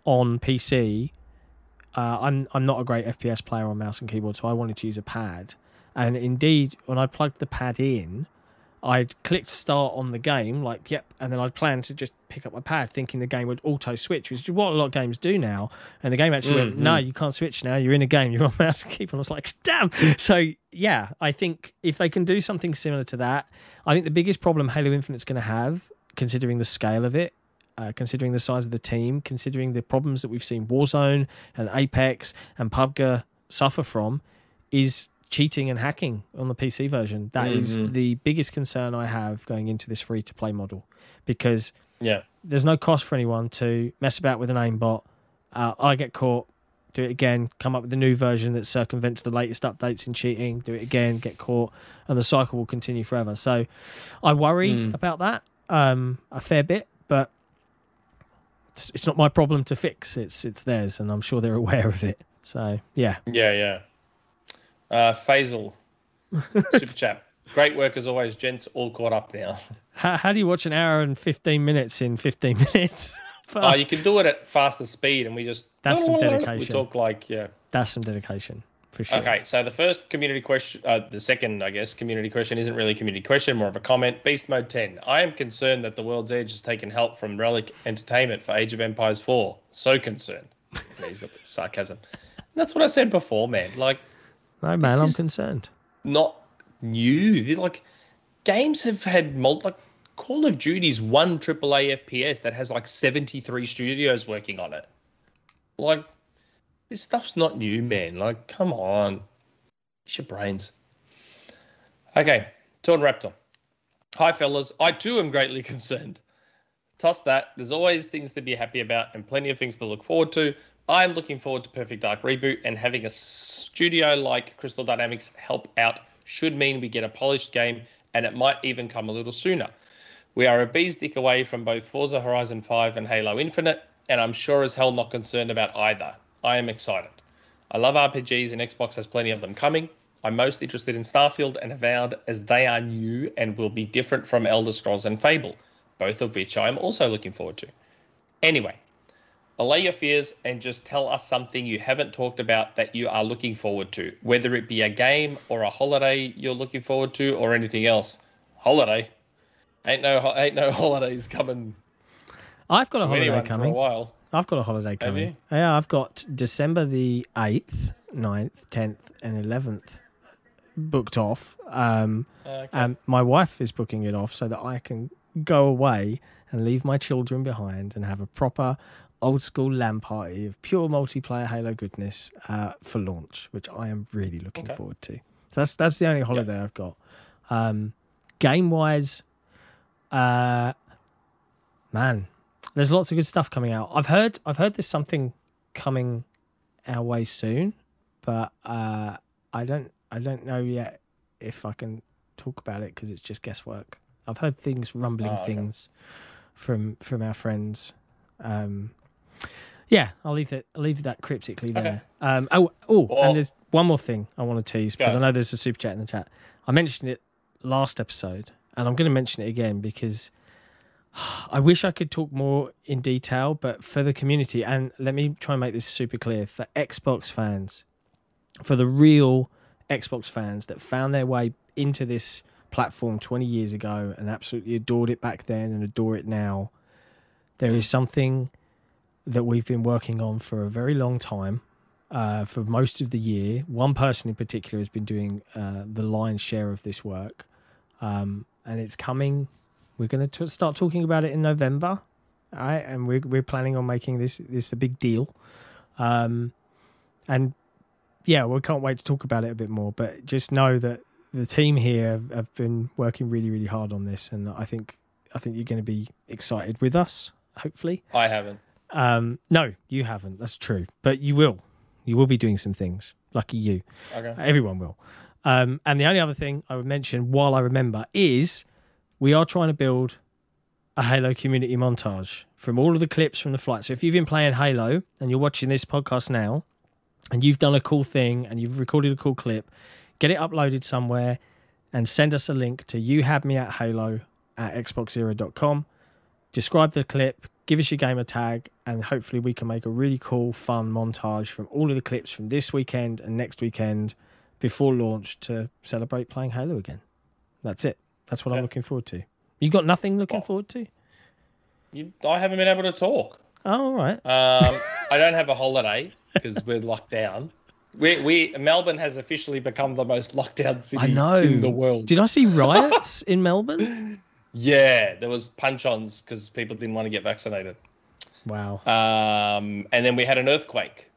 on PC, uh, I'm I'm not a great FPS player on mouse and keyboard, so I wanted to use a pad. And indeed, when I plugged the pad in, I'd clicked start on the game, like yep, and then I'd planned to just pick up my pad, thinking the game would auto switch, which is what a lot of games do now. And the game actually went, Mm, no, you can't switch now. You're in a game. You're on mouse and keyboard. And I was like, damn. So yeah, I think if they can do something similar to that, I think the biggest problem Halo Infinite's going to have, considering the scale of it, uh, considering the size of the team, considering the problems that we've seen Warzone and Apex and PUBG suffer from, is cheating and hacking on the PC version. That is Mhm. the biggest concern I have going into this free to play model because Yeah. there's no cost for anyone to mess about with an aimbot. Uh, I get caught, do it again, come up with a new version that circumvents the latest updates in cheating, do it again, get caught, and the cycle will continue forever. So I worry Mm. about that um, a fair bit, but it's, it's not my problem to fix. It's it's theirs, and I'm sure they're aware of it. So yeah, Yeah, yeah. Uh, Faisal, super chap. Great work as always, gents. All caught up now. how, how do you watch an hour and 15 minutes in 15 minutes? Oh, you can do it at faster speed, and we just That's some dedication. We talk like yeah. That's some dedication for sure. Okay, so the first community question, uh, the second, I guess, community question isn't really a community question, more of a comment. Beast Mode 10. I am concerned that the World's Edge has taken help from Relic Entertainment for Age of Empires 4. So concerned. He's got the sarcasm. That's what I said before, man. Like, No man, I'm concerned. not new. They're Like, games have had mul- like Call of Duty's one AAA FPS that has like 73 studios working on it. Like, this stuff's not new, man. Like, come on. Use your brains. Okay, Torn Raptor. Hi, fellas. I too am greatly concerned. Toss that. There's always things to be happy about and plenty of things to look forward to. I'm looking forward to Perfect Dark Reboot, and having a studio like Crystal Dynamics help out should mean we get a polished game, and it might even come a little sooner. We are a bee's dick away from both Forza Horizon 5 and Halo Infinite, and I'm sure as hell not concerned about either. I am excited. I love RPGs, and Xbox has plenty of them coming. I'm most interested in Starfield and Avowed as they are new and will be different from Elder Scrolls and Fable. both of which I'm also looking forward to. Anyway, allay your fears and just tell us something you haven't talked about that you are looking forward to, whether it be a game or a holiday you're looking forward to or anything else. Holiday. Ain't no ain't no holidays coming. I've got a holiday coming. for a while. I've got a holiday coming. Yeah, I've got December the 8th, 9th, 10th, and 11th booked off. Um, Okay. and my wife is booking it off so that I can go away and leave my children behind and have a proper old school LAN party of pure multiplayer Halo goodness uh, for launch, which I am really looking Okay. forward to. So that's that's the only holiday I've got. Um, game wise, uh, man, there's lots of good stuff coming out. I've heard I've heard there's something coming our way soon, but uh, I don't I don't know yet if I can talk about it because it's just guesswork. I've heard things rumbling Oh, okay. things from from our friends. Um, yeah, I'll leave that I'll leave that cryptically Okay. there. Um, oh oh, and there's one more thing I want to tease because I know there's a super chat in the chat. I mentioned it last episode, and I'm going to mention it again because I wish I could talk more in detail, but for the community, and let me try and make this super clear for Xbox fans, for the real Xbox fans that found their way into this platform 20 years ago and absolutely adored it back then and adore it now, there is something that we've been working on for a very long time. Uh, for most of the year, one person in particular has been doing uh, the lion's share of this work, um, and it's coming we're going to start talking about it in November, right? And we're we're planning on making this this a big deal, um, and yeah, we can't wait to talk about it a bit more. But just know that the team here have, have been working really really hard on this, and I think I think you're going to be excited with us. Hopefully, I haven't. Um, no, you haven't. That's true, but you will. You will be doing some things. Lucky you. Okay. Everyone will. Um, and the only other thing I would mention while I remember is we are trying to build a Halo community montage from all of the clips from the flight. So if you've been playing Halo and you're watching this podcast now and you've done a cool thing and you've recorded a cool clip, get it uploaded somewhere and send us a link to you had me at Halo at xboxera.com. Describe the clip, give us your gamer tag, and hopefully we can make a really cool, fun montage from all of the clips from this weekend and next weekend before launch to celebrate playing Halo again. That's it. That's what I'm looking forward to. You got nothing looking forward to? You, I haven't been able to talk. Oh, all right. Um, I don't have a holiday because we're locked down. We, we Melbourne has officially become the most locked down city I know. in the world. Did I see riots in Melbourne? Yeah, there was punch-ons because people didn't want to get vaccinated. Wow. Um, and then we had an earthquake.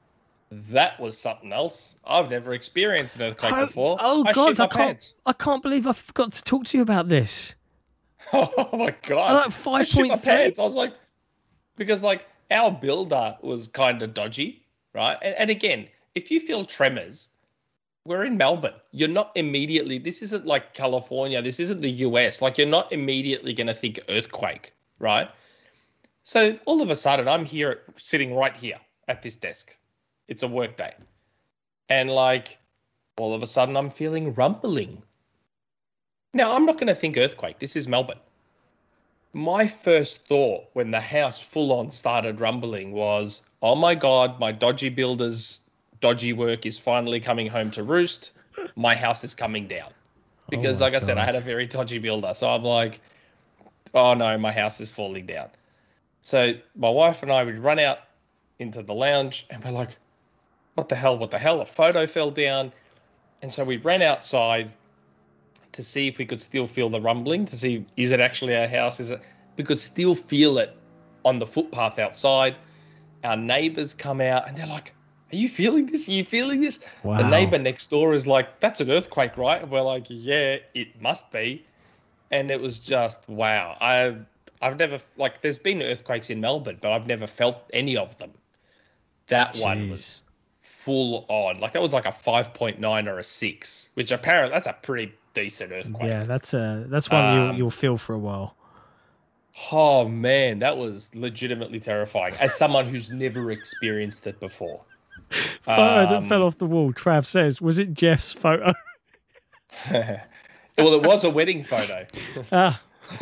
That was something else. I've never experienced an earthquake Oh, before. oh, I God, I can't- pants. I can't believe I forgot to talk to you about this. Oh my god! like I shit my pants. I was like, because like our builder was kind of dodgy, right? And, and again, if you feel tremors, we're in Melbourne. You're not immediately. This isn't like California. This isn't the US. Like you're not immediately going to think earthquake, right? So all of a sudden, I'm here, sitting right here at this desk. It's a work day, and like all of a sudden, I'm feeling rumbling. Now, I'm not going to think earthquake. This is Melbourne. My first thought when the house full on started rumbling was, oh my God, my dodgy builder's dodgy work is finally coming home to roost. My house is coming down. Oh because, my like I said, I had a very dodgy builder. So I'm like, oh no, my house is falling down. So my wife and I would run out into the lounge and we're like, what the hell? What the hell? A photo fell down. And so we ran outside to see if we could still feel the rumbling, to see is it actually our house? Is it? We could still feel it on the footpath outside. Our neighbors come out and they're like, "Are you feeling this? Are you feeling this?" The neighbor next door is like, "That's an earthquake, right?" And we're like, "Yeah, it must be." And it was just wow. I I've never like there's been earthquakes in Melbourne, but I've never felt any of them. That one was full on. Like that was like a 5.9 or a 6, which apparently that's a pretty decent earthquake. Yeah, that's a that's one you'll Um, you'll feel for a while. Oh man, that was legitimately terrifying. As someone who's never experienced it before. Photo that Um, fell off the wall. Trav says, "Was it Jeff's photo?" well, it was a wedding photo. ah,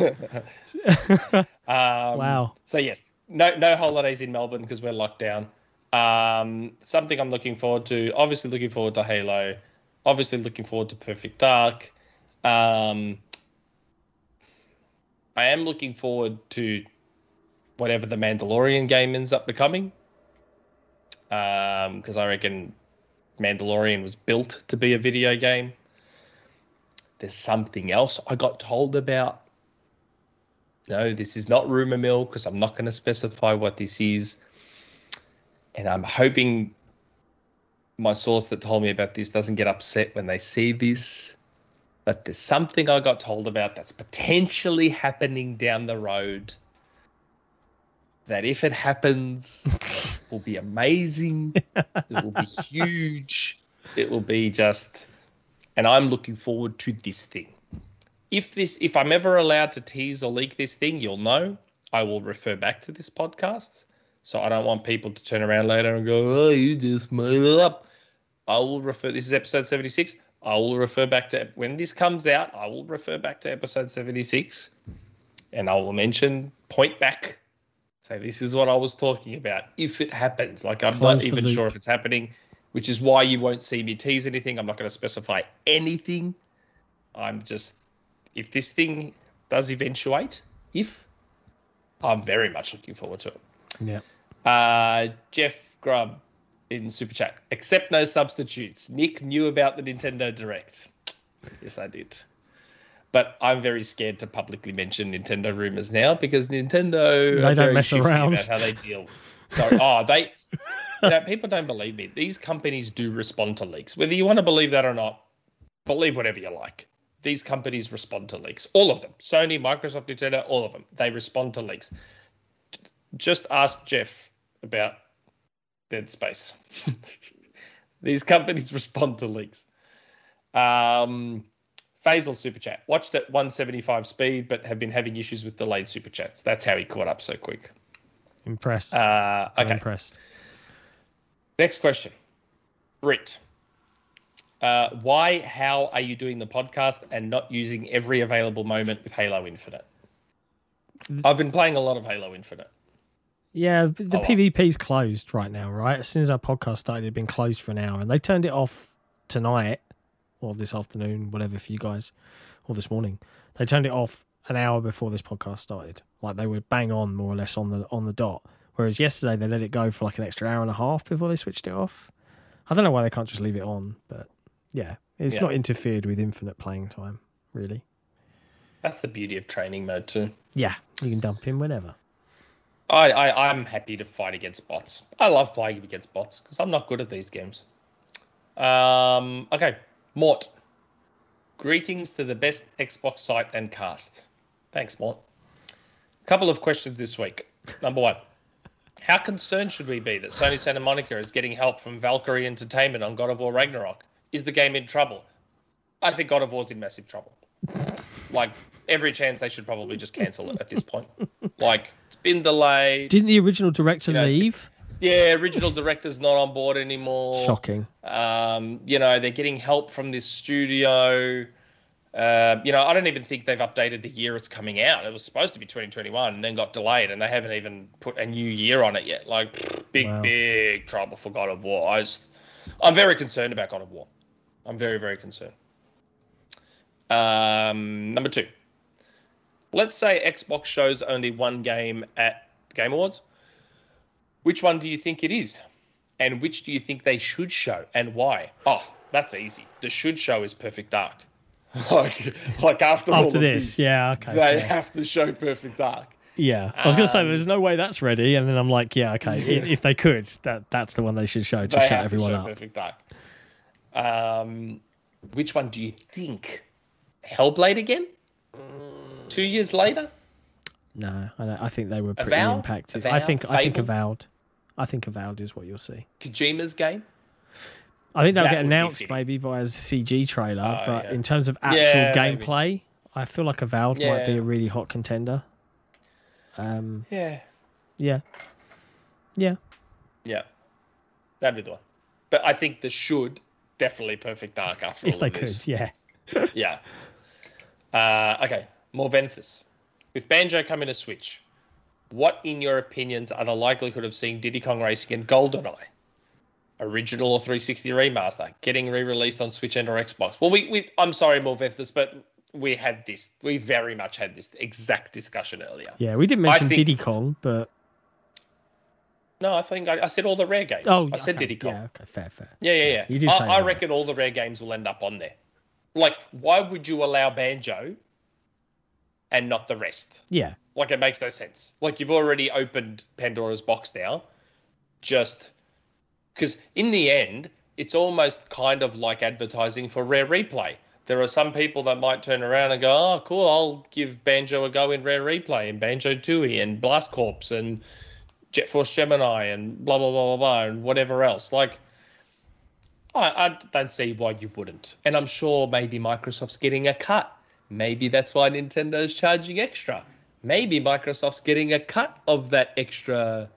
Um, Wow. So yes, no no holidays in Melbourne because we're locked down. Um, something I'm looking forward to. Obviously, looking forward to Halo. Obviously, looking forward to Perfect Dark. Um, I am looking forward to whatever the Mandalorian game ends up becoming. Um, because I reckon Mandalorian was built to be a video game. There's something else I got told about. No, this is not rumor mill because I'm not going to specify what this is. And I'm hoping my source that told me about this doesn't get upset when they see this. But there's something I got told about that's potentially happening down the road. That if it happens, will be amazing. it will be huge. It will be just, and I'm looking forward to this thing. If this, if I'm ever allowed to tease or leak this thing, you'll know. I will refer back to this podcast. So I don't want people to turn around later and go, "Oh, you just made it up." I will refer. This is episode 76. I will refer back to when this comes out. I will refer back to episode 76, and I will mention point back. Say this is what I was talking about. If it happens, like I'm Close not even loop. sure if it's happening, which is why you won't see me tease anything. I'm not going to specify anything. I'm just if this thing does eventuate, if I'm very much looking forward to it. Yeah. Uh, Jeff Grubb in Super Chat. Accept no substitutes. Nick knew about the Nintendo Direct. Yes, I did. But I'm very scared to publicly mention Nintendo rumors now because Nintendo They don't mess around. about how they deal. So, oh, they, you know, people don't believe me. These companies do respond to leaks, whether you want to believe that or not. Believe whatever you like. These companies respond to leaks. All of them. Sony, Microsoft, Nintendo, all of them. They respond to leaks. Just ask Jeff about Dead Space. These companies respond to leaks. Um, Faisal super chat. Watched at 175 speed, but have been having issues with delayed super chats. That's how he caught up so quick. Impressed. Uh, I'm okay. impressed. Next question. Brit. Uh, why, how are you doing the podcast and not using every available moment with Halo Infinite? I've been playing a lot of Halo Infinite. Yeah, the. PvP's closed right now, right? As soon as our podcast started, it'd been closed for an hour, and they turned it off tonight or this afternoon, whatever for you guys, or this morning. They turned it off an hour before this podcast started. Like they were bang on, more or less on the on the dot. Whereas yesterday they let it go for like an extra hour and a half before they switched it off. I don't know why they can't just leave it on, but yeah, it's Yeah. not interfered with infinite playing time, really. That's the beauty of training mode, too. Yeah, you can dump him whenever. I, I I'm happy to fight against bots. I love playing against bots because I'm not good at these games. Um, okay, Mort. Greetings to the best Xbox site and cast. Thanks, Mort. A Couple of questions this week. Number one, how concerned should we be that Sony Santa Monica is getting help from Valkyrie Entertainment on God of War Ragnarok? Is the game in trouble? I think God of War's in massive trouble. Like every chance they should probably just cancel it at this point. Like it's been delayed. Didn't the original director You know, leave? Yeah, original director's not on board anymore. Shocking. Um, you know, they're getting help from this studio. Uh, you know, I don't even think they've updated the year it's coming out. It was supposed to be 2021 and then got delayed, and they haven't even put a new year on it yet. Like, big, Wow. big trouble for God of War. I just, I'm very concerned about God of War. I'm very, very concerned. Um, number two. Let's say Xbox shows only one game at Game Awards. Which one do you think it is? And which do you think they should show and why? Oh, that's easy. The should show is Perfect Dark. like, like after, all After of this, this, yeah, okay. they fair. have to show Perfect Dark. Yeah, I was going to say Um, there's no way that's ready, and then I'm like, yeah, okay. i- If they could, that that's the one they should show to they shut have everyone to show up. Perfect Dark. Um, which one do you think? Hellblade again? Two years later? No, I, don't, I think they were pretty Avowed? impacted. I Avowed? think I think Fable? avowed. I think avowed is what you'll see. Kojima's game? I think they'll That get announced maybe via CG trailer, Oh, but yeah. in terms of actual Yeah, maybe. gameplay, I feel like avowed might be a really hot contender. Um, Yeah. yeah, yeah, Yeah. That'd be the one. But I think the should definitely Perfect Dark after if all they of this. could, yeah. Yeah. Uh, okay. Morventhus. with Banjo coming to Switch, what, in your opinions, are the likelihood of seeing Diddy Kong Racing and GoldenEye, original or 360 remaster, getting re-released on Switch and or Xbox? Well, we, we I'm sorry, Morventhus, but we had this. We very much had this exact discussion earlier. Yeah, we didn't mention think- Diddy Kong, but No, I think I, I said all the rare games. oh, I said okay. Diddy Kong. Yeah, okay, fair, fair. Yeah, yeah, yeah. You say I, I reckon all the rare games will end up on there. Like, why would you allow Banjo and not the rest? Yeah, Like, it makes no sense. Like, you've already opened Pandora's box now. Just because, in the end, it's almost kind of like advertising for Rare Replay. There are some people that might turn around and go, "Oh, cool! I'll give Banjo a go in Rare Replay and Banjo Tooie and Blast Corps and Jet Force Gemini and blah blah blah blah blah and whatever else." Like, I, I don't see why you wouldn't. And I'm sure maybe Microsoft's getting a cut. Maybe that's why Nintendo's charging extra. Maybe Microsoft's getting a cut of that extra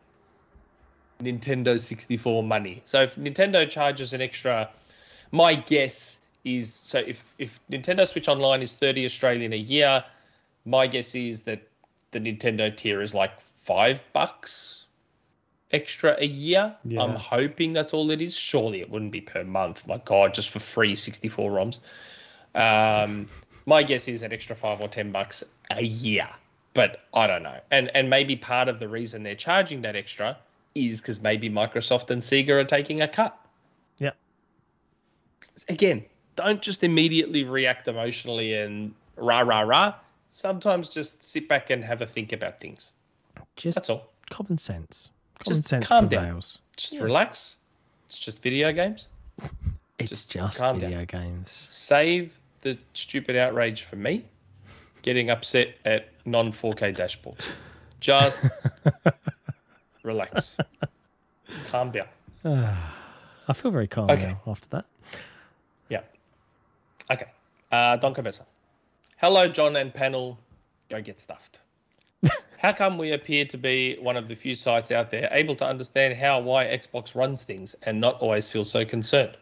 Nintendo 64 money. So if Nintendo charges an extra, my guess is so if if Nintendo Switch Online is 30 Australian a year, my guess is that the Nintendo tier is like five bucks extra a year. Yeah. I'm hoping that's all it is. Surely it wouldn't be per month. My God, just for free 64 ROMs. Um, my guess is an extra five or ten bucks a year, but I don't know. And and maybe part of the reason they're charging that extra is because maybe Microsoft and Sega are taking a cut. yeah. Again, don't just immediately react emotionally and rah rah rah. Sometimes just sit back and have a think about things. Just That's all. common sense. Common Just sense calm down. prevails. Just relax. It's just video games. It's Just just, calm down. video games. Save the stupid outrage for me getting upset at non 4K dashboards. Just relax. Calm down. I feel very calm Okay. now after that. Yeah. Okay. Uh, Don Cabeza. Hello, John and panel. Go get stuffed. how come we appear to be one of the few sites out there able to understand how why Xbox runs things and not always feel so concerned?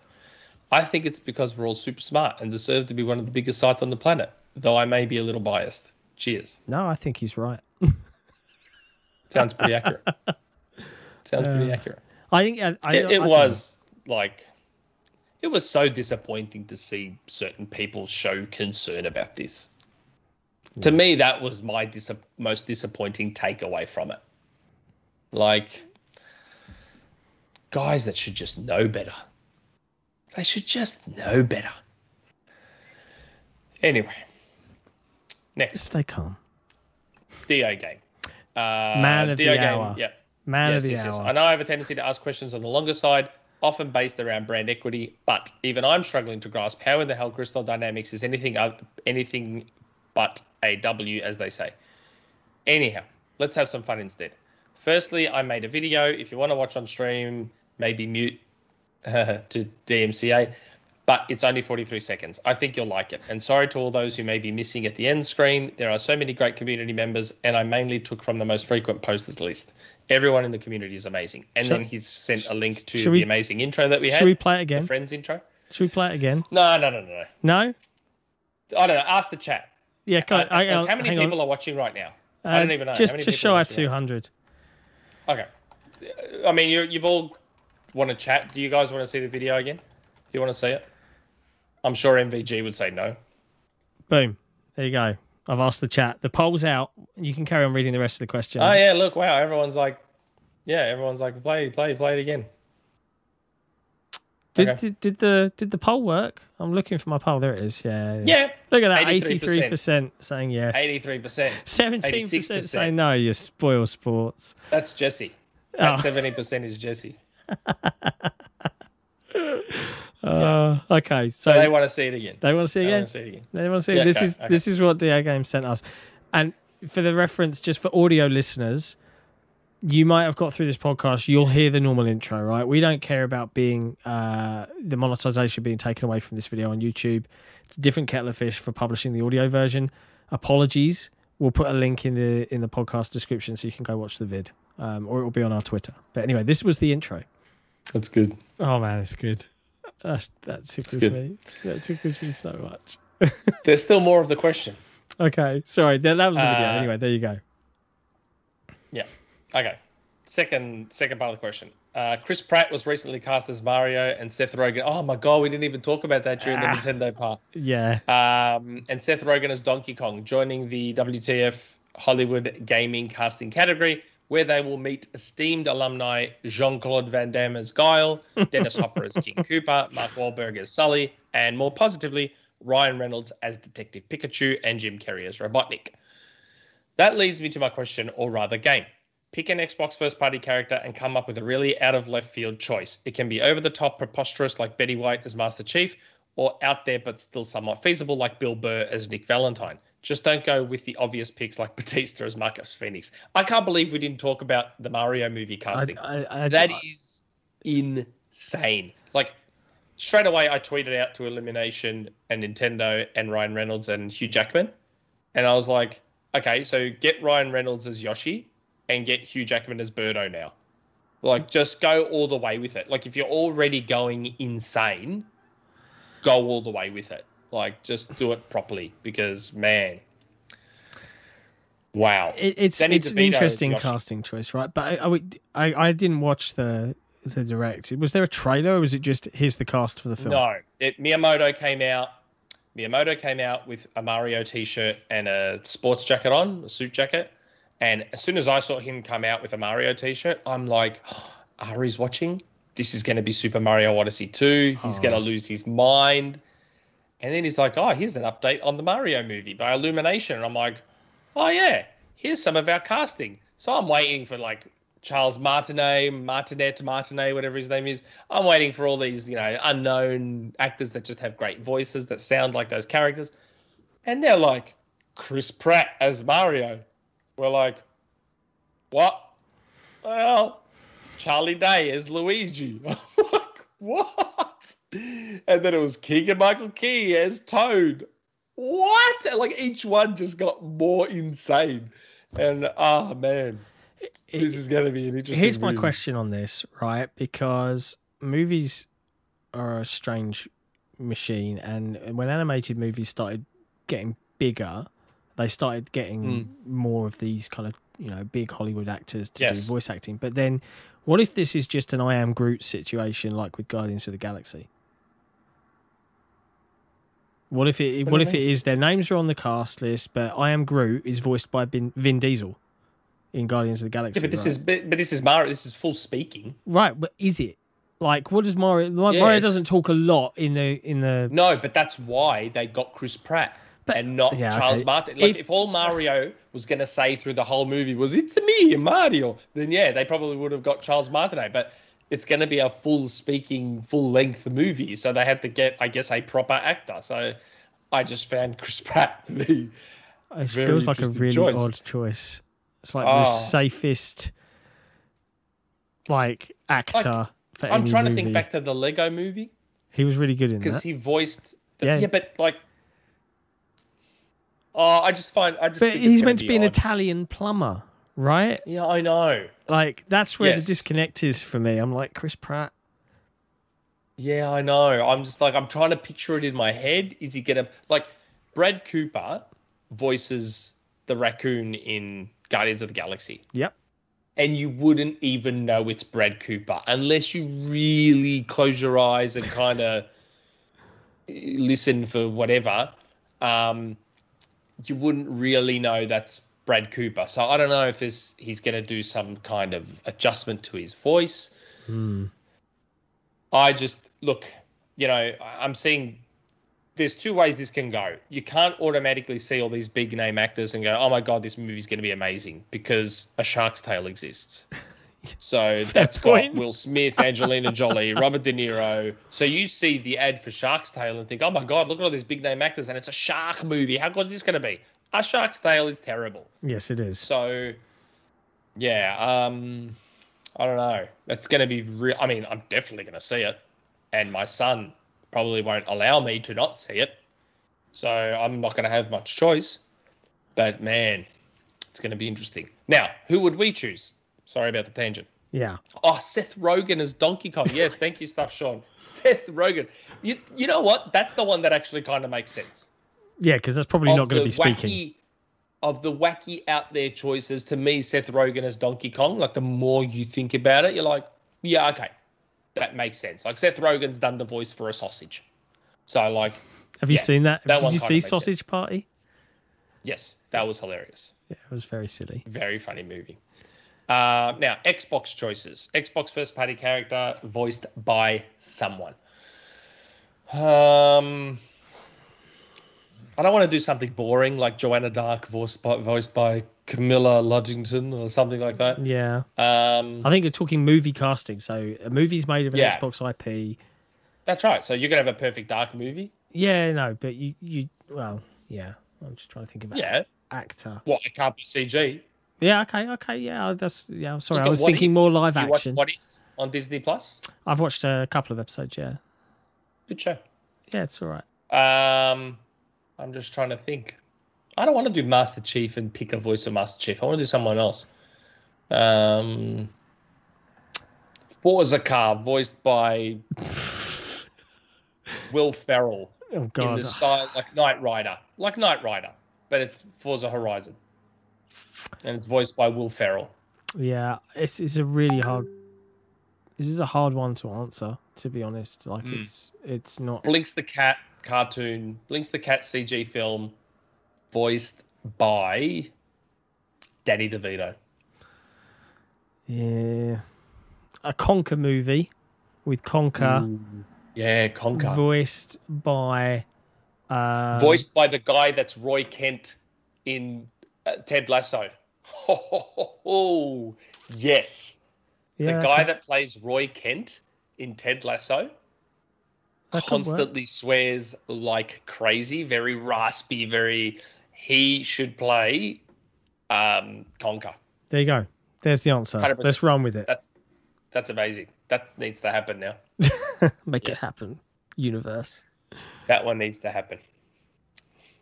I think it's because we're all super smart and deserve to be one of the biggest sites on the planet, though I may be a little biased. Cheers. No, I think he's right. Sounds pretty accurate. Sounds pretty uh, accurate. I think I, I, It, I it think- was like, it was so disappointing to see certain people show concern about this. To me, that was my dis- most disappointing takeaway from it. Like, guys that should just know better. They should just know better. Anyway, next. Stay calm. Dio game. Uh, Man of the game, hour. Yep. Man yes, of the yes, yes. I know I have a tendency to ask questions on the longer side, often based around brand equity, but even I'm struggling to grasp how in the hell Crystal Dynamics is anything anything but a W, as they say. Anyhow, let's have some fun instead. Firstly, I made a video. If you want to watch on stream, maybe mute to DMCA, but it's only 43 seconds. I think you'll like it. And sorry to all those who may be missing at the end screen. There are so many great community members, and I mainly took from the most frequent posters list. Everyone in the community is amazing. And then he's sent a link to the we- amazing intro that we had, Should we play it the again? Friends intro. Should we play it again? No, no, no, no, no. No. I don't know. Ask the chat. Yeah. Go, Uh, I, uh, how many people On. are watching right now? Uh, I don't even know. Just just shy of watching right. Okay. I mean, you you've all want to chat. Do you guys want to see the video again? Do you want to see it? I'm sure MVG would say no. Boom. There you go. I've asked the chat. The poll's out. You can carry on reading the rest of the question. Oh yeah, look, wow, everyone's like, yeah, everyone's like, play, play, play it again. Did, okay. did did the did the poll work? I'm looking for my poll. There it is. Yeah. yeah. Yeah, Look at that. 83%. Saying yes. eighty-three percent. Seventeen percent 86%. saying no. You spoil sports. That's Jesse. That Oh. seventy percent is Jesse. Uh, okay. So So, they want to see it again. they want to see They again. want to see it again. They want to see. Yeah, this okay, is okay. this is what DA Games sent us, and for the reference, just for audio listeners, you might have got through this podcast. You'll hear the normal intro, right? We don't care about being uh, the monetization being taken away from this video on YouTube. It's a different kettle of fish for publishing the audio version. Apologies. We'll put a link in the in the podcast description so you can go watch the vid, um, or it will be on our Twitter. But anyway, this was the intro. That's good. Oh man, it's good. That's, that tickles good. me. That tickles me so much. There's still more of the question. Okay, sorry. That, that was the video. Uh, Anyway, there you go. Yeah. Okay. Second second part of the question. Uh, Chris Pratt was recently cast as Mario, and Seth Rogen. Oh my god, we didn't even talk about that during Ah. the Nintendo part. Yeah. Um, and Seth Rogen as Donkey Kong, joining the WTF Hollywood Gaming casting category, where they will meet esteemed alumni Jean Claude Van Damme as Guile, Dennis Hopper as King Koopa, Mark Wahlberg as Sully, and more positively, Ryan Reynolds as Detective Pikachu and Jim Carrey as Robotnik. That leads me to my question, or rather, game. Pick an Xbox first party character and come up with a really out of left field choice. It can be over the top, preposterous like Betty White as Master Chief, or out there but still somewhat feasible like Bill Burr as Nick Valentine. Just don't go with the obvious picks like Batista as Marcus Fenix. I can't believe we didn't talk about the Mario movie casting. I, I, I, That is insane. Like straight away, I tweeted out to Illumination and Nintendo and Ryan Reynolds and Hugh Jackman, and I was like, okay, so get Ryan Reynolds as Yoshi and get Hugh Jackman as Birdo now. Like, just go all the way with it. Like, if you're already going insane, go all the way with it. Like, just do it properly because, man, wow. it, it's Danny it's an DeVito as interesting casting choice, right? But I, I, I, I didn't watch the the direct. Was there a trailer, or was it just here's the cast for the film? No, it, Miyamoto came out. Miyamoto came out with a Mario T-shirt and a sports jacket on, a suit jacket. And as soon as I saw him come out with a Mario T-shirt, I'm like, oh, Ari's watching. This is going to be Super Mario Odyssey 2. He's Oh. going to lose his mind. And then he's like, oh, here's an update on the Mario movie by Illumination. And I'm like, oh, yeah, here's some of our casting. So I'm waiting for like Charles Martinet, Martinet, Martinet, whatever his name is. I'm waiting for all these, you know, unknown actors that just have great voices that sound like those characters. And they're like, Chris Pratt as Mario. We're like, what? Well, Charlie Day as Luigi. Like, what? And then it was Keegan Michael Key as Toad. What? And like each one just got more insane. And oh man, this is going to be an interesting. Here's my question on this, right? Because movies are a strange machine, and when animated movies started getting bigger, they started getting hmm. more of these kind of you know big Hollywood actors to Yes. do voice acting. But then, what if this is just an I Am Groot situation, like with Guardians of the Galaxy? What if it? What What, do you if it is their names are on the cast list, but I Am Groot is voiced by Vin, Vin Diesel in Guardians of the Galaxy? Yeah, but this right? is but, but this is Mario. This is full speaking. Right, but is it? Like, what does Mario? Mario Yes. doesn't talk a lot in the in the. No, but that's why they got Chris Pratt But- and not yeah, Charles okay. Martin. Like If- if, all Mario was going to say through the whole movie was "It's me, Mario," then yeah, they probably would have got Charles Martinet. But it's going to be a full speaking, full length movie, so they had to get, I guess, a proper actor. So I just found Chris Pratt to be. It feels like a really choice. odd choice. It's like the Oh. safest, like actor for I'm trying to think back to the Lego movie He was really good in that because he voiced. The, Yeah. yeah. but like. Oh, I just find I just. But he's meant to be an odd. Italian plumber, right? Yeah, I know. Like that's where Yes. the disconnect is for me. I'm like Chris Pratt. Yeah, I know. I'm just like I'm trying to picture it in my head. Is he gonna like Brad Cooper voices the raccoon in Guardians of the Galaxy, Yep. and you wouldn't even know it's Brad Cooper unless you really close your eyes and kind of listen for whatever. Um, you wouldn't really know that's Brad Cooper. So I don't know if this he's going to do some kind of adjustment to his voice. Hmm. I just look, you know, I'm seeing there's two ways this can go. You can't automatically see all these big name actors and go, oh my God, this movie's going to be amazing because A Shark's Tale exists. So that's point. got Will Smith, Angelina Jolie, Robert De Niro. So you see the ad for Shark's Tale and think, oh my God, look at all these big name actors and it's a shark movie. How good is this going to be? A Shark's Tale is terrible. Yes, it is. So, yeah, um, I don't know. It's going to be real. I mean, I'm definitely going to see it, and my son probably won't allow me to not see it. So I'm not going to have much choice. But man, it's going to be interesting. Now, who would we choose? Sorry about the tangent. Yeah. Oh, Seth Rogen as Donkey Kong. Yes, thank you, Stuff Sean. Seth Rogen. You, you know what? That's the one that actually kind of makes sense. Yeah, because that's probably not going to be speaking. wacky- Of the wacky out there choices, to me, Seth Rogen as Donkey Kong. Like the more you think about it, you're like, yeah, okay, that makes sense. Like Seth Rogen's done the voice for a sausage, so like, Have you yeah, seen that? that Did you see makes sense. Sausage Party? yes, that was hilarious. Yeah, it was very silly. Very funny movie. Uh, now, Xbox choices. Xbox first party character voiced by someone. Um, I don't want to do something boring like Joanna Dark voiced by, voiced by Camilla Luddington or something like that. Yeah. Um, I think you're talking movie casting. So a movie's made of an Yeah. Xbox IP. that's right. So you're going to have a perfect Dark movie? Yeah, no, but you, you, well, yeah. I'm just trying to think of Yeah. actor. What? It can't be CG. Yeah, okay, okay, yeah. That's yeah. Sorry, Look I was thinking If. more live You action. What If on Disney Plus? I've watched a couple of episodes. Yeah, Good show. yeah, it's all right. Um, I'm just trying to think. I don't want to do Master Chief and pick a voice of Master Chief. I want to do someone else. Um, Forza Car, voiced by Will Ferrell Oh in the style like Knight Rider, like Knight Rider, but it's Forza Horizon, and it's voiced by Will Ferrell. yeah, it's it's a really hard. This is a hard one to answer. To be honest, like Mm. it's it's not. Blinx the Cat cartoon, Blinx the Cat CG film, voiced by Danny DeVito. Yeah, a Conker movie with Conker Yeah, Conker. voiced by. Um, Voiced by the guy that's Roy Kent in uh, Ted Lasso. Oh, yes. yeah, the guy that plays Roy Kent in Ted Lasso That constantly swears like crazy, very raspy, very. He should play um, Conker. There you go. There's the answer. 100%. Let's run with it. That's that's amazing. That needs to happen now. Make it happen. Universe. That one needs to happen.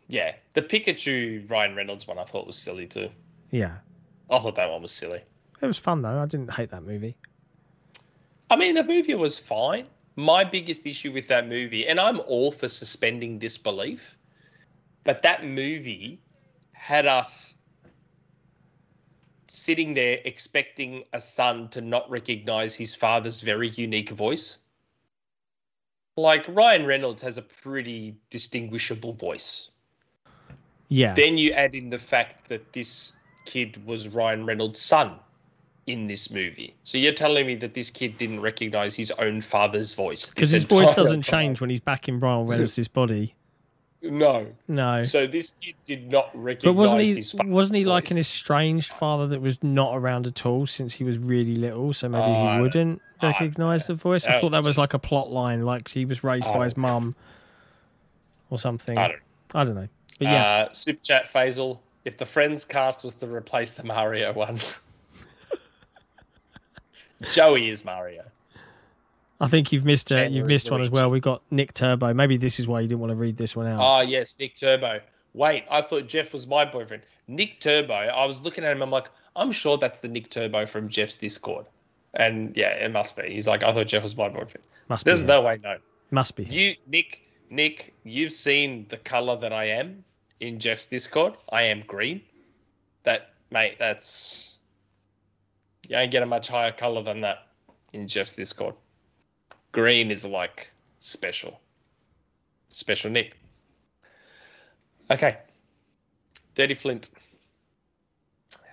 Yeah, the Pikachu Ryan Reynolds one I thought was silly too. Yeah, I thought that one was silly. it was fun though. I didn't hate that movie. I mean, the movie was fine. My biggest issue with that movie, and I'm all for suspending disbelief, but that movie had us sitting there expecting a son to not recognize his father's very unique voice. Like Ryan Reynolds has a pretty distinguishable voice. Yeah, Then you add in the fact that this kid was Ryan Reynolds' son in this movie. So you're telling me that this kid didn't recognize his own father's voice because his voice doesn't time? change when he's back in Ryan Reynolds' body. No. No, So this kid did not recognize but wasn't he? Wasn't he like voice. an estranged father that was not around at all since he was really little? So maybe Oh, I he wouldn't recognize the voice. I thought that was like a plot line, like he was raised by his mum or something. I don't I don't know. But yeah, Uh, Super Chat Faisal, if the Friends cast was to replace the Mario one, Joey is Mario. I think you've missed uh, you've missed one as well. We've got Nick Turbo. Maybe this is why you didn't want to read this one out. Oh, yes, Nick Turbo. Wait, I thought Jeff was my boyfriend. Nick Turbo, I was looking at him, I'm like, I'm sure that's the Nick Turbo from Jeff's Discord. And yeah, it must be. He's like, I thought Jeff was my boyfriend. Must be. There's no way, no. Must be. You, Nick, Nick, you've seen the color that I am in Jeff's Discord. I am green. That, mate, that's. You ain't get a much higher color than that in Jeff's Discord. Green is like special. Special Nick. Okay. Dirty Flint.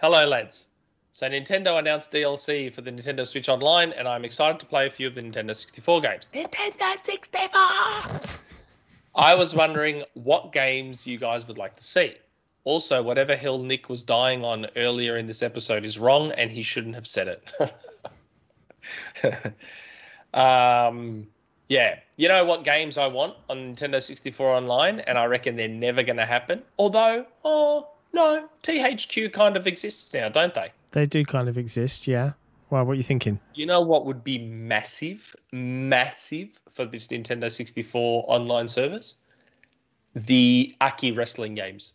Hello, lads. So, Nintendo announced DLC for the Nintendo Switch Online, and I'm excited to play a few of the Nintendo 64 games. Nintendo 64! I was wondering what games you guys would like to see. Also, whatever hill Nick was dying on earlier in this episode is wrong, and he shouldn't have said it. um, yeah, you know what games I want on Nintendo 64 Online, and I reckon they're never going to happen. Although, oh no, THQ kind of exists now, don't they? They do kind of exist. Yeah. Well, what are you thinking? You know what would be massive, massive for this Nintendo 64 online service? The AKI wrestling games.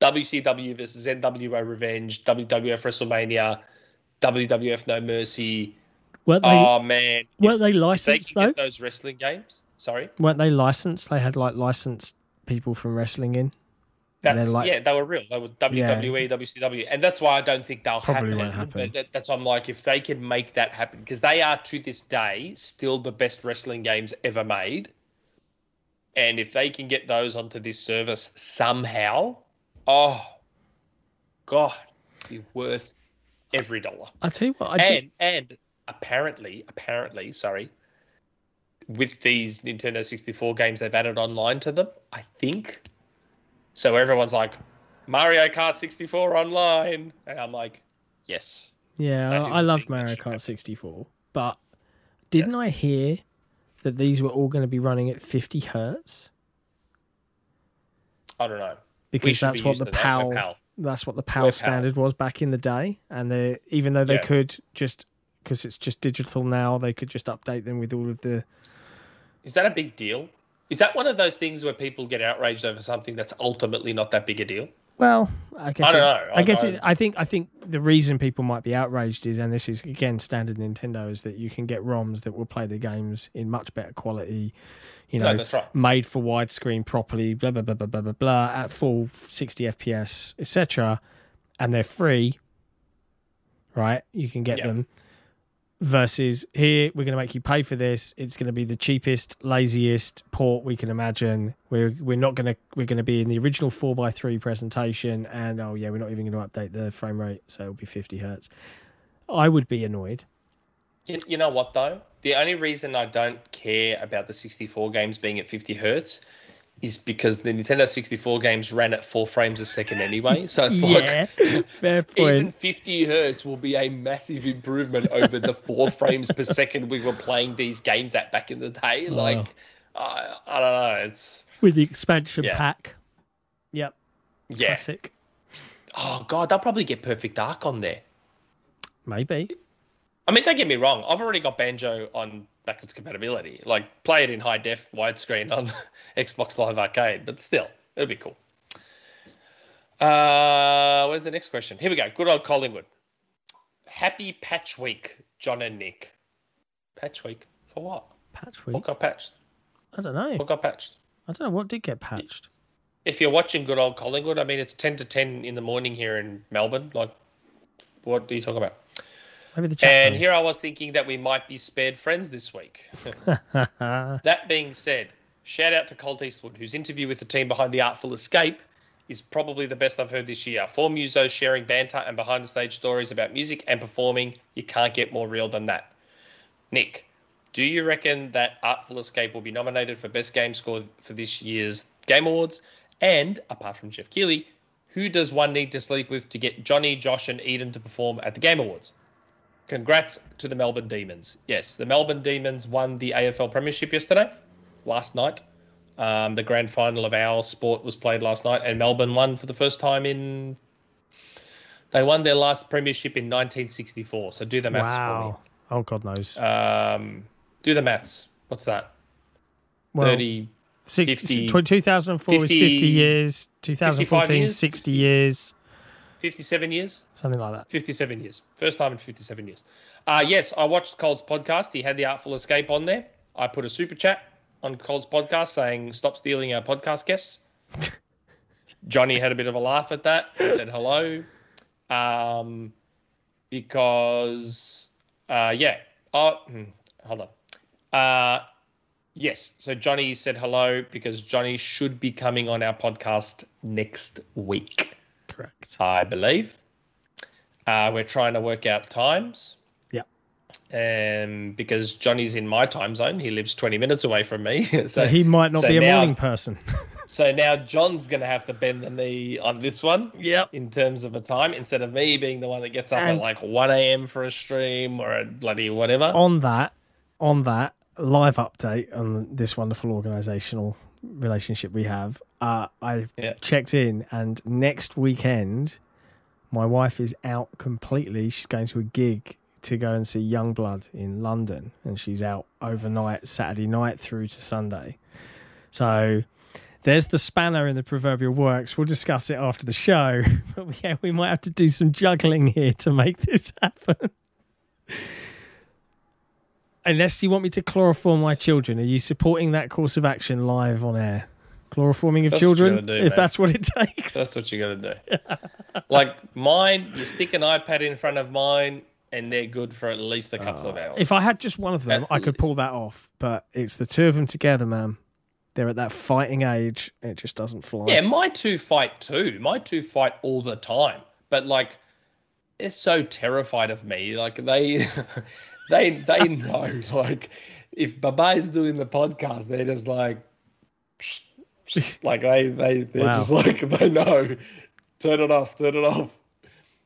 WCW versus NWO Revenge, WWF WrestleMania, WWF No Mercy. Weren't they? Oh man, weren't they if they licensed can though? those wrestling games. Sorry. Weren't they licensed? They had like licensed people from wrestling in. That's like- yeah, they were real. They were WWE, WCW, and that's why I don't think they'll Probably happen. won't happen. But that, that's why I'm like, if they can make that happen, because they are to this day still the best wrestling games ever made, and if they can get those onto this service somehow, oh god, be worth every dollar. I tell you what, I and and apparently, apparently, sorry, with these Nintendo 64 games, they've added online to them. I think. So everyone's like, Mario Kart 64 online, and I'm like, yes. yeah, I a loved Mario. Kart 64, but didn't Yes. I hear that these were all going to be running at 50 hertz? I don't know. Because that's what the. PAL, PAL. that's what the We're PAL. standard was back in the day, and they even though they Yeah. could just because it's just digital now, they could just update them with all of the Is that a big deal? Is that one of those things where people get outraged over something that's ultimately not that big a deal? Well, I guess I don't it- know. I, guess I- it, I think I think the reason people might be outraged is, and this is again standard Nintendo, is that you can get ROMs that will play the games in much better quality, you know, no, that's right. made for widescreen properly, blah blah blah blah blah blah blah, at full sixty FPS, etc., and they're free. Right, you can get Yeah. them. Versus here, we're going to make you pay for this. It's going to be the cheapest, laziest port we can imagine. We're we're not going to we're going to be in the original four x three presentation, and oh yeah, we're not even going to update the frame rate, so it'll be fifty hertz. I would be annoyed. You, you know what though? The only reason I don't care about the 64 games being at 50 hertz is because the Nintendo 64 games ran at four frames a second anyway. So it's yeah, like fair even 50 hertz will be a massive improvement over the four frames per second we were playing these games at back in the day. Wow. Like, I, I don't know. It's With the expansion Yeah. pack. Yep, yeah. classic. Oh god, they'll probably get Perfect Dark on there. Maybe. I mean, don't get me wrong. I've already got Banjo on backwards compatibility. Like, play it in high def widescreen on Xbox Live Arcade, but still, it'd be cool. Uh, where's the next question? Here we go. Good old Collingwood. Happy Patch Week, John and Nick. Patch Week for what? Patch Week. What got patched? I don't know. What got patched? I don't know what did get patched. If you're watching good old Collingwood, I mean, it's ten to ten in the morning here in Melbourne. Like, what are you talking about? Maybe the. And here I was thinking that we might be spared friends this week. That being said, shout out to Colt Eastwood, whose interview with the team behind The Artful Escape is probably the best I've heard this year. Four musos sharing banter and behind the stage stories about music and performing. You can't get more real than that. Nick, do you reckon that Artful Escape will be nominated for Best Game Score for this year's Game Awards? And apart from Geoff Keighley, who does one need to sleep with to get Johnny, Josh, and Eden to perform at the Game Awards? Congrats to the Melbourne Demons. Yes, the Melbourne Demons won the AFL Premiership yesterday, last night. Um, the grand final of our sport was played last night, and Melbourne won for the first time in. They won their last premiership in 1964. So do the maths wow. For me. Oh God knows. Um, do the maths. What's that? Well, 30. 60, 50 tw- 2004 is 50 50 years. 2014, years? 60 years. 57 years? Something like that. 57 years. First time in 57 years. Uh, yes, I watched Colt's podcast. He had the Artful Escape on there. I put a super chat on Colt's podcast saying, stop stealing our podcast guests. Johnny had a bit of a laugh at that He said hello. Um, because, uh, yeah. Oh, hmm, hold on. Uh, yes. So Johnny said hello because Johnny should be coming on our podcast next week. Correct. I believe. Uh, we're trying to work out times. Yep. Um, because Johnny's in my time zone, he lives 20 minutes away from me. so, So he might not so be a now- morning person. so now John's going to have to bend the knee on this one yep. in terms of a time instead of me being the one that gets up And- at like 1 a.m. for a stream or a bloody whatever. On that, on that live update on this wonderful organisational relationship we have, uh, I've Yeah. checked in, and next weekend, my wife is out completely. She's going to a gig to go and see Yungblud in London, and she's out overnight, Saturday night through to Sunday. So there's the spanner in the proverbial works. We'll discuss it after the show. But yeah, we might have to do some juggling here to make this happen. Unless you want me to chloroform my children, are you supporting that course of action live on air? Chloroforming of That's children, do, if that's what it takes. That's what you got to do. like mine, you stick an iPad in front of mine, and they're good for at least a couple of ah. hours. If I had just one of them, At I could pull that off. But it's the two of them together, man. They're at that fighting age. It just doesn't fly. yeah, my two fight too. My two fight all the time, but like they're so terrified of me. Like they, they, they know. Like if Baba is doing the podcast, they're just like, like they, they, they're Wow. just like they know. Turn it off. Turn it off.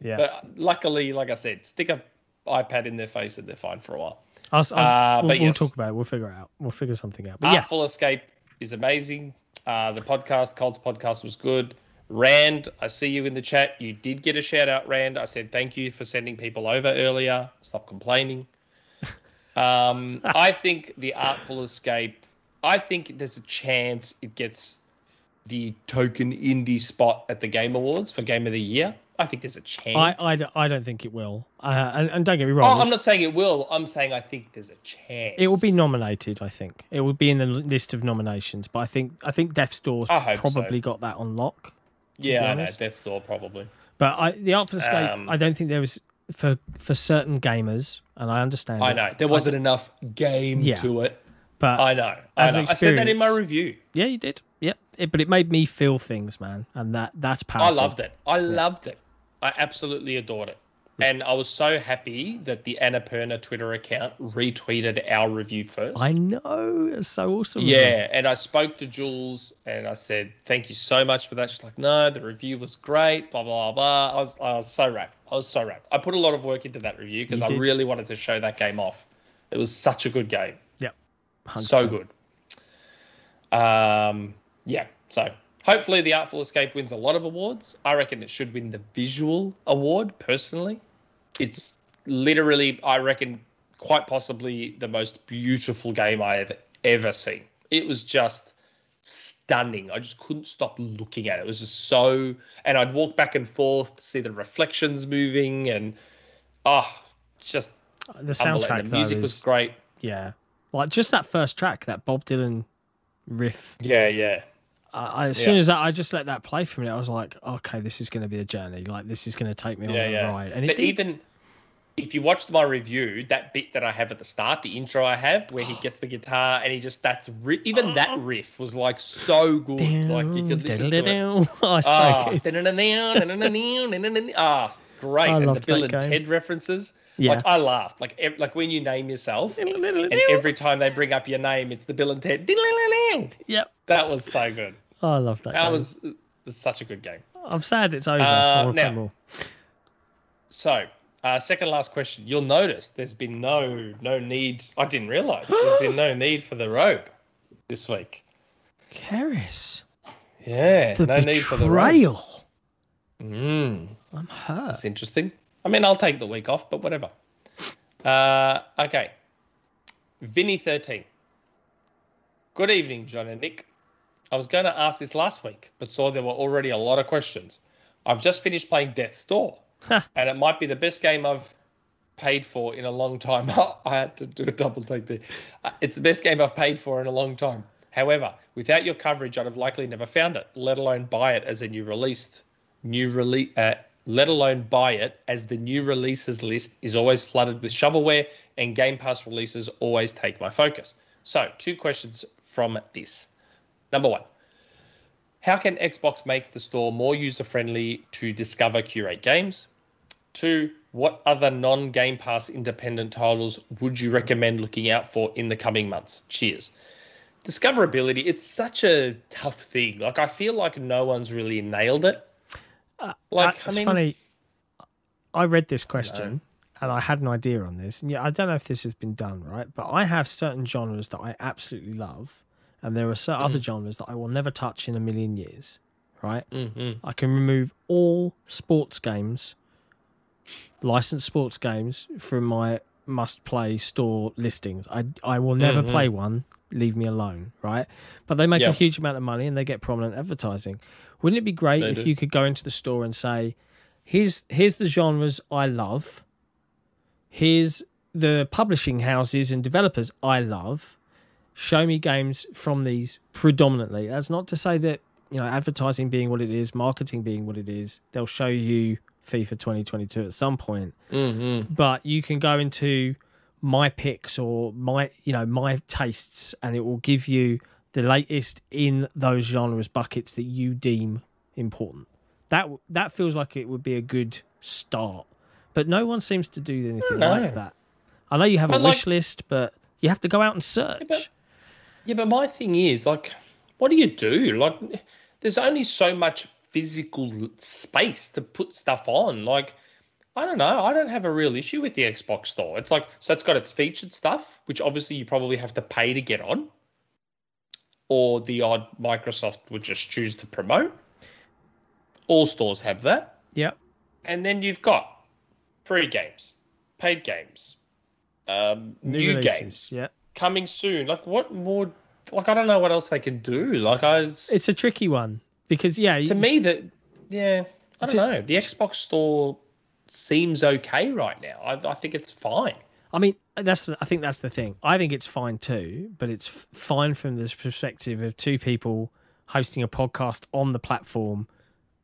yeah. But luckily, like I said, stick a iPad in their face and they're fine for a while. I'll, I'll, uh, we'll, but we'll talk about it. We'll figure it out. We'll figure something out. But yeah, Artful Escape is amazing. Uh, the podcast, Colts podcast, was good. Rand, I see you in the chat. You did get a shout out, Rand. I said thank you for sending people over earlier. Stop complaining. Um, I think the Artful Escape. I think there's a chance it gets the token indie spot at the Game Awards for Game of the Year. I think there's a chance. I, I, don't- I don't think it will. Uh, and, and don't get me Oh, wrong. I'm not saying it will. I'm saying I think there's a chance. It will be nominated. I think it will be in the list of nominations. But I think I think Death's Door hope so. probably got that on lock. Yeah, I know. Death's Door probably. But I, the Artful Escape, Um, I don't think there was for for certain gamers, and I understand. I it, know there wasn't enough game Yeah. to it. but I know. I know. I said that in my review. yeah, you did. Yep. It, but it made me feel things, man, and that that's powerful. I loved it. I loved it. I absolutely adored it. And I was so happy that the Annapurna Twitter account retweeted our review first. I know. It's so awesome. Yeah, and I spoke to Jules and I said, "Thank you so much for that." She's like, "No, the review was great." Blah blah blah. I was, I was so wrapped. I was so wrapped. I put a lot of work into that review because I did. really wanted to show that game off. It was such a good game. Yeah. so good. Um, yeah. So hopefully, the Artful Escape wins a lot of awards. I reckon it should win the visual award. Personally, it's literally, I reckon, quite possibly the most beautiful game I have ever seen. It was just stunning. I just couldn't stop looking at it. It was just so, and I'd walk back and forth to see the reflections moving, and oh, just uh, The soundtrack, The music is, was great. yeah, like just that first track, that Bob Dylan riff. Yeah, yeah. I, as Yeah. soon as I, I just let that play for minute, I was like, okay, this is going to be a journey. Like this is going to take me on yeah, a yeah. ride. And but even if you watched my review, that bit that I have at the start, the intro I have, where he gets the guitar and he just that's ri- even that riff was like so good. like you could listen to it. oh, so Ah, good. ah, great! I and the Bill and game. Ted references. Yeah. Like I laughed. Like ev- like when you name yourself, and every time they bring up your name, it's the Bill and Ted. Yep. That was so good. Oh, I love that. That game. was, was such a good game. I'm sad it's over. Uh, I wanna play now-. So, uh, second last question. You'll notice there's been no no need. I didn't realize there's been no need for the robe this week. Karis, Yeah, the no need for the robe. betrayal. Mm, I'm hurt. that's interesting. I mean, I'll take the week off, but whatever. Uh, okay. Vinny thirteen. Good evening, John and Nick. I was going to ask this last week, but saw there were already a lot of questions. I've just finished playing Death's Door. and it might be the best game I've paid for in a long time. I had to do a double take there. Uh, It's the best game I've paid for in a long time. However, without your coverage, I'd have likely never found it, let alone buy it as a new released new release. Uh, let alone buy it as the new releases list is always flooded with shovelware and Game Pass releases always take my focus. So, two questions from this. Number one, how can Xbox make the store more user friendly to discover, curate games? Two, what other non Game Pass independent titles would you recommend looking out for in the coming months? Cheers. Discoverability, it's such a tough thing. Like, I feel like no one's really nailed it. Uh, like, That's I mean, funny. I read this question and I had an idea on this. And yeah, I don't know if this has been done right, but I have certain genres that I absolutely love, and there are certain Mm-hmm. other genres that I will never touch in a million years. Right? Mhm. I can remove all sports games, licensed sports games, from my must-play store listings. I I will never Mhm. play one. Leave me alone, right? But they make a huge amount of money and they get prominent advertising. Wouldn't it be great They if do. you could go into the store and say, "Here's here's the genres I love. Here's the publishing houses and developers I love. Show me games from these predominantly. That's not to say that you know advertising being what it is, marketing being what it is, they'll show you FIFA 2022 at some point. Mm-hmm. But you can go into my picks or my you know my tastes, and it will give you the latest in those genres buckets that you deem important. That that feels like it would be a good start, but no one seems to do anything like that. I know you have a like- wish list, but you have to go out and search. but- Yeah, but my thing is like, what do you do? Like, there's only so much physical space to put stuff on. Like, I don't know. I don't have a real issue with the Xbox store. It's like, so it's got its featured stuff, which obviously you probably have to pay to get on, or the odd Microsoft would just choose to promote. All stores have that. Yep. And then you've got free games, paid games, um, new, releases, games Yeah. Coming soon. Like, what more? Like, I don't know what else they can do. Like, I was, It's a tricky one because yeah, to you- me that yeah, I don't know. The Xbox store seems okay right now. I, I think it's fine. I mean, that's I think that's the thing. I think it's fine too, but it's fine from the perspective of two people hosting a podcast on the platform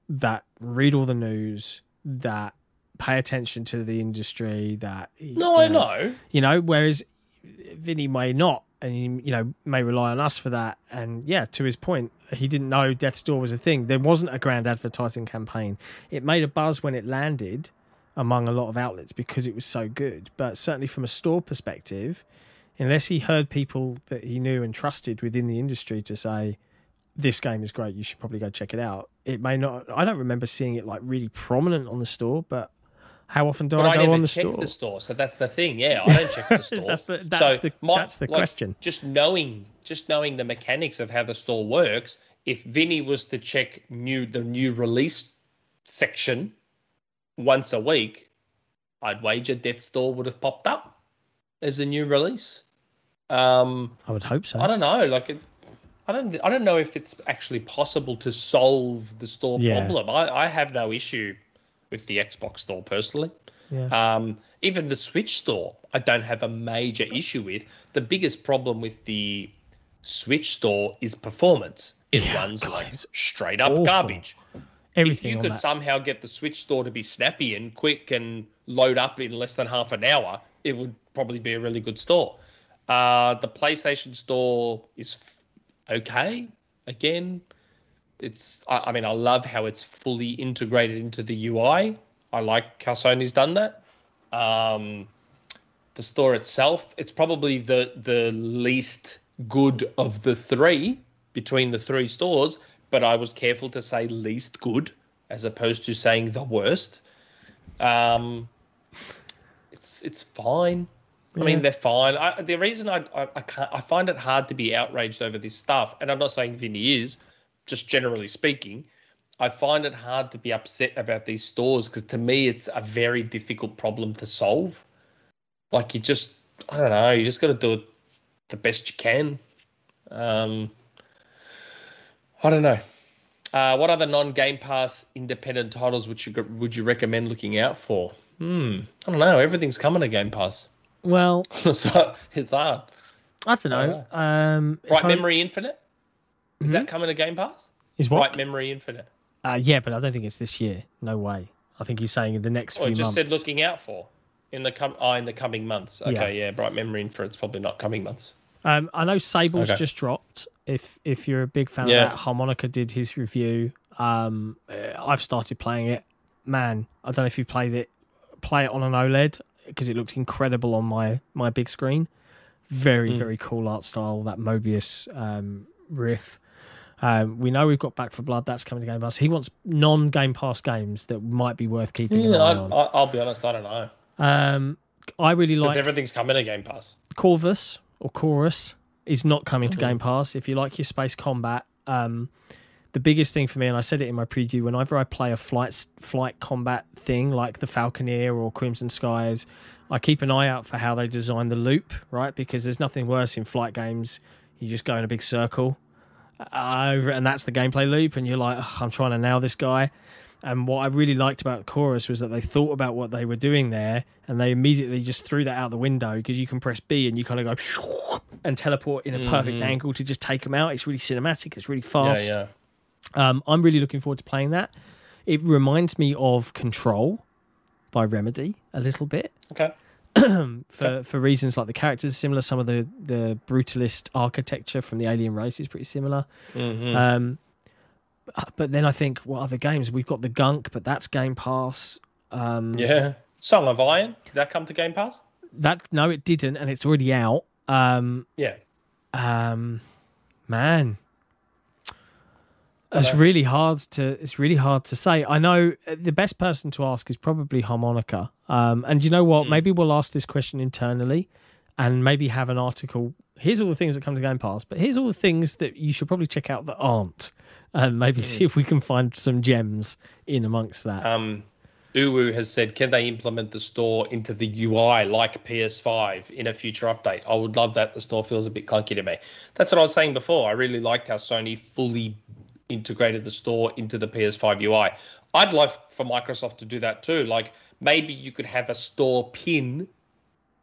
that read all the news, that pay attention to the industry, that No, you I know. you know, whereas Vinny may not, and he, you know, may rely on us for that. And yeah, to his point, he didn't know Death's Door was a thing. There wasn't a grand advertising campaign. It made a buzz when it landed among a lot of outlets because it was so good. But certainly from a store perspective, unless he heard people that he knew and trusted within the industry to say, this game is great, you should probably go check it out. It may not, I don't remember seeing it like really prominent on the store, but how often do But I I, go never on the check store? the store, so that's the thing. Yeah, I don't check the store. That's the- that's the- my- that's the like, question. Just knowing, just knowing the mechanics of how the store works. If Vinny was to check new the new release section once a week, I'd wager Death's Door would have popped up as a new release. Um, I would hope so. I don't know. Like, it, I don't. I don't know if it's actually possible to solve the store Yeah. problem. I, I have no issue with the Xbox store personally. Yeah. Um, even the Switch store, I don't have a major issue with. The biggest problem with the Switch store is performance. It Yeah, runs God, like straight up awful. garbage. Everything if you could that. somehow get the Switch store to be snappy and quick and load up in less than half an hour, it would probably be a really good store. Uh, the PlayStation store is f- okay. Again, it's. I, I mean, I love how it's fully integrated into the UI. I like how Sony's done that. Um, the store itself, it's probably the the least good of the three between the three stores, but I was careful to say least good as opposed to saying the worst. Um, it's it's fine. I mean, they're fine. I, the reason I, I I can't I find it hard to be outraged over this stuff, and I'm not saying Vinny is, just generally speaking. I find it hard to be upset about these stores because to me it's a very difficult problem to solve. Like you just, I don't know, you just got to do it the best you can. Um, I don't know. Uh, what other non-Game Pass independent titles would you would you recommend looking out for? Hmm, I don't know. Everything's coming to Game Pass, Well, so it's hard. I don't I know. Um, Bright I- Memory Infinite is Mhm. that coming to Game Pass? is what? Bright Memory Infinite. Uh, yeah, but I don't think it's this year. No way. I think he's saying in the next Oh, few it just months. said looking out for in the com- oh, in the coming months. Okay, yeah. Bright Memory Infinite's probably not coming months. Um, I know Sable's Okay. just dropped. If if you're a big fan Yeah. of that, Harmonica did his review. Um, uh, I've started playing it. Man, I don't know if you played it. Play it on an OLED because it looked incredible on my my big screen. Very Mm. very cool art style. That Mobius um, riff. Um, we know we've got Back 4 Blood. That's coming to Game Pass. He wants non Game Pass games that might be worth keeping Yeah, I, on. I, I'll be honest, I don't know Um, I really because like everything's coming to Game Pass. Corvus or Chorus is not coming to Mhm. Game Pass. If you like your space combat, um, the biggest thing for me, and I said it in my preview, whenever I play a flight flight combat thing like the Falconeer or Crimson Skies, I keep an eye out for how they design the loop, right? Because there's nothing worse in flight games. You just go in a big circle over, and that's the gameplay loop, and you're like, "Ugh, I'm trying to nail this guy. And what I really liked about Chorus was that they thought about what they were doing there, and they immediately just threw that out the window because you can press B and you kind of go and teleport in a perfect Mhm. angle to just take them out. It's really cinematic. It's really Yeah, fast. yeah. Um, I'm really looking forward to playing that. It reminds me of Control by Remedy a little bit Okay. for for reasons like the characters are similar. Some of the the brutalist architecture from the alien race is pretty similar. Mhm. Um, but then I think what other games we've got the Gunk, but that's Game Pass. Um, yeah. Song of Iron. Did that come to Game Pass? That no, it didn't, and it's already out. Um, Yeah. um, man, it's really hard to it's really hard to say. I know uh, the best person to ask is probably Harmonica. Um, and you know what? Hmm. Maybe we'll ask this question internally, and maybe have an article. Here's all the things that come to Game Pass, but here's all the things that you should probably check out that aren't, and maybe Hmm. see if we can find some gems in amongst that. Um, Uwu has said, can they implement the store into the UI like PS5 in a future update? I would love that. The store feels a bit clunky to me. That's what I was saying before. I really liked how Sony fully integrated the store into the PS5 UI. I'd love for Microsoft to do that too. Like maybe you could have a store pin,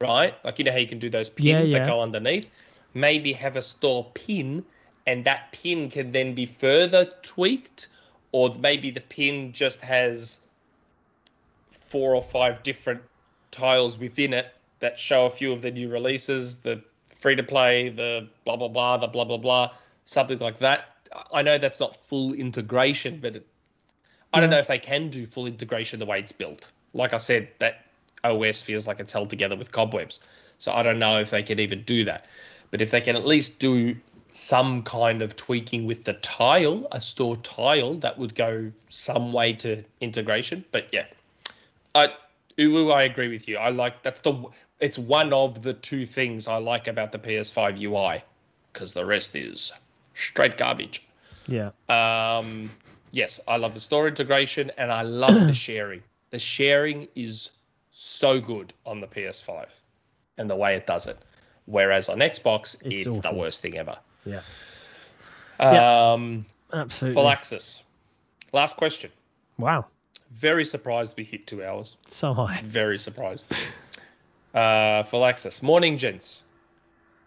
right? Like you know how you can do those pins Yeah, yeah. that go underneath. Maybe have a store pin, and that pin can then be further tweaked, or maybe the pin just has four or five different tiles within it that show a few of the new releases, the free to play, the blah blah blah, the blah blah blah, something like that. I know that's not full integration, but it, I don't know if they can do full integration the way it's built. Like I said, that OS feels like it's held together with cobwebs. So I don't know if they can even do that. But if they can at least do some kind of tweaking with the tile, a store tile, that would go some way to integration. But yeah, I Uwu, I agree with you. I like that's the it's one of the two things I like about the PS5 UI because the rest is straight garbage. yeah, Um, yes, I love the store integration and I love the sharing. The sharing is so good on the PS5 and the way it does it. Whereas on Xbox, It's it's, the worst thing ever. yeah, Yeah. Um, absolutely. Phalaxis. Last question. Wow, Very surprised we hit two hours. so high. Very surprised. Uh, Phalaxis. Morning, gents.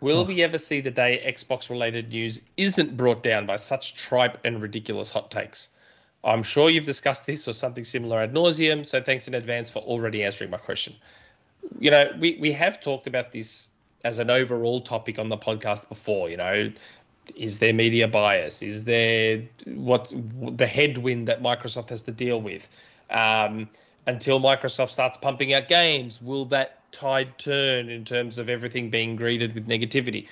Will we ever see the day Xbox related news isn't brought down by such tripe and ridiculous hot takes? I'm sure you've discussed this or something similar ad nauseum, so thanks in advance for already answering my question. You know, we, we have talked about this as an overall topic on the podcast before, you know. Is there media bias? Is there what the headwind that Microsoft has to deal with? Um, until Microsoft starts pumping out games, will that tide turn in terms of everything being greeted with negativity?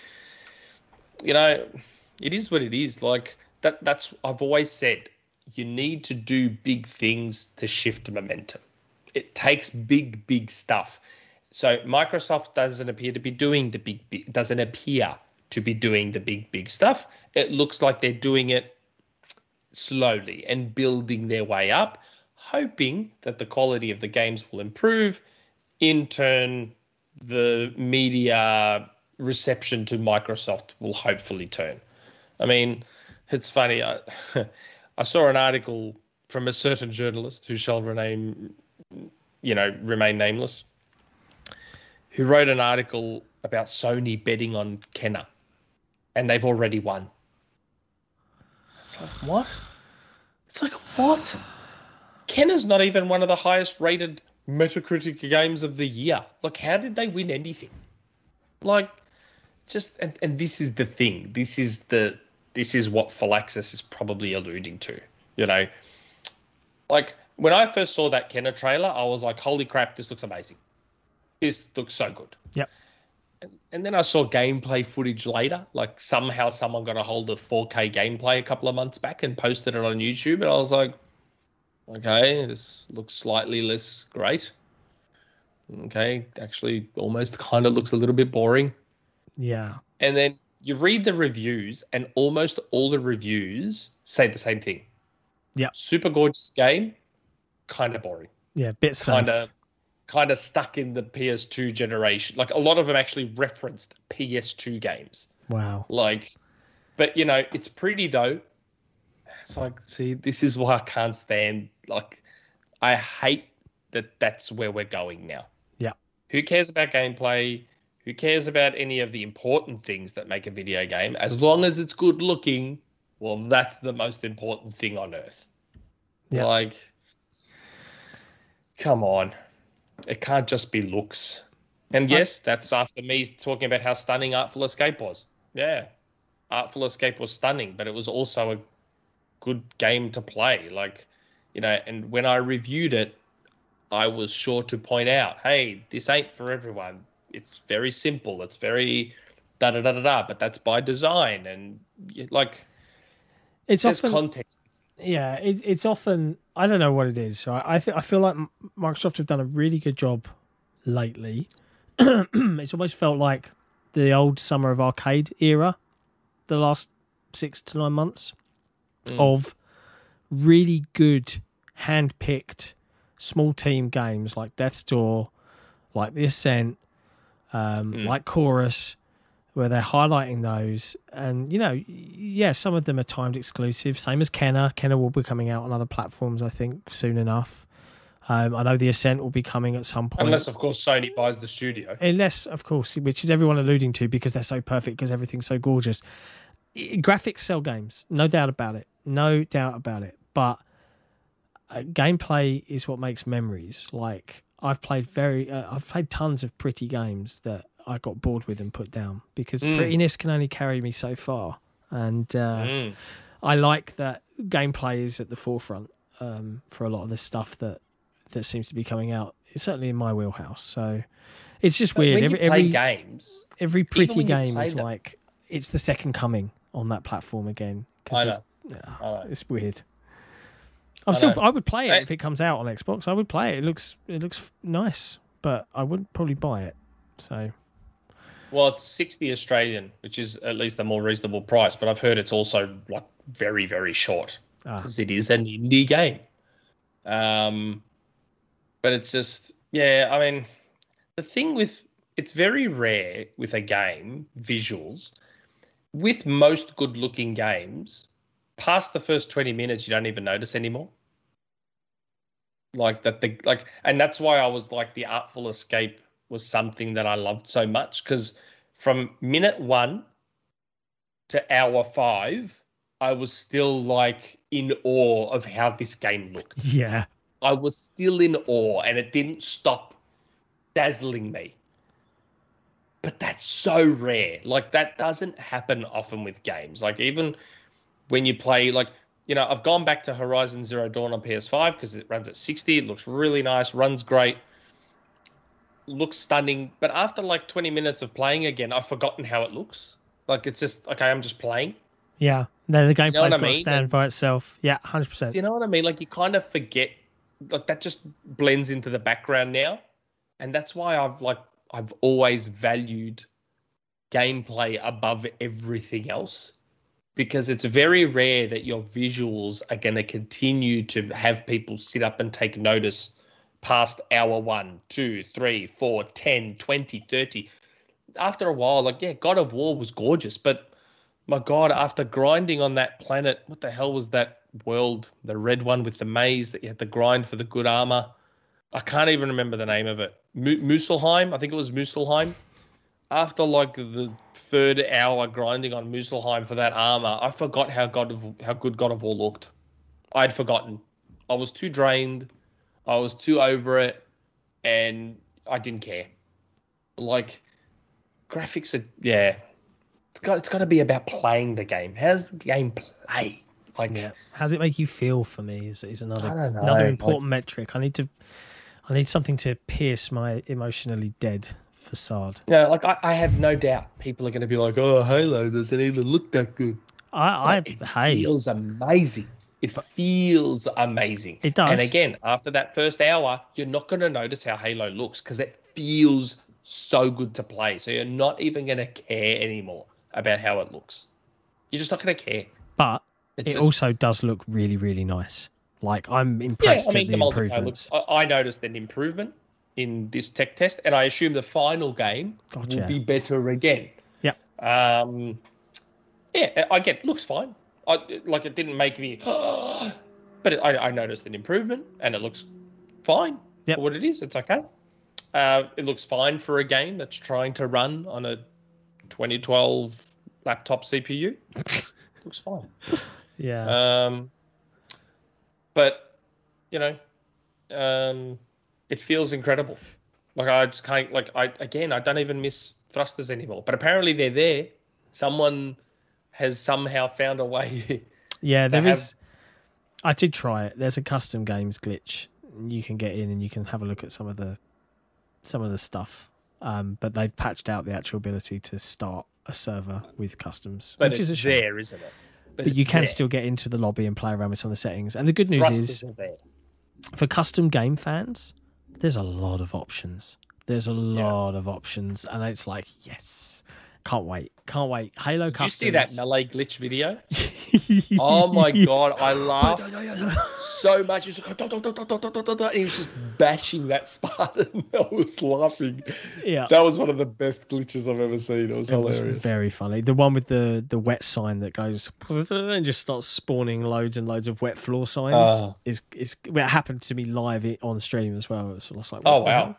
You know, it is what it is. Like that that's I've always said you need to do big things to shift momentum. It takes big, big stuff. So Microsoft doesn't appear to be doing the big, big doesn't appear to be doing the big, big stuff. It looks like they're doing it slowly and building their way up, hoping that the quality of the games will improve. In turn, the media reception to Microsoft will hopefully turn. I mean, it's funny. I, I saw an article from a certain journalist who shall remain, you know, remain nameless, who wrote an article about Sony betting on Kena, and they've already won. It's like what? It's like what? Kena's not even one of the highest rated Metacritic games of the year. Like, how did they win anything? Like, just and, and this is the thing. This is the this is what Phalaxis is probably alluding to. You know, like when I first saw that Kena trailer, I was like, "Holy crap, this looks amazing! This looks so good." Yep. And, and then I saw gameplay footage later. Like somehow someone got a hold of 4K gameplay a couple of months back and posted it on YouTube, and I was like, "Okay, this looks slightly less great." Okay, actually, almost kind of looks a little bit boring Yeah, and then you read the reviews, and almost all the reviews say the same thing. Yeah. Super gorgeous game, kind of boring, yeah, bit kind of, kind of stuck in the PS2 generation. Like a lot of them actually referenced PS2 games. Wow. Like, but you know, it's pretty though. It's like, see, this is why I can't stand. Like, I hate that that's where we're going now. Yeah. Who cares about gameplay? Who cares about any of the important things that make a video game? As long as it's good looking, well, that's the most important thing on earth. Yeah. Like, come on. It can't just be looks. And yes, that's after me talking about how stunning Artful Escape was. Yeah. Artful Escape was stunning, but it was also a good game to play. Like, you know, and when I reviewed it, I was sure to point out, hey, this ain't for everyone. It's very simple. It's very da da da da da, but that's by design. And like, It's often context. yeah, it, it's often I don't know what it is. Right? I th- I feel like Microsoft have done a really good job lately. it's almost felt like the old summer of arcade era, the last six to nine months Mm. of really good hand picked small team games like Death's Door, like The Ascent, um, Mm. like Chorus, where they're highlighting those. And, you know, yeah, some of them are timed exclusive, same as Kena. Kena will be coming out on other platforms, I think, soon enough. Um, I know The Ascent will be coming at some point. Unless, of course, Sony buys the studio. Unless, of course, which is everyone alluding to because they're so perfect, because everything's so gorgeous. Graphics sell games, no doubt about it. No doubt about it. But uh, gameplay is what makes memories. Like I've played very, uh, I've played tons of pretty games that I got bored with and put down because Mm. prettiness can only carry me so far. And uh, Mm. I like that gameplay is at the forefront um, for a lot of the stuff that that seems to be coming out. It's certainly in my wheelhouse. So it's just But weird. Every every games, every pretty game is them- like it's the second coming on that platform again. 'cause I there's- know. Yeah, it's weird. I'm I still. know. I would play it I- if it comes out on Xbox. I would play it. It looks. It looks nice, but I wouldn't probably buy it. So well, it's 60 Australian, which is at least a more reasonable price, but I've heard it's also like very, very short ah, because it is an indie game. Um, but it's just, yeah, I mean, the thing with it's very rare with a game, visuals, with most good looking games, past the first 20 minutes, you don't even notice anymore. Like that, the like, and that's why I was like, the Artful Escape was something that I loved so much because from minute one to hour five, I was still like in awe of how this game looked. yeah, I was still in awe and it didn't stop dazzling me. But that's so rare. Like that doesn't happen often with games. Like even when you play like you know, I've gone back to Horizon Zero Dawn on PS5 because it runs at 60. It looks really nice, runs great, looks stunning. But after like 20 minutes of playing again, I've forgotten how it looks. Like it's just okay, I'm just playing. yeah. No, the gameplay's know what I to mean? stand by itself. Yeah, hundred percent. Do you know what I mean? Like you kind of forget like that just blends into the background now. And that's why I've like I've always valued gameplay above everything else. Because it's very rare that your visuals are going to continue to have people sit up and take notice past hour one, two, three, four, 10, 20, 30. After a while, like, yeah, God of War was gorgeous, but my God, after grinding on that planet, what the hell was that world? The red one with the maze that you had to grind for the good armor. I can't even remember the name of it. Mu- Muspelheim, I think it was Muspelheim. After like the third hour grinding on Muspelheim for that armor, I forgot how God of how good God of War looked. I'd forgotten. I was too drained. I was too over it, and I didn't care. Like graphics are yeah. It's got it's got to be about playing the game. How's the game play? Like Yeah. How does it make you feel? For me, is is another another like- important metric. I need to. I need something to pierce my emotionally dead facade. know, like I, I have no doubt people are going to be like, oh, Halo doesn't even look that good. I, I it hey, feels amazing. It feels amazing. It does. And again, after that first hour, you're not going to notice how Halo looks because it feels so good to play. So you're not even going to care anymore about how it looks. You're just not going to care. but It's it just, also does look really, really nice. Like I'm yeah, impressed I mean, the the, multiplayer looks. I, I noticed an improvement in this tech test, and I assume the final game Gotcha. will be better again. Yeah. Um, yeah, I get looks fine. I like it didn't make me, but it, I, I noticed an improvement, and it looks fine Yep. for what it is. It's okay. Uh, it looks fine for a game that's trying to run on a 2012 laptop CPU. looks fine. Yeah. Um, but you know, um, it feels incredible. Like I just can't. Like I again, I don't even miss thrusters anymore. But apparently they're there. Someone has somehow found a way. yeah, there is. have- I did try it. There's a custom games glitch. You can get in and you can have a look at some of the some of the stuff. Um, but they've patched out the actual ability to start a server with customs, but which it's is a shame. there, isn't it? But it's you can there. still get into the lobby and play around with some of the settings. And the good news thrusters is for custom game fans, there's a lot of options. There's a lot of options, and it's like, yes, can't wait, can't wait. Halo Did you see that melee glitch video? Oh my god, I laughed so much. He was like, "Dot, dot, dot, dot, dot, dot, dot, dot," and he was just bashing that Spartan. I was laughing. Yeah, That was one of the best glitches I've ever seen. It was It was hilarious. very funny. The one with the the wet sign that goes and just starts spawning loads and loads of wet floor signs Ah. is is well, it happened to me live on stream as well. It was like Oh, wow.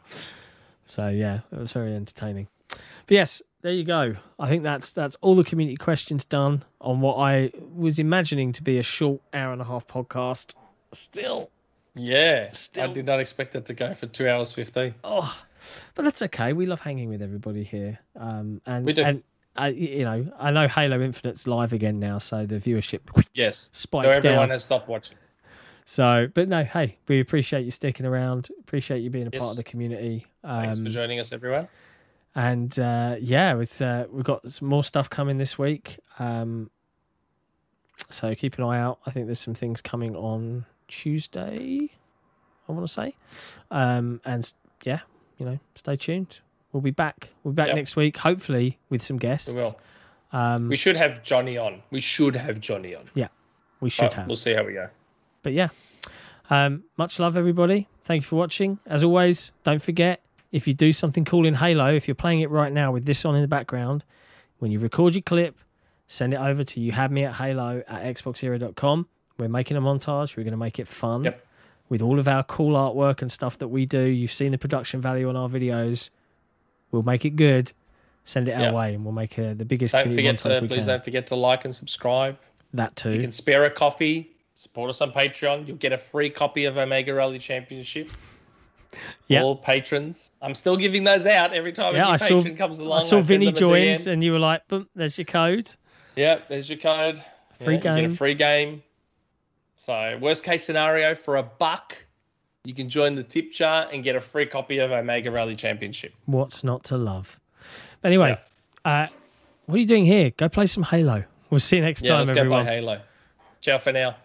So yeah, it was very entertaining. But yes, there you go. I think that's that's all the community questions done on what I was imagining to be a short hour and a half podcast. Still, Yeah, still, I did not expect it to go for two hours fifteen. oh, but that's okay. We love hanging with everybody here. Um, and We do. and I, you know, I know Halo Infinite's live again now, so the viewership Yes, Spikes so everyone down. has stopped watching. So, but no, hey, we appreciate you sticking around. Appreciate you being a part of the community. Thanks Um, for joining us, everyone. And uh, yeah, it's uh, we've got some more stuff coming this week. Um, so keep an eye out. I think there's some things coming on Tuesday. I want to say, um, and yeah, you know, stay tuned. We'll be back. We'll be back Yep. next week, hopefully with some guests. We will. Um, We should have Johnny on. We should have Johnny on. Yeah, we should But have. We'll see how we go. but yeah um much love everybody thank you for watching as always don't forget if you do something cool in halo if you're playing it right now with this on in the background when you record your clip send it over to you had me at halo at xboxera.com we're making a montage we're going to make it fun Yep. with all of our cool artwork and stuff that we do you've seen the production value on our videos we'll make it good send it our way and we'll make uh, the biggest Don't forget to please can. don't forget to like and subscribe. that If you can spare a coffee, support us on Patreon. You'll get a free copy of Omega Rally Championship. Yep. All patrons. I'm still giving those out every time Yeah, a new I saw- patron comes along. I saw send Vinny joined, and you were like, "Boom, there's your code." Yeah, there's your code. Free Yeah, You get a free game. So, worst case scenario, for a buck, you can join the tip jar and get a free copy of Omega Rally Championship. What's not to love? Anyway, uh, what are you doing here? Go play some Halo. We'll see you next Yeah, time, let's go everyone. play Halo. Ciao for now.